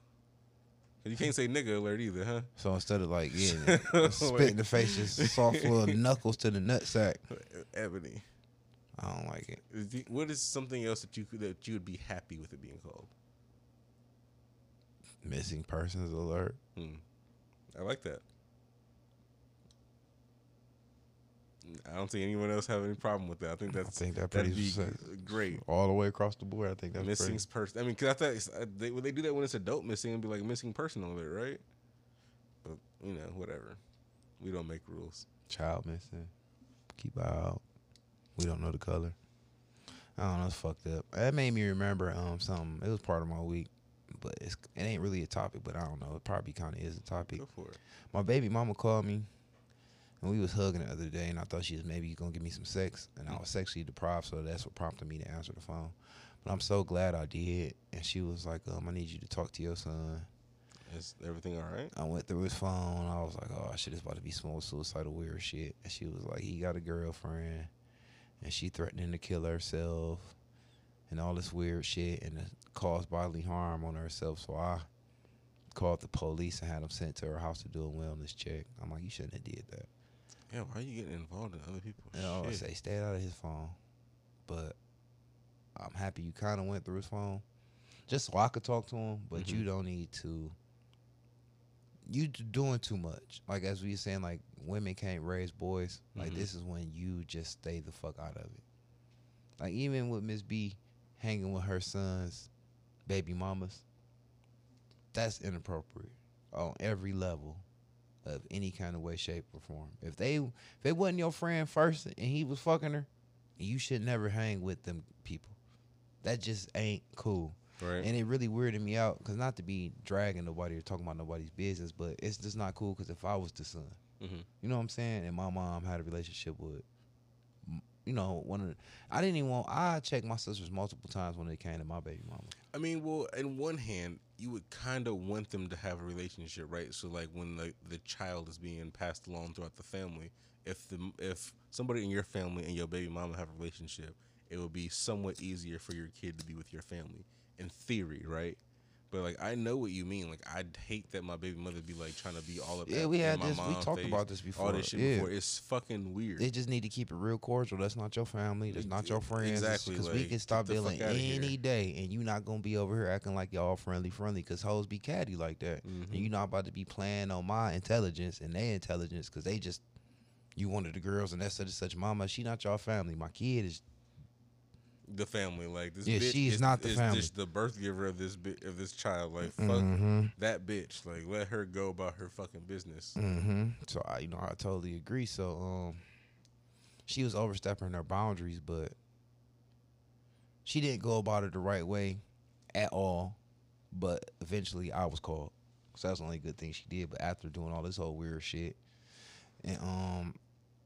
You can't say nigga alert either, huh? So instead of like yeah, spit in the face, just soft little knuckles to the nutsack. Ebony. I don't like it. What is something else that you could that you would be happy with it being called? Missing persons alert. Hmm. I like that. I don't think anyone else have any problem with that. I think that's I think that that'd pretty be great. all the way across the board. I think that's missing person. I mean, cause I thought uh, they, when they do that when it's adult missing, it'd be like missing person alert, right? But you know, whatever. We don't make rules. child missing. Keep out. We don't know the color. I don't know. It's fucked up. That made me remember um something. It was part of my week, but it's it ain't really a topic. But I don't know. It probably kind of is a topic. Go for it. My baby mama called me, and we was hugging the other day, and I thought she was maybe gonna give me some sex, and I was sexually deprived, so that's what prompted me to answer the phone. But I'm so glad I did. And she was like, um, I need you to talk to your son. Is everything all right? I went through his phone. I was like, oh, shit, it's about to be some more suicidal weird shit. And she was like, he got a girlfriend, and she threatening to kill herself, and all this weird shit, and it caused bodily harm on herself. So I called the police and had them sent to her house to do a wellness check. I'm like, you shouldn't have did that. Yeah. Why are you getting involved in other people's I always shit? say, stay out of his phone. But I'm happy you kind of went through his phone, just so I could talk to him. But you Mhm. don't need to. You doing too much. Like as we were saying, like women can't raise boys. Like Mhm. this is when you just stay the fuck out of it. Like even with Miss B hanging with her son's baby mamas, that's inappropriate on every level of any kind of way, shape, or form. If they if they wasn't your friend first and he was fucking her, you should never hang with them people. That just ain't cool. Right. And it really weirded me out because not to be dragging nobody or talking about nobody's business, but it's just not cool because if I was the son, mm-hmm. you know what I'm saying, and my mom had a relationship with, you know, one of the, I didn't even want, I checked my sisters multiple times when it came to my baby mama. I mean, well, in one hand, you would kind of want them to have a relationship, right? So, like, when the the child is being passed along throughout the family, if the if somebody in your family and your baby mama have a relationship, it would be somewhat easier for your kid to be with your family, in theory, right? But like, I know what you mean. Like, I'd hate that my baby mother be like trying to be all up. Yeah, we had this, we talked face, about this before. all this shit yeah. before. It's fucking weird. They just need to keep it real cordial. That's not your family. That's not your friends. Exactly, Because we can stop dealing any day, and you not gonna be over here acting like y'all friendly, friendly. Because hoes be catty like that, Mhm. and you not about to be playing on my intelligence and their intelligence because they just you one of the girls and that's such and such mama. She not your family. My kid is the family, like this. Yeah, bitch she's is, not the is family. Just the birth giver of this bi- of this child. Like fuck Mhm. that bitch. Like let her go about her fucking business. Mm-hmm. So I, you know, I totally agree. So, um, she was overstepping her boundaries, but she didn't go about it the right way at all. But eventually, I was called. So that's the only good thing she did. But after doing all this whole weird shit, and um,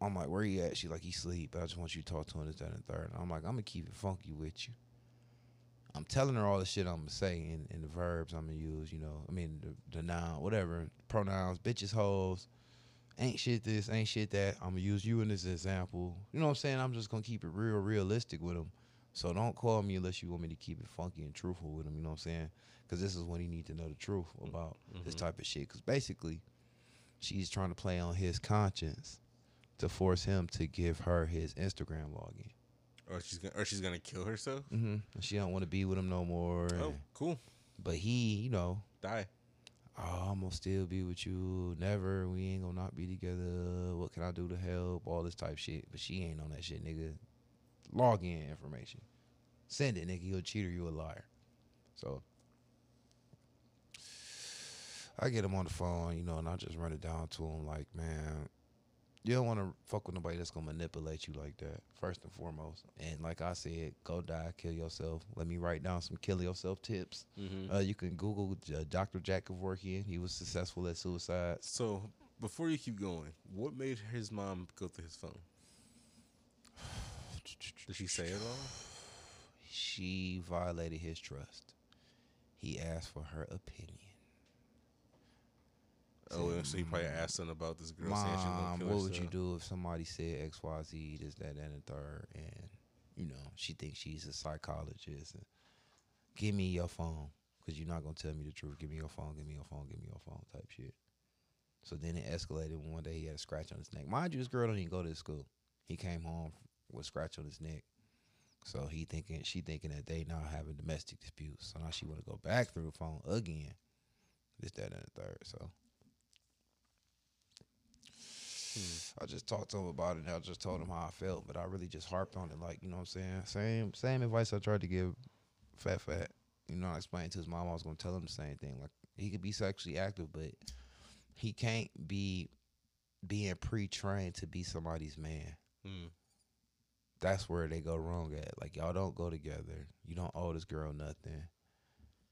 I'm like, "Where you at?" She's like, "He sleep." I just want you to talk to him this, that, and third. I'm like, "I'm gonna keep it funky with you." I'm telling her all the shit I'm gonna say in, in the verbs I'm gonna use. You know, I mean the, the noun, whatever pronouns, bitches, hoes, ain't shit this, ain't shit that. I'm gonna use you in this example. You know what I'm saying? I'm just gonna keep it real, realistic with him. So don't call me unless you want me to keep it funky and truthful with him. You know what I'm saying? Because this is when he need to know the truth mm, about this mm-hmm. type of shit. Because basically, she's trying to play on his conscience to force him to give her his Instagram login. Or she's gonna or she's gonna kill herself. Mm-hmm. She don't want to be with him no more. Oh, cool. But he, you know, Die. oh, I'm gonna still be with you. Never. We ain't gonna not be together. What can I do to help? All this type shit. But she ain't on that shit, nigga. Login information. Send it, nigga. You a cheater. You a liar. So I get him on the phone, you know, and I just run it down to him like, man, you don't want to fuck with nobody that's gonna manipulate you like that. First and foremost, and like I said, go die, kill yourself. Let me write down some kill yourself tips. Mm-hmm. Uh, you can Google uh, Dr. Jack Kevorkian. He was successful at suicide. So before you keep going, what made his mom go through his phone? Did she say it all? She violated his trust. He asked for her opinion. Oh, and so you probably mm. asked them about this girl saying she was gonna Mom, what would you do if somebody said X, Y, Z, this, that, that, and the third, and you know she thinks she's a psychologist? And give me your phone, cause you're not gonna tell me the truth. Give me your phone. Give me your phone. Give me your phone. Type shit. So then it escalated. One day he had a scratch on his neck. Mind you, this girl don't even go to school. He came home with a scratch on his neck. So he thinking, she thinking that they now having a domestic disputes. So now she want to go back through the phone again. This, that, and the third. So I just talked to him about it and I just told him how I felt, but I really just harped on it like, you know what I'm saying? Same same advice I tried to give Fat Fat. You know, I explained to his mom I was gonna tell him the same thing. Like he could be sexually active, but he can't be being pre trained to be somebody's man. Mm. That's where they go wrong at. Like y'all don't go together. You don't owe this girl nothing.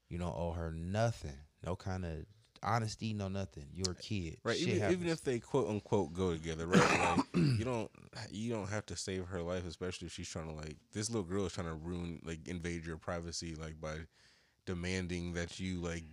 You don't owe her nothing. No kind of honesty, no nothing. You're a kid. Right, Shit even, even if they quote unquote go together, right? Like you don't you don't have to save her life, especially if she's trying to like this little girl is trying to ruin like invade your privacy, like by demanding that you like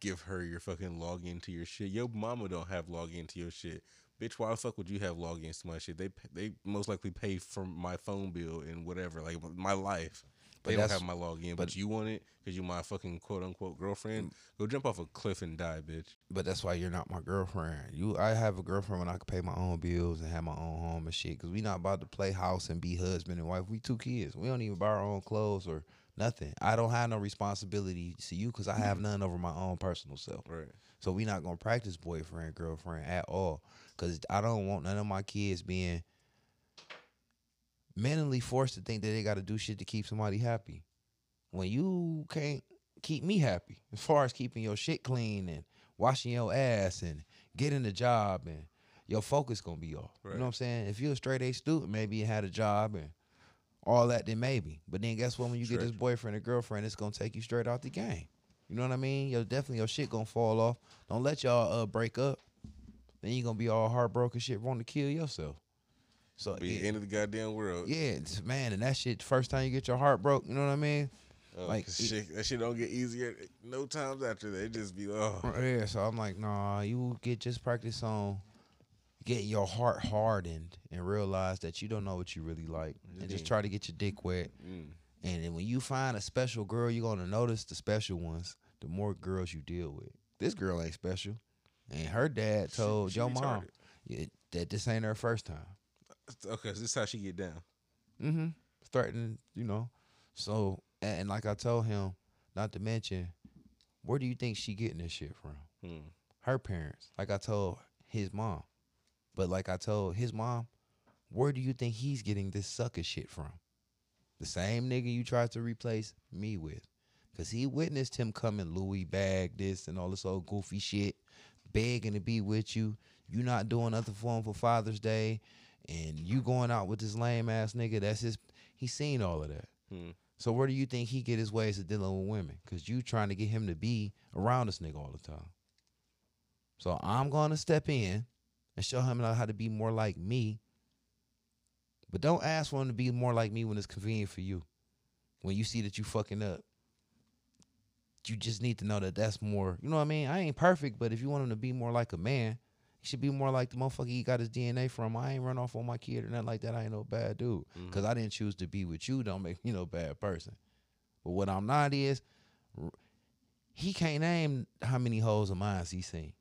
give her your fucking login to your shit. Your mama don't have login to your shit. Bitch, why the fuck would you have logins to my shit? They they most likely pay for my phone bill and whatever, like my life. But They don't have my login, but- but, you want it because you my fucking quote unquote girlfriend. Mm. Go jump off a cliff and die, bitch. But that's why you're not my girlfriend. You, I have a girlfriend when I can pay my own bills and have my own home and shit. Cause we not about to play house and be husband and wife. We two kids. We don't even buy our own clothes or nothing. I don't have no responsibility to you because I mm. have none over my own personal self. Right. So we not gonna practice boyfriend girlfriend at all. Cause I don't want none of my kids being mentally forced to think that they got to do shit to keep somebody happy. When you can't keep me happy, as far as keeping your shit clean and washing your ass and getting a job and your focus gonna be off. You know what I'm saying? If you're a straight A student, maybe you had a job and all that, then maybe. But then guess what? When you get this boyfriend or girlfriend, it's gonna take you straight out the game. You know what I mean? Yo, definitely your shit gonna fall off. Don't let y'all uh break up. Then you gonna be all heartbroken, shit, wanting to kill yourself. So Be yeah, the end of the goddamn world. yeah, man, and that shit. First time you get your heart broke, you know what I mean? Oh, Like, shit, that shit don't get easier. No times after that, it just be oh. Yeah, so I'm like, nah, you get just practice on getting your heart hardened and realize that you don't know what you really like, and just Mm. try to get your dick wet. Mm. And then when you find a special girl, you're gonna notice the special ones. The more girls you deal with, this girl ain't special, and her dad told she your mom retarded. that this ain't her first time. Okay, so this is how she get down. Mm-hmm. Threatening, you know. So and, and like I told him, not to mention, where do you think she getting this shit from? Hmm. Her parents. Like I told his mom. But like I told his mom, where do you think he's getting this sucker shit from? The same nigga you tried to replace me with. Cause he witnessed him coming Louis bag this and all this old goofy shit, begging to be with you. You not doing nothing for him for Father's Day, and you going out with this lame ass nigga. That's his. He seen all of that. Hmm. So where do you think he get his ways of dealing with women? Cause you trying to get him to be around this nigga all the time. So I'm gonna step in and show him how to be more like me. But don't ask for him to be more like me when it's convenient for you. When you see that you fucking up, you just need to know that that's more. You know what I mean? I ain't perfect, but if you want him to be more like a man, he should be more like the motherfucker he got his DNA from. I ain't run off on my kid or nothing like that. I ain't no bad dude. Mm-hmm. Cause I didn't choose to be with you. Don't make me no bad person. But what I'm not is, he can't name how many holes of mine he seen.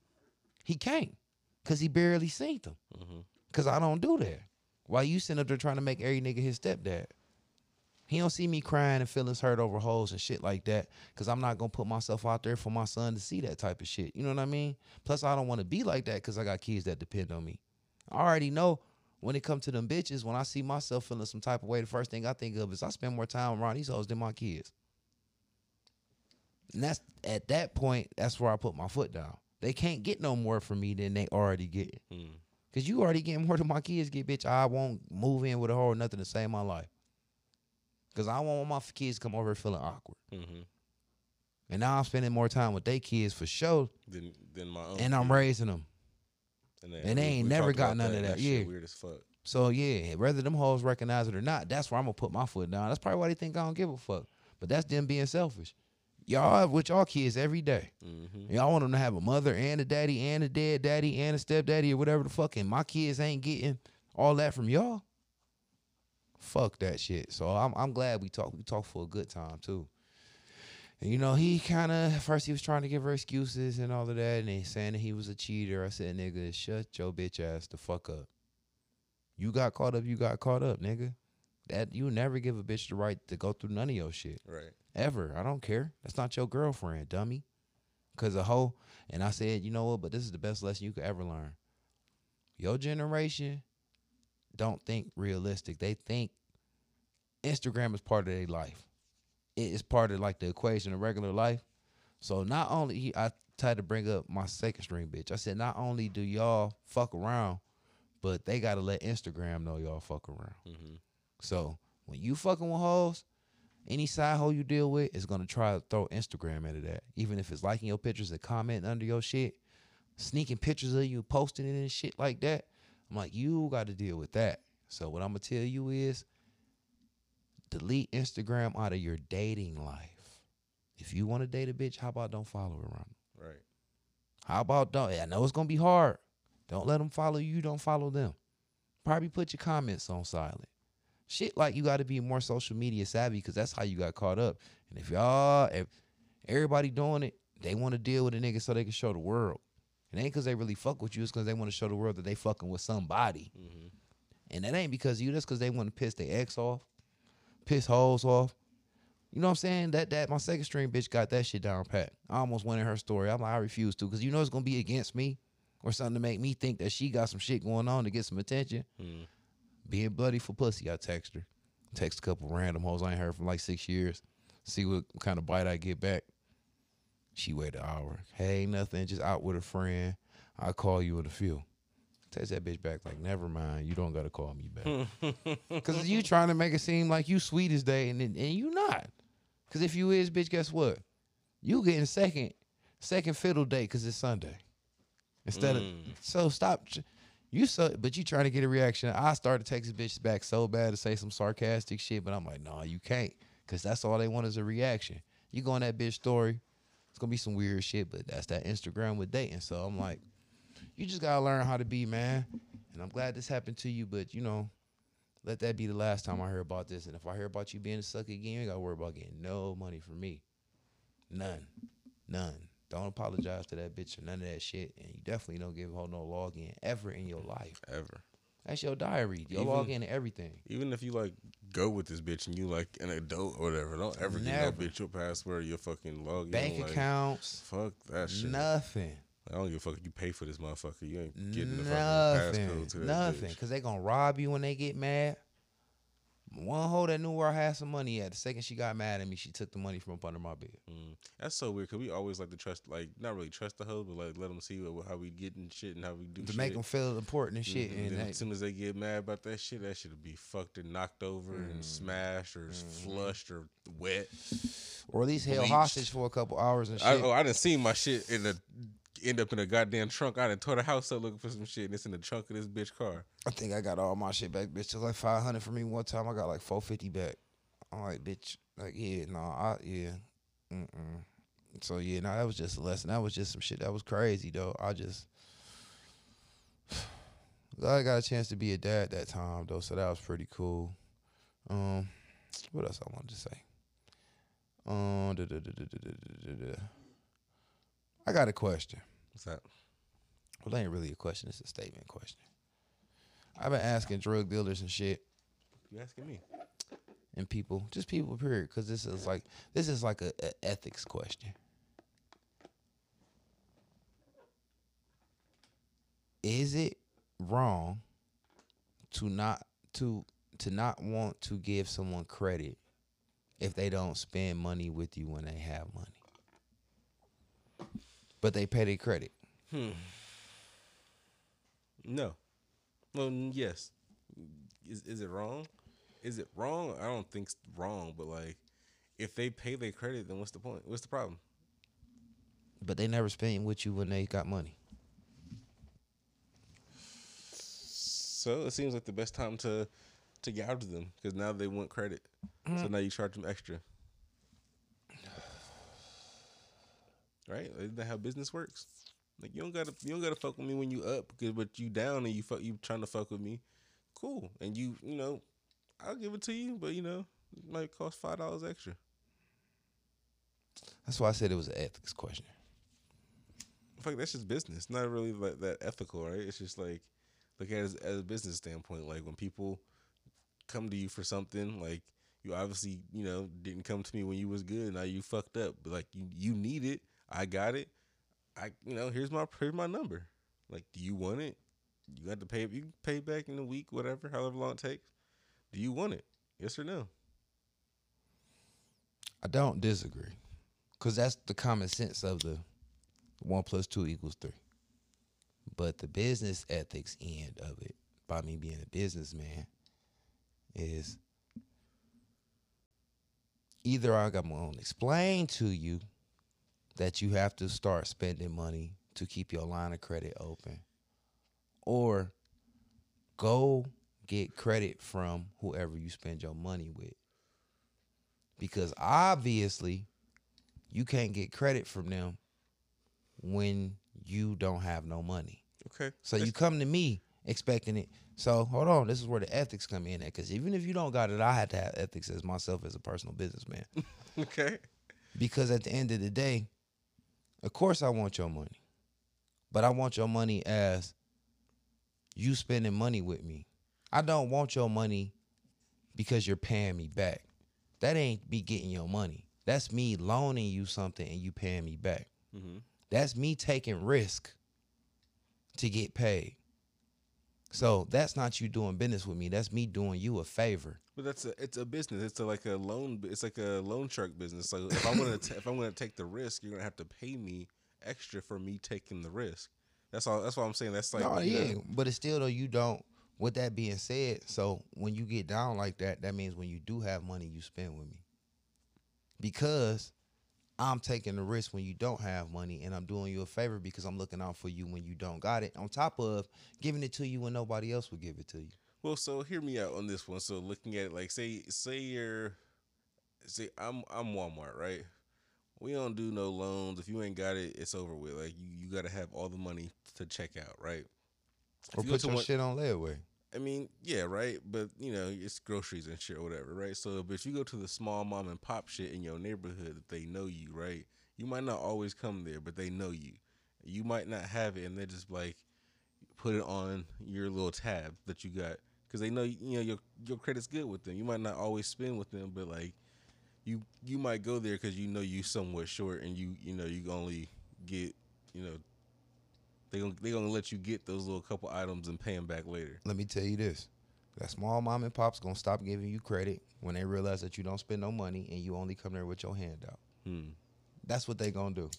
He can't, cause he barely seen them. Mhm. Cause I don't do that. Why you sitting up there trying to make every nigga his stepdad? He don't see me crying and feelings hurt over hoes and shit like that. Cause I'm not gonna put myself out there for my son to see that type of shit. You know what I mean? Plus, I don't want to be like that because I got kids that depend on me. I already know when it comes to them bitches. When I see myself feeling some type of way, the first thing I think of is I spend more time around these hoes than my kids. And that's at that point, that's where I put my foot down. They can't get no more from me than they already get. Hmm. Cause you already getting more than my kids get, bitch. I won't move in with a hoe or nothing to save my life. Cause I want my kids to come over feeling awkward. Mm-hmm. And now I'm spending more time with their kids for sure. Then, then my own. And I'm raising them. And, and they ain't never got none of that, shit yeah. weird as fuck. So yeah, whether them hoes recognize it or not, that's where I'm gonna put my foot down. That's probably why they think I don't give a fuck. But that's them being selfish. y'all with y'all kids every day. Mm-hmm. Y'all want them to have a mother and a daddy and a dead daddy and a stepdaddy or whatever the fuck. And my kids ain't getting all that from y'all. Fuck that shit. So I'm I'm glad we talked. We talked for a good time too. And you know, he kind of first he was trying to give her excuses and all of that, and he saying that he was a cheater. I said, nigga, shut your bitch ass the fuck up. You got caught up. You got caught up, nigga. That you never give a bitch the right to go through none of your shit Right. ever. I don't care. That's not your girlfriend, dummy. Cause a hoe. And I said, you know what? But this is the best lesson you could ever learn. Your generation don't think realistic. They think Instagram is part of their life. It is part of like the equation of regular life. So not only I tried to bring up my second string bitch. I said not only do y'all fuck around, but they gotta let Instagram know y'all fuck around. Mm-hmm. So when you fucking with hoes, any side hoe you deal with is gonna try to throw Instagram into that. Even if it's liking your pictures and commenting under your shit, sneaking pictures of you, posting it and shit like that. I'm like, you gotta deal with that. So what I'm gonna tell you is delete Instagram out of your dating life. If you want to date a bitch, how about don't follow her around? Right. How about don't? I know it's gonna be hard. Don't let them follow you. Don't follow them. Probably put your comments on silent. Shit, like you got to be more social media savvy because that's how you got caught up. And if y'all, if everybody doing it, they want to deal with a nigga so they can show the world. It ain't because they really fuck with you. It's because they want to show the world that they fucking with somebody. Mm-hmm. And that ain't because of you. That's because they want to piss their ex off, piss hoes off. You know what I'm saying? That that my second string bitch got that shit down pat. I almost went in her story. I'm like, I refuse to, because you know it's gonna be against me or something to make me think that she got some shit going on to get some attention. Mm. Being bloody for pussy, I text her. Text a couple random hoes I ain't heard from like six years. See what kind of bite I get back. She waited an hour. Hey, nothing, just out with a friend. I'll call you in a few. Text that bitch back like, never mind. You don't gotta call me back. Cause you trying to make it seem like you sweet as day, and and you not. Cause if you is, bitch, guess what? You getting second, second fiddle date cause it's Sunday. Instead of Mm. so stop. You so, but you trying to get a reaction. I started texting bitches back so bad to say some sarcastic shit, but I'm like, no, you can't, cause that's all they want is a reaction. You go on that bitch story, it's gonna be some weird shit, but that's that Instagram with dating. So I'm like, you just gotta learn how to be, man. And I'm glad this happened to you, but you know, let that be the last time I hear about this. And if I hear about you being a sucker again, you ain't gotta worry about getting no money from me. None. None. Don't apologize to that bitch or none of that shit. And you definitely don't give her no login ever in your life. Ever. That's your diary. Your Even- login to everything. Even if you like go with this bitch and you like an adult or whatever, don't ever give Never. that bitch your password, your fucking login. Bank like, accounts. Fuck that shit. Nothing. I don't give a fuck if you pay for this motherfucker. You ain't getting the fucking Nothing. passcode to that Nothing. bitch. Because they going to rob you when they get mad. One hoe that knew where I had some money at. The second she got mad at me, she took the money from up under my bed. Mm. That's so weird because we always like to trust, like not really trust the hoes, but like let them see what, how we getting shit and how we do To shit. make them feel important and shit. Mhm. And then they- as soon as they get mad about that shit, that should be fucked and knocked over Mm. and smashed or flushed or wet. or at least held bleached. hostage for a couple hours and shit. I, oh, I didn't see my shit in the end up in a goddamn trunk. I done tore the house up looking for some shit, and it's in the trunk of this bitch car. I think I got all my shit back, bitch. It was like five hundred for me one time. I got like four fifty back. I'm like, bitch, like yeah, no, I yeah, mm. So yeah, no, that was just a lesson. That was just some shit. That was crazy though. I just, I got a chance to be a dad that time though, so that was pretty cool. Um, what else I wanted to say? Um, da, da, da, da, da. I got a question. What's that? Well, it ain't really a question. It's a statement question. I've been asking drug dealers and shit You asking me? and people, just people, period, because this is like this is like a, a ethics question. Is it wrong to not to to not want to give someone credit if they don't spend money with you when they have money, but they pay their credit? Hmm. No. Well, yes. Is is it wrong? Is it wrong? I don't think it's wrong, but like, if they pay their credit, then what's the point? What's the problem? But they never spend with you when they got money. So it seems like the best time to to gouge them because now they want credit. So now you charge them extra. Right? Isn't that how business works? Like you don't gotta you don't gotta fuck with me when you up but you down and you fuck you trying to fuck with me, cool. And you you know, I'll give it to you, but you know, it might cost five dollars extra. That's why I said it was an ethics question. Fuck, that's just business. It's not really like that ethical, right? It's just like look at it as, as a business standpoint. Like when people come to you for something, like you obviously you know didn't come to me when you was good. Now you fucked up, but like you you need it. I got it. I you know here's my here's my number. Like, do you want it? You got to pay. You pay back in a week, whatever, however long it takes. Do you want it? Yes or no? I don't disagree, cause that's the common sense of the one plus two equals three. But the business ethics end of it, by me being a businessman, is either I got going to explain to you that you have to start spending money to keep your line of credit open, or go get credit from whoever you spend your money with. Because obviously, you can't get credit from them when you don't have no money. Okay. So you come to me expecting it. So hold on, this is where the ethics come in at. Because even if you don't got it, I had to have ethics as myself as a personal businessman. okay. because at the end of the day, of course I want your money, but I want your money as you spending money with me. I don't want your money because you're paying me back. That ain't me getting your money. That's me loaning you something and you paying me back. Mm-hmm. That's me taking risk to get paid. So that's not you doing business with me. That's me doing you a favor. But that's a it's a business. It's a, like a loan. It's like a loan shark business. So if I'm gonna if I'm gonna take the risk, you're gonna have to pay me extra for me taking the risk. That's all. That's what I'm saying. That's like no, you know, yeah, but it's still though you don't. With that being said, so when you get down like that, that means when you do have money, you spend with me. Because I'm taking the risk when you don't have money, and I'm doing you a favor because I'm looking out for you when you don't got it. On top of giving it to you when nobody else would give it to you. Well, so hear me out on this one. So looking at it, like say say you're say I'm I'm Walmart, right? We don't do no loans. If you ain't got it, it's over with. Like you, you gotta have all the money to check out, right? Or you put to your one- shit on layaway. I mean, yeah, right. But you know, it's groceries and shit or whatever, right? So, but if you go to the small mom and pop shit in your neighborhood, that they know you, right? You might not always come there, but they know you. You might not have it, and they just like put it on your little tab that you got because they know you know your your credit's good with them. You might not always spend with them, but like you you might go there because you know you somewhat short, and you you know you only get you know they gonna they gonna let you get those little couple items and pay them back later. Let me tell you this. That small mom and pop's gonna stop giving you credit when they realize that you don't spend no money and you only come there with your hand out. Hmm. That's what they gonna do.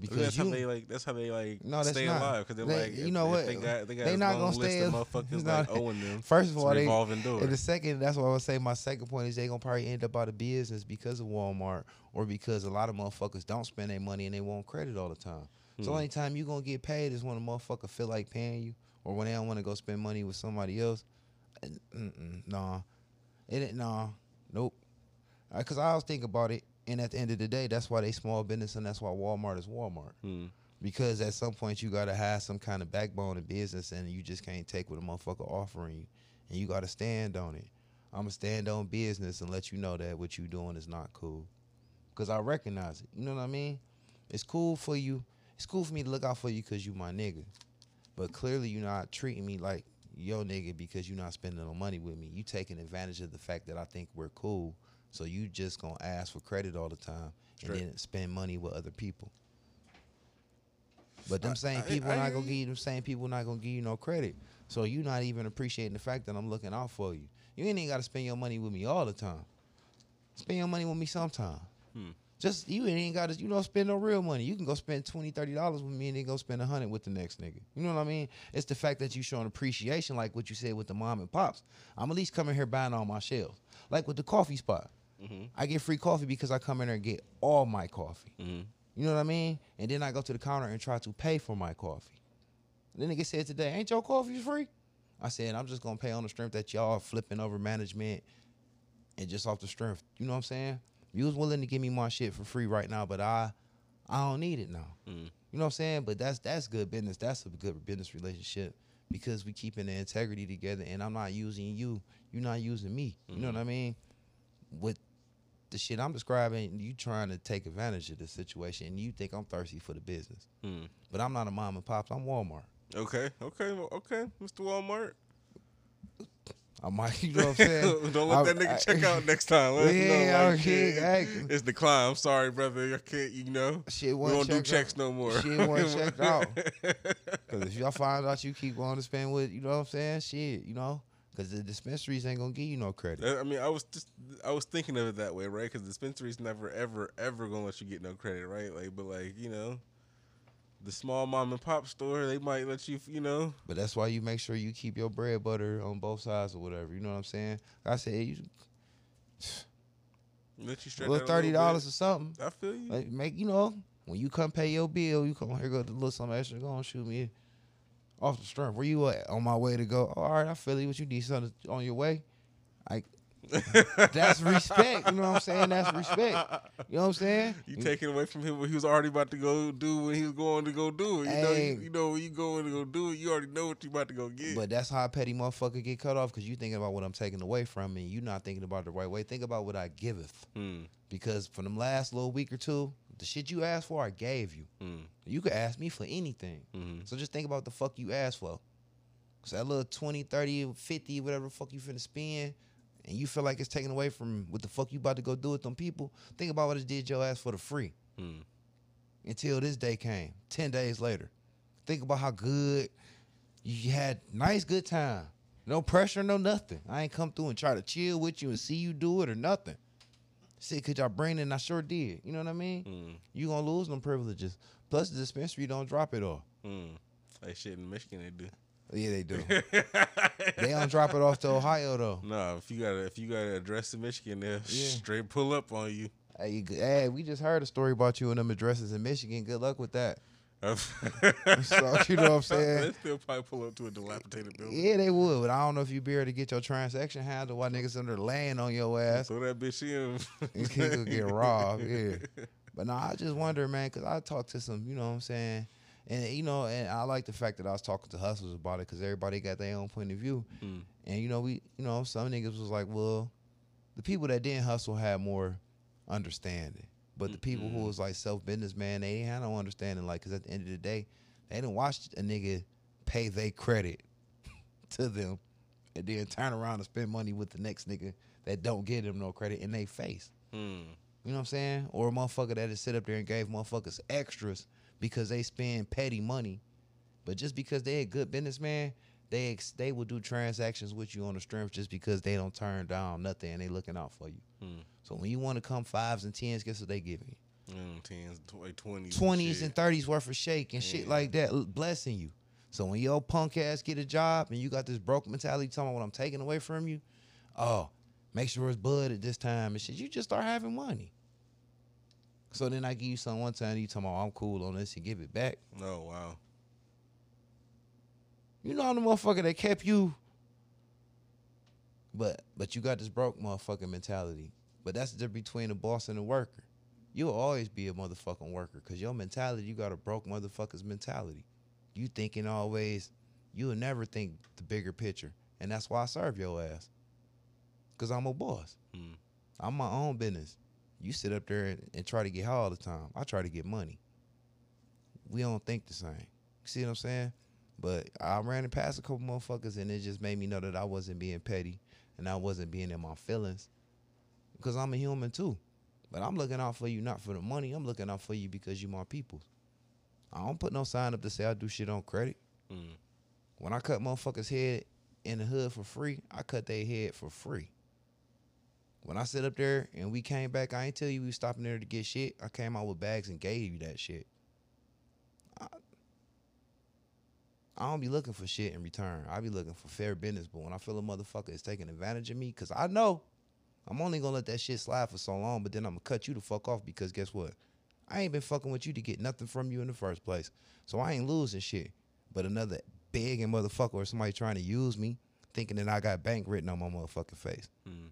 Because that's you, how they like. That's how they like No, that's stay not. alive. Because they're They- like, you know what? They got they got They not gonna list stay of motherfuckers No, like owing them. First of all, they door. and the second, that's what I would say. My second point is they gonna probably end up out of business because of Walmart or because a lot of motherfuckers don't spend their money and they want credit all the time. So Hmm. only time you gonna get paid is when a motherfucker feel like paying you or when they don't want to go spend money with somebody else. Mm-mm, nah, it ain't nah, nope. Because I always think about it, and at the end of the day, that's why they small business and that's why Walmart is Walmart Hmm. because at some point you gotta have some kind of backbone in business, and you just can't take what a motherfucker offering you, and you gotta stand on it. I'ma stand on business and let you know that what you doing is not cool, cause I recognize it. You know what I mean? It's cool for you. It's cool for me to look out for you cause you my nigga, but clearly you're not treating me like yo nigga because you're not spending no money with me. You taking advantage of the fact that I think we're cool, so you just gonna ask for credit all the time Straight. and then spend money with other people. But them I- same I- people I not gonna give you them same people not gonna give you no credit. So you not even appreciating the fact that I'm looking out for you. You ain't even gotta spend your money with me all the time. Spend your money with me sometime. Hmm. Just you ain't gotta you know spend no real money. You can go spend 20 30 dollars with me and then go spend a hundred with the next nigga. You know what I mean? It's the fact that you showing appreciation, like what you said with the mom and pops. I'm at least coming here buying all my shelves. Like with the coffee spot. Mm-hmm. I get free coffee because I come in there and get all my coffee. Mm-hmm. You know what I mean? And then I go to the counter and try to pay for my coffee. Then nigga said today, ain't your coffee free? I said, I'm just gonna pay on the strength that y'all flipping over management and just off the strength. You know what I'm saying? You was willing to give me my shit for free right now, but I I don't need it now. Mm. You know what I'm saying? But that's that's good business. That's a good business relationship because we keeping the integrity together, and I'm not using you. You're not using me. You know what I mean? With the shit I'm describing, you trying to take advantage of the situation, and you think I'm thirsty for the business. Mm. But I'm not a mom and pops. I'm Walmart. Okay, okay, okay, Mr. Walmart. I might, you know what I'm saying? Don't let I- that nigga I- check out next time. Let Yeah, know, like, okay, it's decline. I'm sorry, brother. I can't. You know, Shit we don't do checks out. no more. Shit wasn't checked out. Because if y'all find out you keep going to spend with, you know what I'm saying? Shit, you know? Because the dispensaries ain't going to give you no credit. Uh, I mean, I was just I was thinking of it that way, right? Because dispensaries never, ever, ever gonna let you get no credit, right? Like, but like, you know, the small mom and pop store, they might let you, you know. But that's why you make sure you keep your bread butter on both sides or whatever. You know what I'm saying? I said, you Let you stretch little thirty dollars or something. I feel you. Like make you know when you come pay your bill, you come here go to little something extra. Go and shoot me off the strength. Where you at? On my way to go. all right, I feel you. What you need something on your way? I. that's respect. You know what I'm saying? That's respect. You know what I'm saying? You taking away from him what he was already about to go do when he was going to go do it. You know, Hey. you, you know when you going to go do it, you already know what you about to go get. But that's how a petty motherfucker get cut off because you thinking about what I'm taking away from me. You not thinking about it the right way. Think about what I giveth. Hmm. Because for them last little week or two, the shit you asked for, I gave you. Hmm. You could ask me for anything. Mhm. So just think about the fuck you asked for. Cause that little 20, 30, 50, whatever fuck you finna spend, and you feel like it's taken away from what the fuck you about to go do with them people, think about what it did your ass for the free. Hmm. Until this day came, 10 days later. Think about how good you had nice good time. No pressure, no nothing. I ain't come through and try to chill with you and see you do it or nothing. See, could y'all bring it? And I sure did. You know what I mean? Hmm. You gonna lose them privileges. Plus the dispensary don't drop it off. Hmm. Like shit in Michigan they do. Yeah, they do. they don't drop it off to Ohio though. No, if you got if you got an address in Michigan, they'll Yeah. straight pull up on you. Hey, you, hey, we just heard a story about you and them addresses in Michigan. Good luck with that. So, you know what I'm saying? They still probably pull up to a dilapidated building. Yeah, they would, but I don't know if you be able to get your transaction handled while niggas under laying on your ass. Throw that bitch in. he could get robbed. Yeah. But no, I just wonder, man, because I talked to some, you know what I'm saying? And, you know, and I like the fact that I was talking to hustlers about it because everybody got their own point of view. Mm. And, you know, we, you know, some niggas was like, well, the people that didn't hustle had more understanding. But the people who was like self business, man, they had no understanding. Like, because at the end of the day, they didn't watch a nigga pay they credit to them and then turn around and spend money with the next nigga that don't give them no credit in their face. Hmm. You know what I'm saying? Or a motherfucker that just sit up there and gave motherfuckers extras because they spend petty money. But just because they a good businessman, they ex- they will do transactions with you on the strength just because they don't turn down nothing and they looking out for you. Hmm. So when you want to come fives and tens, guess what they giving you? Mm, tens, twenties, Twenties and thirties worth of shake and shit like that, blessing you. So when your punk ass get a job and you got this broke mentality talking about what I'm taking away from you, oh, make sure it's bud at this time and shit. You just start having money. So then I give you something one time, you talking about I'm cool on this and give it back. Oh wow. You know I'm the motherfucker that kept you. But but you got this broke motherfucking mentality. But that's the difference between a boss and a worker. You'll always be a motherfucking worker because your mentality, you got a broke motherfucker's mentality. You thinking always, you'll never think the bigger picture. And that's why I serve your ass. Because I'm a boss. Hmm. I'm my own business. You sit up there and, and try to get high all the time. I try to get money. We don't think the same. See what I'm saying? But I ran it past a couple motherfuckers and it just made me know that I wasn't being petty and I wasn't being in my feelings. Because I'm a human too. But I'm looking out for you not for the money. I'm looking out for you because you my people. I don't put no sign up to say I do shit on credit. Hmm. When I cut motherfuckers' head in the hood for free, I cut their head for free. When I sit up there and we came back, I ain't tell you we stopping there to get shit. I came out with bags and gave you that shit. I, I don't be looking for shit in return. I be looking for fair business. But when I feel a motherfucker is taking advantage of me, cause I know I'm only gonna let that shit slide for so long, but then I'm gonna cut you the fuck off because guess what? I ain't been fucking with you to get nothing from you in the first place. So I ain't losing shit. But another begging motherfucker or somebody trying to use me, thinking that I got bank written on my motherfucking face. Hmm.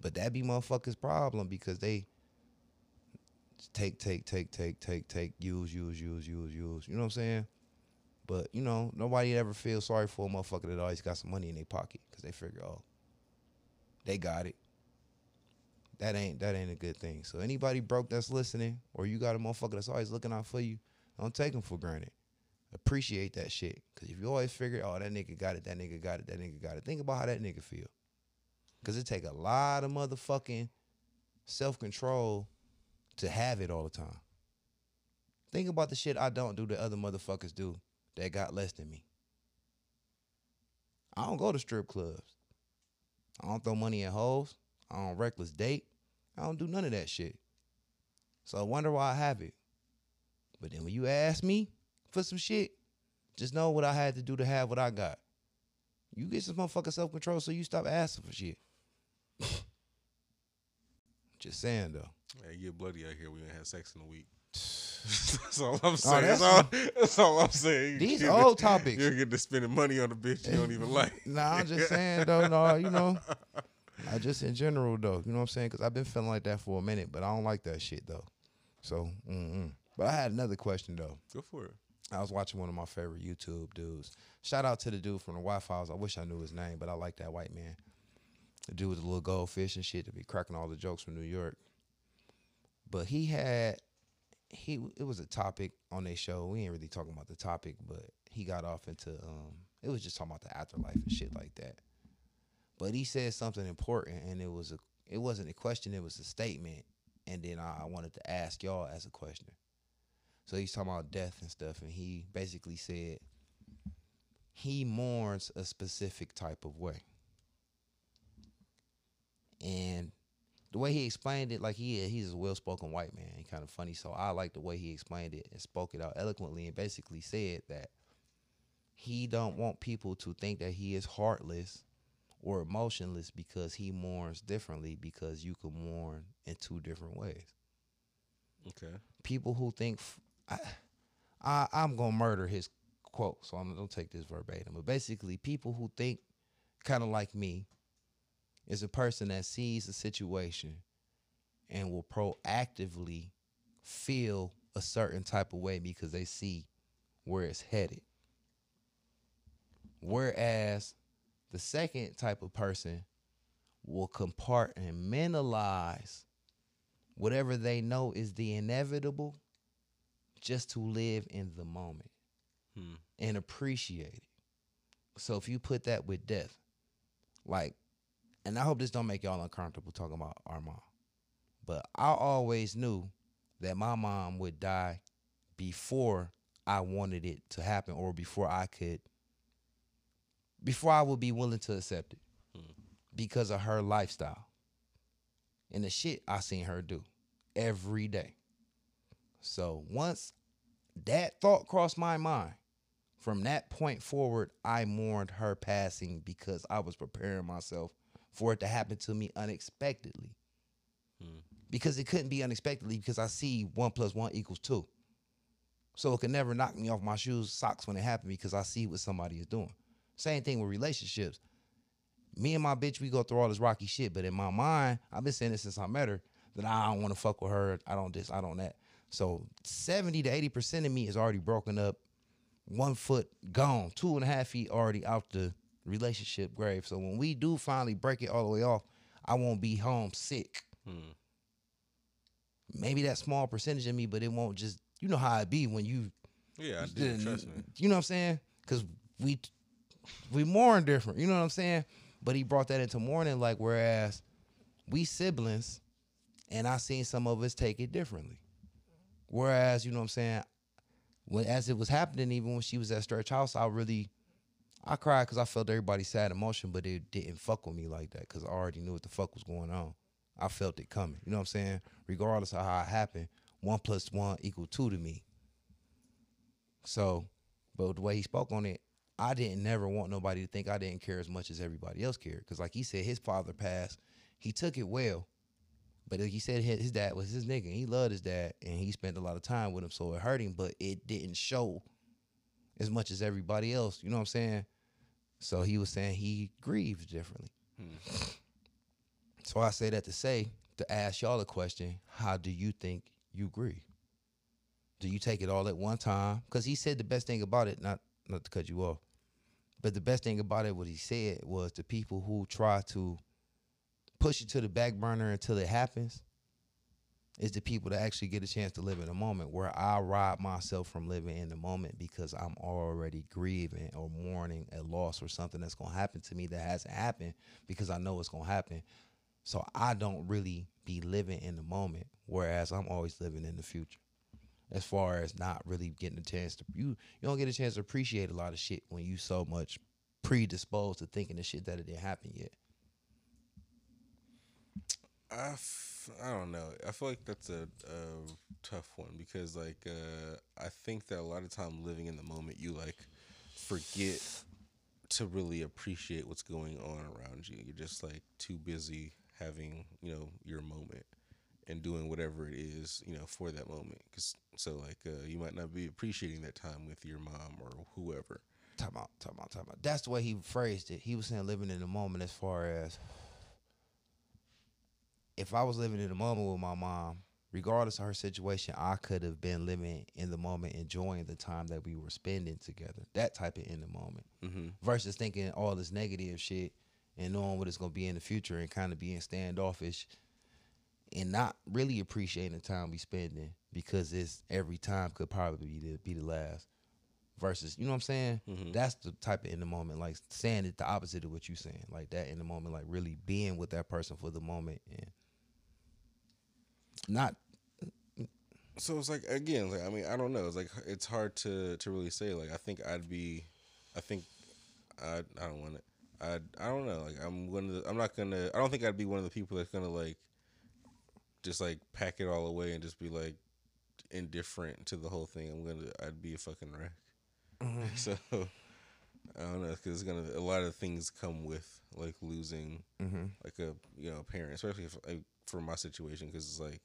But that be motherfuckers' problem because they take, take, take, take, take, take, use, use, use, use, use. You know what I'm saying? But you know, nobody ever feels sorry for a motherfucker that always got some money in their pocket because they figure, oh, they got it. That ain't that ain't a good thing. So anybody broke that's listening, or you got a motherfucker that's always looking out for you, don't take them for granted. Appreciate that shit. Cause if you always figure, oh, that nigga got it, that nigga got it, that nigga got it. Think about how that nigga feel. Cause it take a lot of motherfucking self control to have it all the time. Think about the shit I don't do that other motherfuckers do that got less than me. I don't go to strip clubs. I don't throw money at hoes. I don't reckless date. I don't do none of that shit. So I wonder why I have it. But then when you ask me for some shit, just know what I had to do to have what I got. You get some motherfucking self control so you stop asking for shit. just saying though. Yeah, you get bloody out here. We gonna have sex in a week. that's all I'm Oh, saying. that's- that's, all, that's all I'm saying. These You're old getting- topics. You're getting to spending money on a bitch you don't even like. Nah, I'm just saying though. No, you know, I just in general though. You know what I'm saying? Because I've been feeling like that for a minute, but I don't like that shit though. So, mm-mm. but I had another question though. Go for it. I was watching one of my favorite YouTube dudes. Shout out to the dude from the Why Files. I wish I knew his name, but I like that white man. The dude with the little goldfish and shit to be cracking all the jokes from New York. But he had he it was a topic on their show. We ain't really talking about the topic, but he got off into um it was just talking about the afterlife and shit like that. But he said something important and it was a it wasn't a question, it was a statement. And then I, I wanted to ask y'all as a question. So he's talking about death and stuff, and he basically said he mourns a specific type of way. And the way he explained it, like he he's a well spoken white man, and kind of funny. So I like the way he explained it and spoke it out eloquently, and basically said that he don't want people to think that he is heartless or emotionless because he mourns differently because you can mourn in two different ways Okay. people who think f- I, I I'm gonna murder his quote, so I'm gonna take this verbatim. But basically, people who think kind of like me is a person that sees a situation and will proactively feel a certain type of way because they see where it's headed. Whereas the second type of person will compartmentalize whatever they know is the inevitable just to live in the moment Hmm. and appreciate it. So if you put that with death, like, and I hope this don't make y'all uncomfortable talking about our mom, but I always knew that my mom would die before I wanted it to happen or before I could, before I would be willing to accept it hmm. because of her lifestyle and the shit I seen her do every day. So once that thought crossed my mind, from that point forward, I mourned her passing because I was preparing myself for it to happen to me unexpectedly. Hmm. Because it couldn't be unexpectedly because I see one plus one equals two. So it could never knock me off my shoes, socks when it happened because I see what somebody is doing. Same thing with relationships me and my bitch, we go through all this rocky shit. But in my mind, I've been saying this since I met her that I don't want to fuck with her. I don't this, I don't that. So 70 to 80% of me is already broken up, one foot gone, two and a half feet already out the relationship grave. So when we do finally break it all the way off, I won't be home sick. Hmm. Maybe that small percentage of me, but it won't just, you know how it be when you Yeah, I did. Trust me. you know what I'm saying? Because we we mourn different. You know what I'm saying? But he brought that into mourning, like whereas we siblings, and I seen some of us take it differently. Whereas you know what I'm saying, when as it was happening, even when she was at Stretch House, I really I cried because I felt everybody's sad emotion, but it didn't fuck with me like that because I already knew what the fuck was going on. I felt it coming. You know what I'm saying? Regardless of how it happened, one plus one equal two to me. So, but the way he spoke on it, I didn't never want nobody to think I didn't care as much as everybody else cared. Because, like he said, his father passed. He took it well. But like he said, his his dad was his nigga. He loved his dad, and he spent a lot of time with him, so it hurt him. But it didn't show as much as everybody else. You know what I'm saying? So he was saying he grieves differently. Hmm. So I say that to say to ask y'all a question: How do you think you grieve? Do you take it all at one time? Because he said the best thing about it, not not to cut you off, but the best thing about it, what he said was the people who try to push it to the back burner until it happens is the people that actually get a chance to live in the moment where I rob myself from living in the moment because I'm already grieving or mourning a loss or something that's gonna happen to me that hasn't happened because I know it's gonna happen. So I don't really be living in the moment, whereas I'm always living in the future. As far as not really getting a chance to you you don't get a chance to appreciate a lot of shit when you so much predisposed to thinking the shit that it didn't happen yet. I, f- I don't know. I feel like that's a, a tough one because like uh, I think that a lot of time living in the moment, you like forget to really appreciate what's going on around you. You're just like too busy having you know your moment and doing whatever it is you know for that moment. Cause so like uh, you might not be appreciating that time with your mom or whoever. Time out, time out, time out. That's the way he phrased it. He was saying living in the moment as far as if I was living in the moment with my mom, regardless of her situation, I could have been living in the moment, enjoying the time that we were spending together. That type of in the moment. Mm-hmm. Versus thinking all this negative shit and knowing what it's gonna be in the future and kind of being standoffish and not really appreciating the time we spending because it's every time could probably be the, be the last. Versus, you know what I'm saying? Mhm. That's the type of in the moment, like saying it the opposite of what you're saying, like that in the moment, like really being with that person for the moment and not. So it's like again, like I mean, I don't know. It's like it's hard to to really say. Like I think I'd be, I think, I I don't want it. I I don't know. Like I'm one of the. I'm not gonna. I don't think I'd be one of the people that's gonna like, just like pack it all away and just be like indifferent to the whole thing. I'm gonna. I'd be a fucking wreck. So I don't know because it's gonna. A lot of things come with like losing Mm-hmm. like a you know a parent, especially if, like, for my situation, because it's like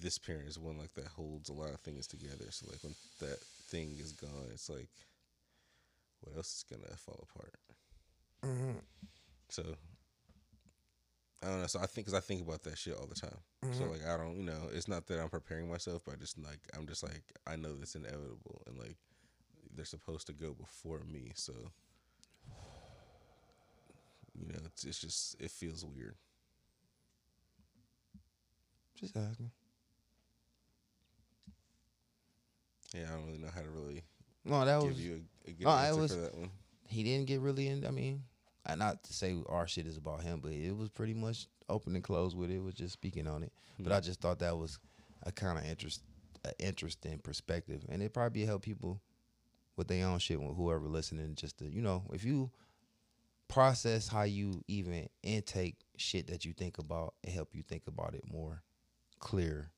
this parent is one like that holds a lot of things together. So like when that thing is gone, it's like what else is gonna fall apart? Mm-hmm. So I don't know. So I think because I think about that shit all the time. So Mhm. like I don't, you know, it's not that I'm preparing myself, but I just like I'm just like I know that's inevitable and like they're supposed to go before me. So you know, it's it's just it feels weird. Just asking. Yeah, I don't really know how to really No, that was give you a, a good No, it answer was- for that one. he didn't get really in. I mean, I not to say our shit is about him, but it was pretty much open and closed with it. It was just speaking on it. But I hmm. just thought that was a kind of interest, a interesting perspective, and it probably help people with their own shit. With whoever listening, just to you know, if you process how you even intake shit that you think about, it help you think about it more clear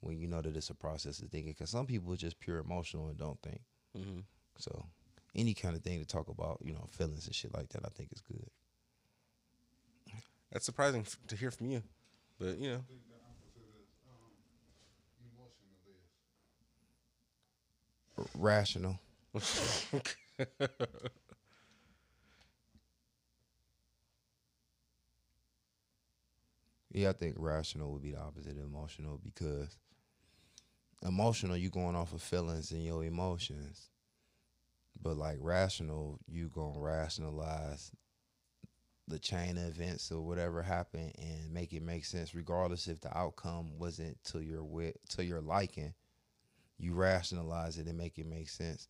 when you know that it's a process of thinking. Because some people are just pure emotional and don't think. Mm-hmm. So any kind of thing to talk about, you know, feelings and shit like that, I think is good. That's surprising f- to hear from you, but you know, R- rational. Yeah, I think rational would be the opposite of emotional because emotional you going off of feelings and your emotions. But like rational, you gonna rationalize the chain of events or whatever happened and make it make sense regardless if the outcome wasn't to your wit to your liking. You rationalize it and make it make sense.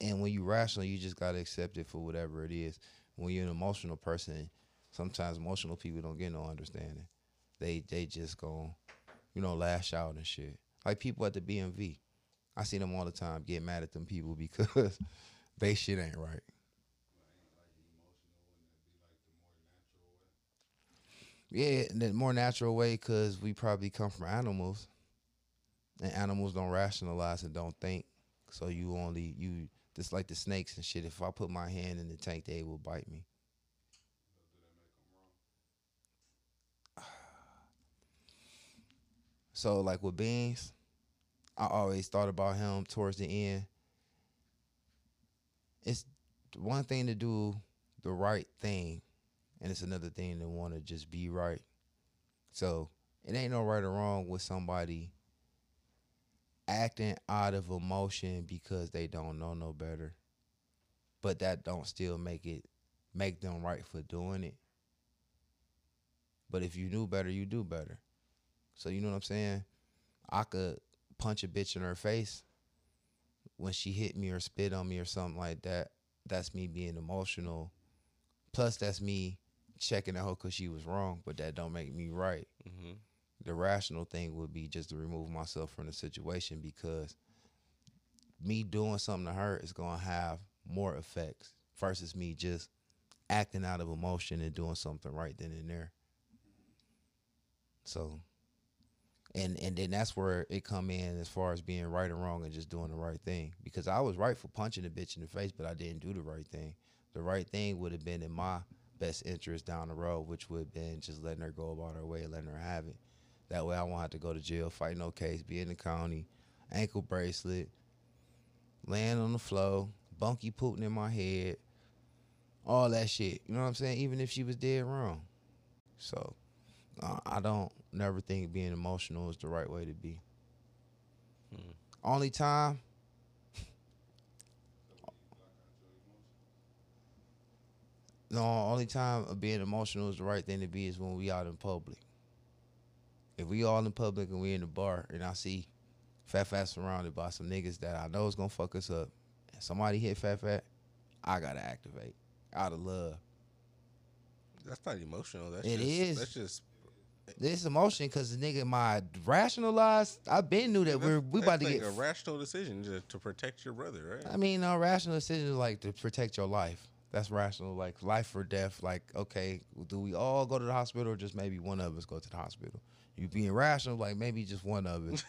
And when you rational, you just gotta accept it for whatever it is. When you're an emotional person, sometimes emotional people don't get no understanding. They they just go, you know, lash out and shit. Like people at the BMV. I see them all the time get mad at them people because they shit ain't right. Yeah, in the more natural way because we probably come from animals, and animals don't rationalize and don't think. So you only you just like the snakes and shit. If I put my hand in the tank, they will bite me. So like with Beans, I always thought about him towards the end. It's one thing to do the right thing, and it's another thing to want to just be right. So it ain't no right or wrong with somebody acting out of emotion because they don't know no better. But that don't still make it make them right for doing it. But if you knew better, you do better. So you know what I'm saying? I could punch a bitch in her face when she hit me or spit on me or something like that. That's me being emotional. Plus, that's me checking at her because she was wrong, but that don't make me right. Mm-hmm. The rational thing would be just to remove myself from the situation because me doing something to her is gonna have more effects versus me just acting out of emotion and doing something right then and there. So and and then that's where it come in as far as being right or wrong and just doing the right thing. Because I was right for punching the bitch in the face, but I didn't do the right thing. The right thing would have been in my best interest down the road, which would have been just letting her go about her way letting her have it. That way I won't have to go to jail, fight no case, be in the county, ankle bracelet, laying on the floor, bunky Putin in my head, all that shit. You know what I'm saying? Even if she was dead wrong. So uh, I don't never think being emotional is the right way to be. Hmm. Only time. No, only time of being emotional is the right thing to be is when we out in public. If we all in public and we in the bar and I see Fat Fat surrounded by some niggas that I know is gonna fuck us up, and somebody hit Fat Fat, I gotta activate out of love. That's not emotional. That's It just, is. That's just. This emotion because the nigga my rationalized. I been knew that we're we about to like get. a rational decision to, to protect your brother, right? I mean, a rational decision is like to protect your life. That's rational, like life or death. Like, okay, do we all go to the hospital or just maybe one of us go to the hospital? You being rational, like maybe just one of us.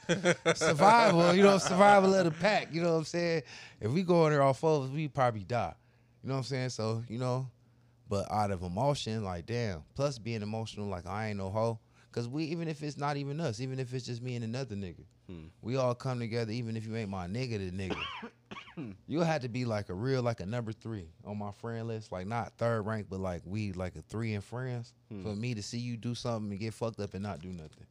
survival, you know, survival of the pack. You know what I'm saying? If we go in there all four of us, we probably die. You know what I'm saying? So, you know, but out of emotion, like damn. Plus being emotional, like I ain't no hoe. Cause we even if it's not even us, even if it's just me and another nigga, Hmm. we all come together. Even if you ain't my nigga, the nigga, you'll have to be like a real like a number three on my friend list. Like not third rank, but like we like a three in friends. For me to see you do something and get fucked up and not do nothing.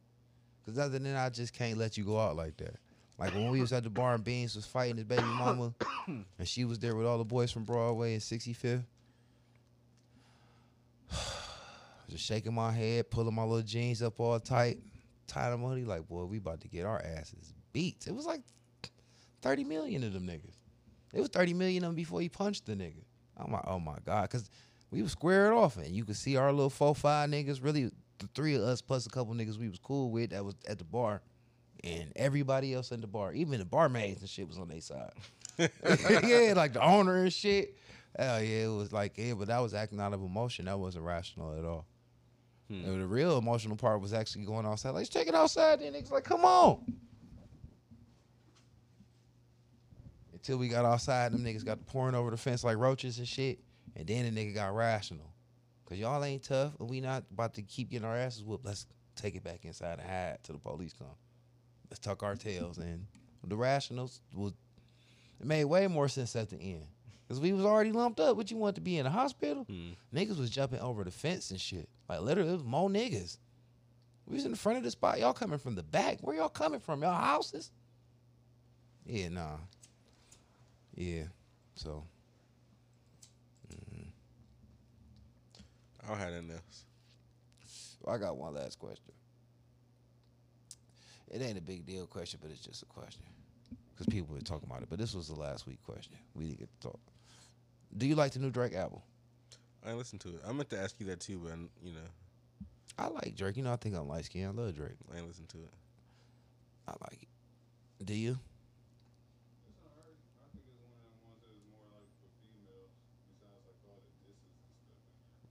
Cause other than that, I just can't let you go out like that. Like when we was at the bar and Beans was fighting his baby mama, and she was there with all the boys from Broadway and 65th. Shaking my head, pulling my little jeans up all tight, tied them hoodie. Like, boy, we about to get our asses beat. It was like 30 million of them niggas. It was 30 million of them before he punched the nigga. I'm like, oh my God. Cause we was squared off and you could see our little four, five niggas, really the three of us plus a couple niggas we was cool with that was at the bar. And everybody else in the bar, even the barmaids and shit was on their side. yeah, like the owner and shit. Hell yeah, it was like, yeah, but that was acting out of emotion. That wasn't rational at all. And the real emotional part was actually going outside. Let's take it outside. Then niggas like, come on. Until we got outside, them niggas got pouring over the fence like roaches and shit. And then the nigga got rational. Cause y'all ain't tough and we not about to keep getting our asses whooped. Let's take it back inside and hide till the police come. Let's tuck our tails. And the rationals was it made way more sense at the end. Cause we was already lumped up. What you want to be in a hospital? Hmm. Niggas was jumping over the fence and shit. Like literally, it was more niggas. We was in the front of the spot. Y'all coming from the back. Where y'all coming from? Y'all houses? Yeah, nah. Yeah. So I don't have nothing else. I got one last question. It ain't a big deal question, but it's just a question. Because people were talking about it. But this was the last week question. We didn't get to talk. Do you like the new Drake album? I ain't listen to it. I meant to ask you that too, but you know, I like Drake. You know, I think I'm light skinned. I love Drake. I ain't listen to it. I like it. Do you?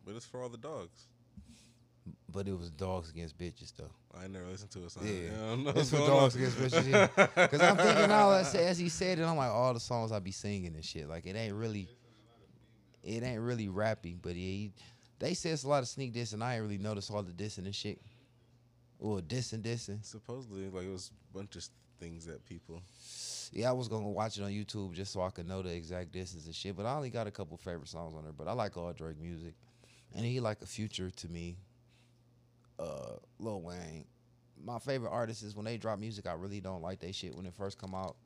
But it's for all the dogs. But it was dogs against bitches, though. I never listened to it. So Yeah. I don't know It's for dogs on. against bitches. Because I'm thinking all that as he said it, I'm like all the songs I be singing and shit. Like it ain't really, it ain't really rapping. But yeah, he, they say it's a lot of sneak diss, and I ain't really noticed all the dissing and shit. Or dissing, dissing. Supposedly, like it was a bunch of things that people. Yeah, I was gonna watch it on YouTube just so I could know the exact distance and shit. But I only got a couple favorite songs on there. But I like all Drake music, and he like a future to me. Uh, Lil Wayne, my favorite artists is when they drop music. I really don't like that shit when it first come out,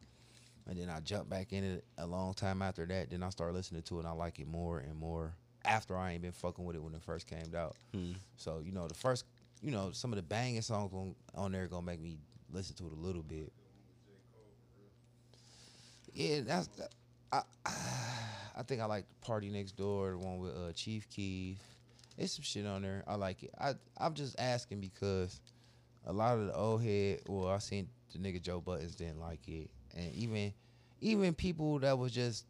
and then I jump back in it a long time after that. Then I start listening to it, and I like it more and more after I ain't been fucking with it when it first came out. Hmm. So you know the first, you know some of the banging songs on, on there gonna make me listen to it a little bit. Yeah, that's I. I think I like PartyNextDoor, the one with uh, Chief Keef. It's some shit on there. I like it. I I'm just asking because a lot of the old head. Well, I seen the nigga Joe Buttons didn't like it, and even even people that was just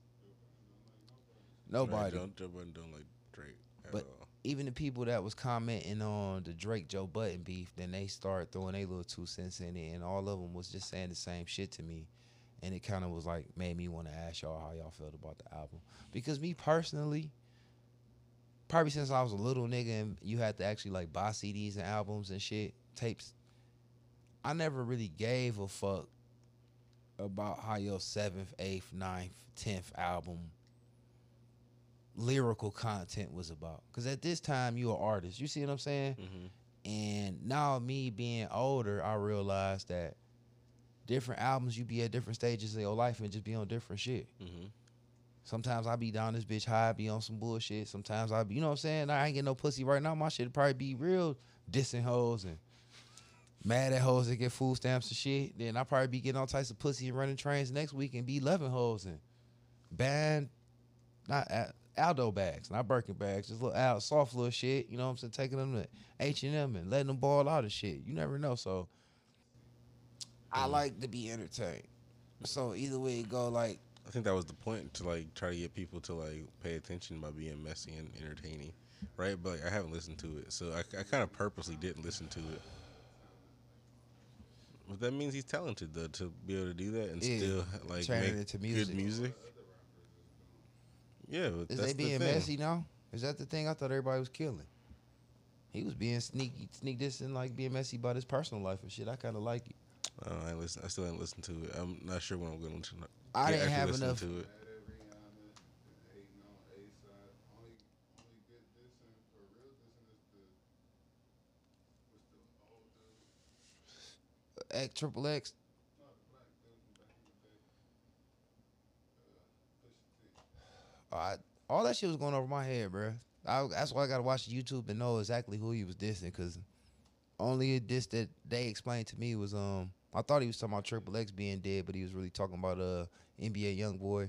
nobody. Joe, Joe Budden don't like Drake at But all. even the people that was commenting on the Drake Joe Budden beef, then they start throwing their little two cents in it, and all of them was just saying the same shit to me, and it kind of was like made me want to ask y'all how y'all felt about the album because me personally, probably since I was a little nigga and you had to actually like buy CDs and albums and shit tapes, I never really gave a fuck about how your seventh, eighth, ninth, tenth album lyrical content was about. Because at this time, you're an artist. You see what I'm saying? Mhm. And now, me being older, I realized that different albums, you be at different stages of your life and just be on different shit. Mhm. Sometimes I be down this bitch high, be on some bullshit. Sometimes I be, you know what I'm saying? I ain't getting no pussy right now. My shit probably be real dissing hoes and mad at hoes that get food stamps and shit. Then I probably be getting all types of pussy and running trains next week and be loving hoes and band, not Aldo bags, not Birkin bags, just little Al, soft little shit. You know what I'm saying? Taking them to H and M and letting them ball out of shit. You never know. So I mm. like to be entertained. So either way it go, like I think that was the point to like try to get people to like pay attention by being messy and entertaining, right? But like, I haven't listened to it, so I, I kind of purposely didn't listen to it. But that means he's talented though to be able to do that and Yeah, still like turn it make into good music. music. Yeah, but Is they the being thing. messy now? Is that the thing? I thought everybody was killing. He was being sneaky, sneak this and like being messy about his personal life and shit. I kind of like it. I ain't listen. I still ain't listened to it. I'm not sure when I'm going to. Do. I didn't have enough- X Triple X. I, all that shit was going over my head, bro. I, that's why I gotta watch YouTube and know exactly who he was dissing, cause only a diss that they explained to me was um I thought he was talking about Triple X being dead, but he was really talking about uh NBA YoungBoy.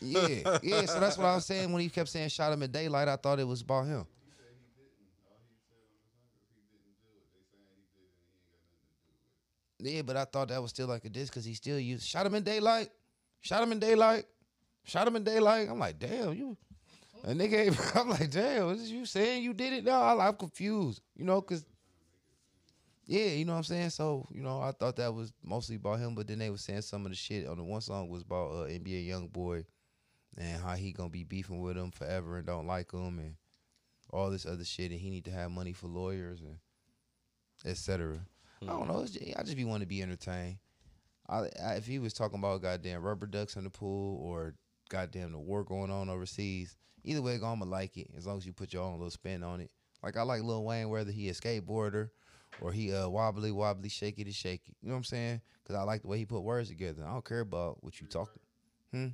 Yeah, yeah. So that's what I was saying when he kept saying shot him in daylight. I thought it was about him. Yeah, but I thought that was still like a diss because he still used shot him in daylight, shot him in daylight, shot him in daylight. I'm like, damn, you a nigga. I'm like, damn, is you saying you did it? No, I'm confused. You know, cause yeah, you know what I'm saying. So you know, I thought that was mostly about him, but then they were saying some of the shit on the one song was about uh, NBA YoungBoy and how he gonna be beefing with him forever and don't like him and all this other shit, and he need to have money for lawyers and etc. I don't know. Just, I just be wanting to be entertained. I, I, if he was talking about goddamn rubber ducks in the pool or goddamn the war going on overseas, either way, I'm gonna like it as long as you put your own little spin on it. Like I like Lil Wayne, whether he a skateboarder or he uh wobbly wobbly shaky to shaky. You know what I'm saying? Because I like the way he put words together. I don't care about what you talking. Hmm.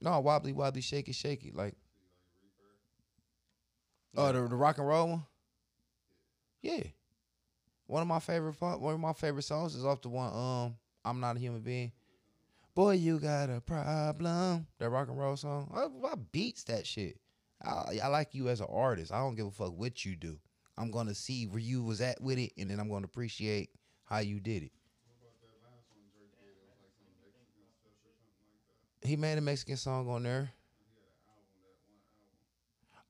No, wobbly wobbly shaky shaky like. Oh, the, the rock and roll one. Yeah. One of my favorite one of my favorite songs is off the one um I'm not a human being. Boy, you got a problem. That rock and roll song. I, I beats that shit. I, I like you as an artist. I don't give a fuck what you do. I'm gonna see where you was at with it, and then I'm gonna appreciate how you did it. He made a Mexican song on there.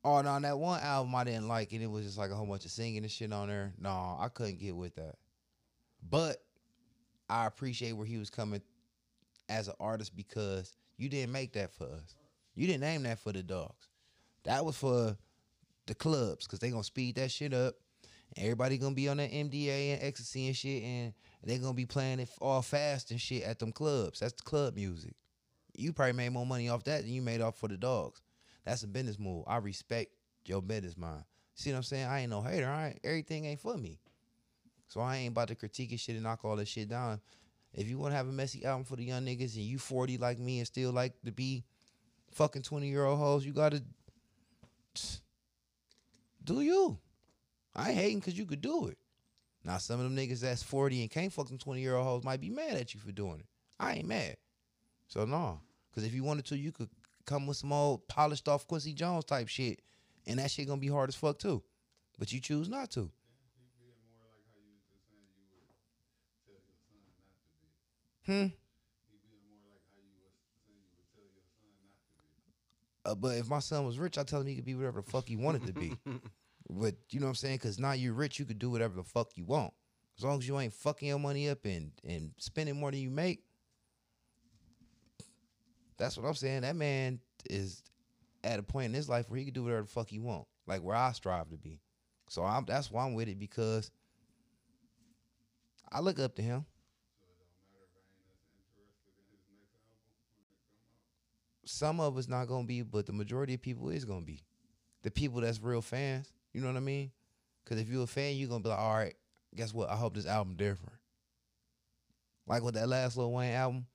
Oh no, that one album I didn't like and It was just like a whole bunch of singing and shit on there. No, I couldn't get with that. But I appreciate where he was coming as an artist because you didn't make that for us. You didn't name that for the dogs. That was for the clubs because they gonna speed that shit up. Everybody gonna be on that MDA and ecstasy and shit, and they gonna be playing it all fast and shit at them clubs. That's the club music. You probably made more money off that than you made off for the dogs. That's a business move. I respect your business mind. See what I'm saying? I ain't no hater. I ain't, everything ain't for me. So I ain't about to critique and shit and knock all this shit down. If you want to have a messy album for the young niggas and you 40 like me and still like to be fucking 20 year old hoes, you gotta do you. I ain't hating because you could do it. Now some of them niggas that's 40 and can't fuck them 20 year old hoes might be mad at you for doing it. I ain't mad. So no. Cause if you wanted to, you could come with some old polished off Quincy Jones type shit. And that shit gonna be hard as fuck too. But you choose not to. Hmm. Uh, but if my son was rich, I tell him he could be whatever the fuck he wanted to be. but you know what I'm saying? Because now you're rich, you could do whatever the fuck you want. As long as you ain't fucking your money up and and spending more than you make. That's what I'm saying. That man is at a point in his life where he can do whatever the fuck he want, like where I strive to be. So I'm that's why I'm with it because I look up to him. Some of us not gonna be, but the majority of people is gonna be. The people that's real fans, you know what I mean? Because if you're a fan, you're gonna be like, all right, guess what? I hope this album different. Like with that last Lil Wayne album,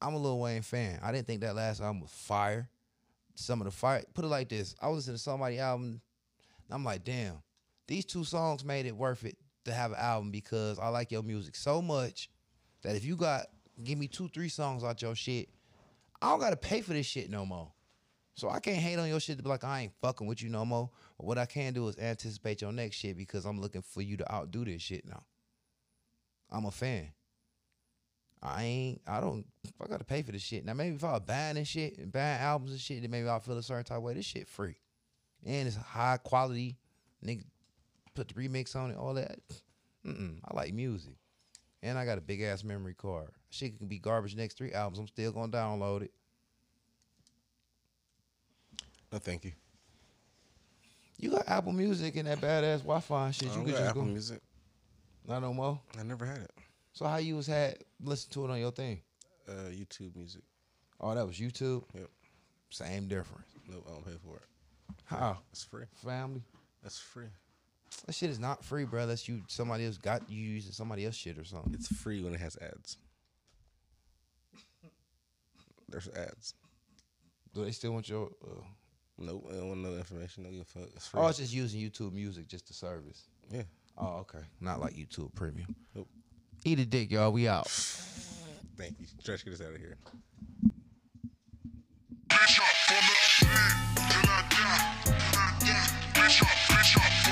I'm a Lil Wayne fan. I didn't think that last album was fire. Some of the fire, put it like this: I was listening to somebody album, I'm like, damn, these two songs made it worth it to have an album because I like your music so much that if you got give me two, three songs out your shit, I don't gotta pay for this shit no more. So I can't hate on your shit to be like I ain't fucking with you no more. But what I can do is anticipate your next shit because I'm looking for you to outdo this shit now. I'm a fan. I ain't. I don't. I gotta pay for this shit. Now maybe if I was buying this shit and buying albums and shit, then maybe I'll feel a certain type of way. This shit free, and it's high quality. Nigga, put the remix on it, all that. Mm-mm, I like music, and I got a big ass memory card. Shit can be garbage next three albums. I'm still gonna download it. No, thank you. You got Apple Music and that badass Wi-Fi shit. I You could got just Apple go. Music. Not no more. I never had it. So how you was had listen to it on your thing? Uh, YouTube Music. Oh, that was YouTube. Yep. Same difference. Nope, I don't pay for it. How It's free. family? That's free. That shit is not free, bro. That's you somebody else got you using somebody else shit or something. It's free when it has ads. There's ads. Do they still want your? Uh, Nope, I don't want no information. Don't give a fuck. It's free. oh, it's just using YouTube Music just to service. yeah. Oh, okay. Not like YouTube Premium. Nope. Eat a dick, y'all. We out. Thank you. Stretch, get us out of here. Bitch up for me, till I die. Bitch up, bitch up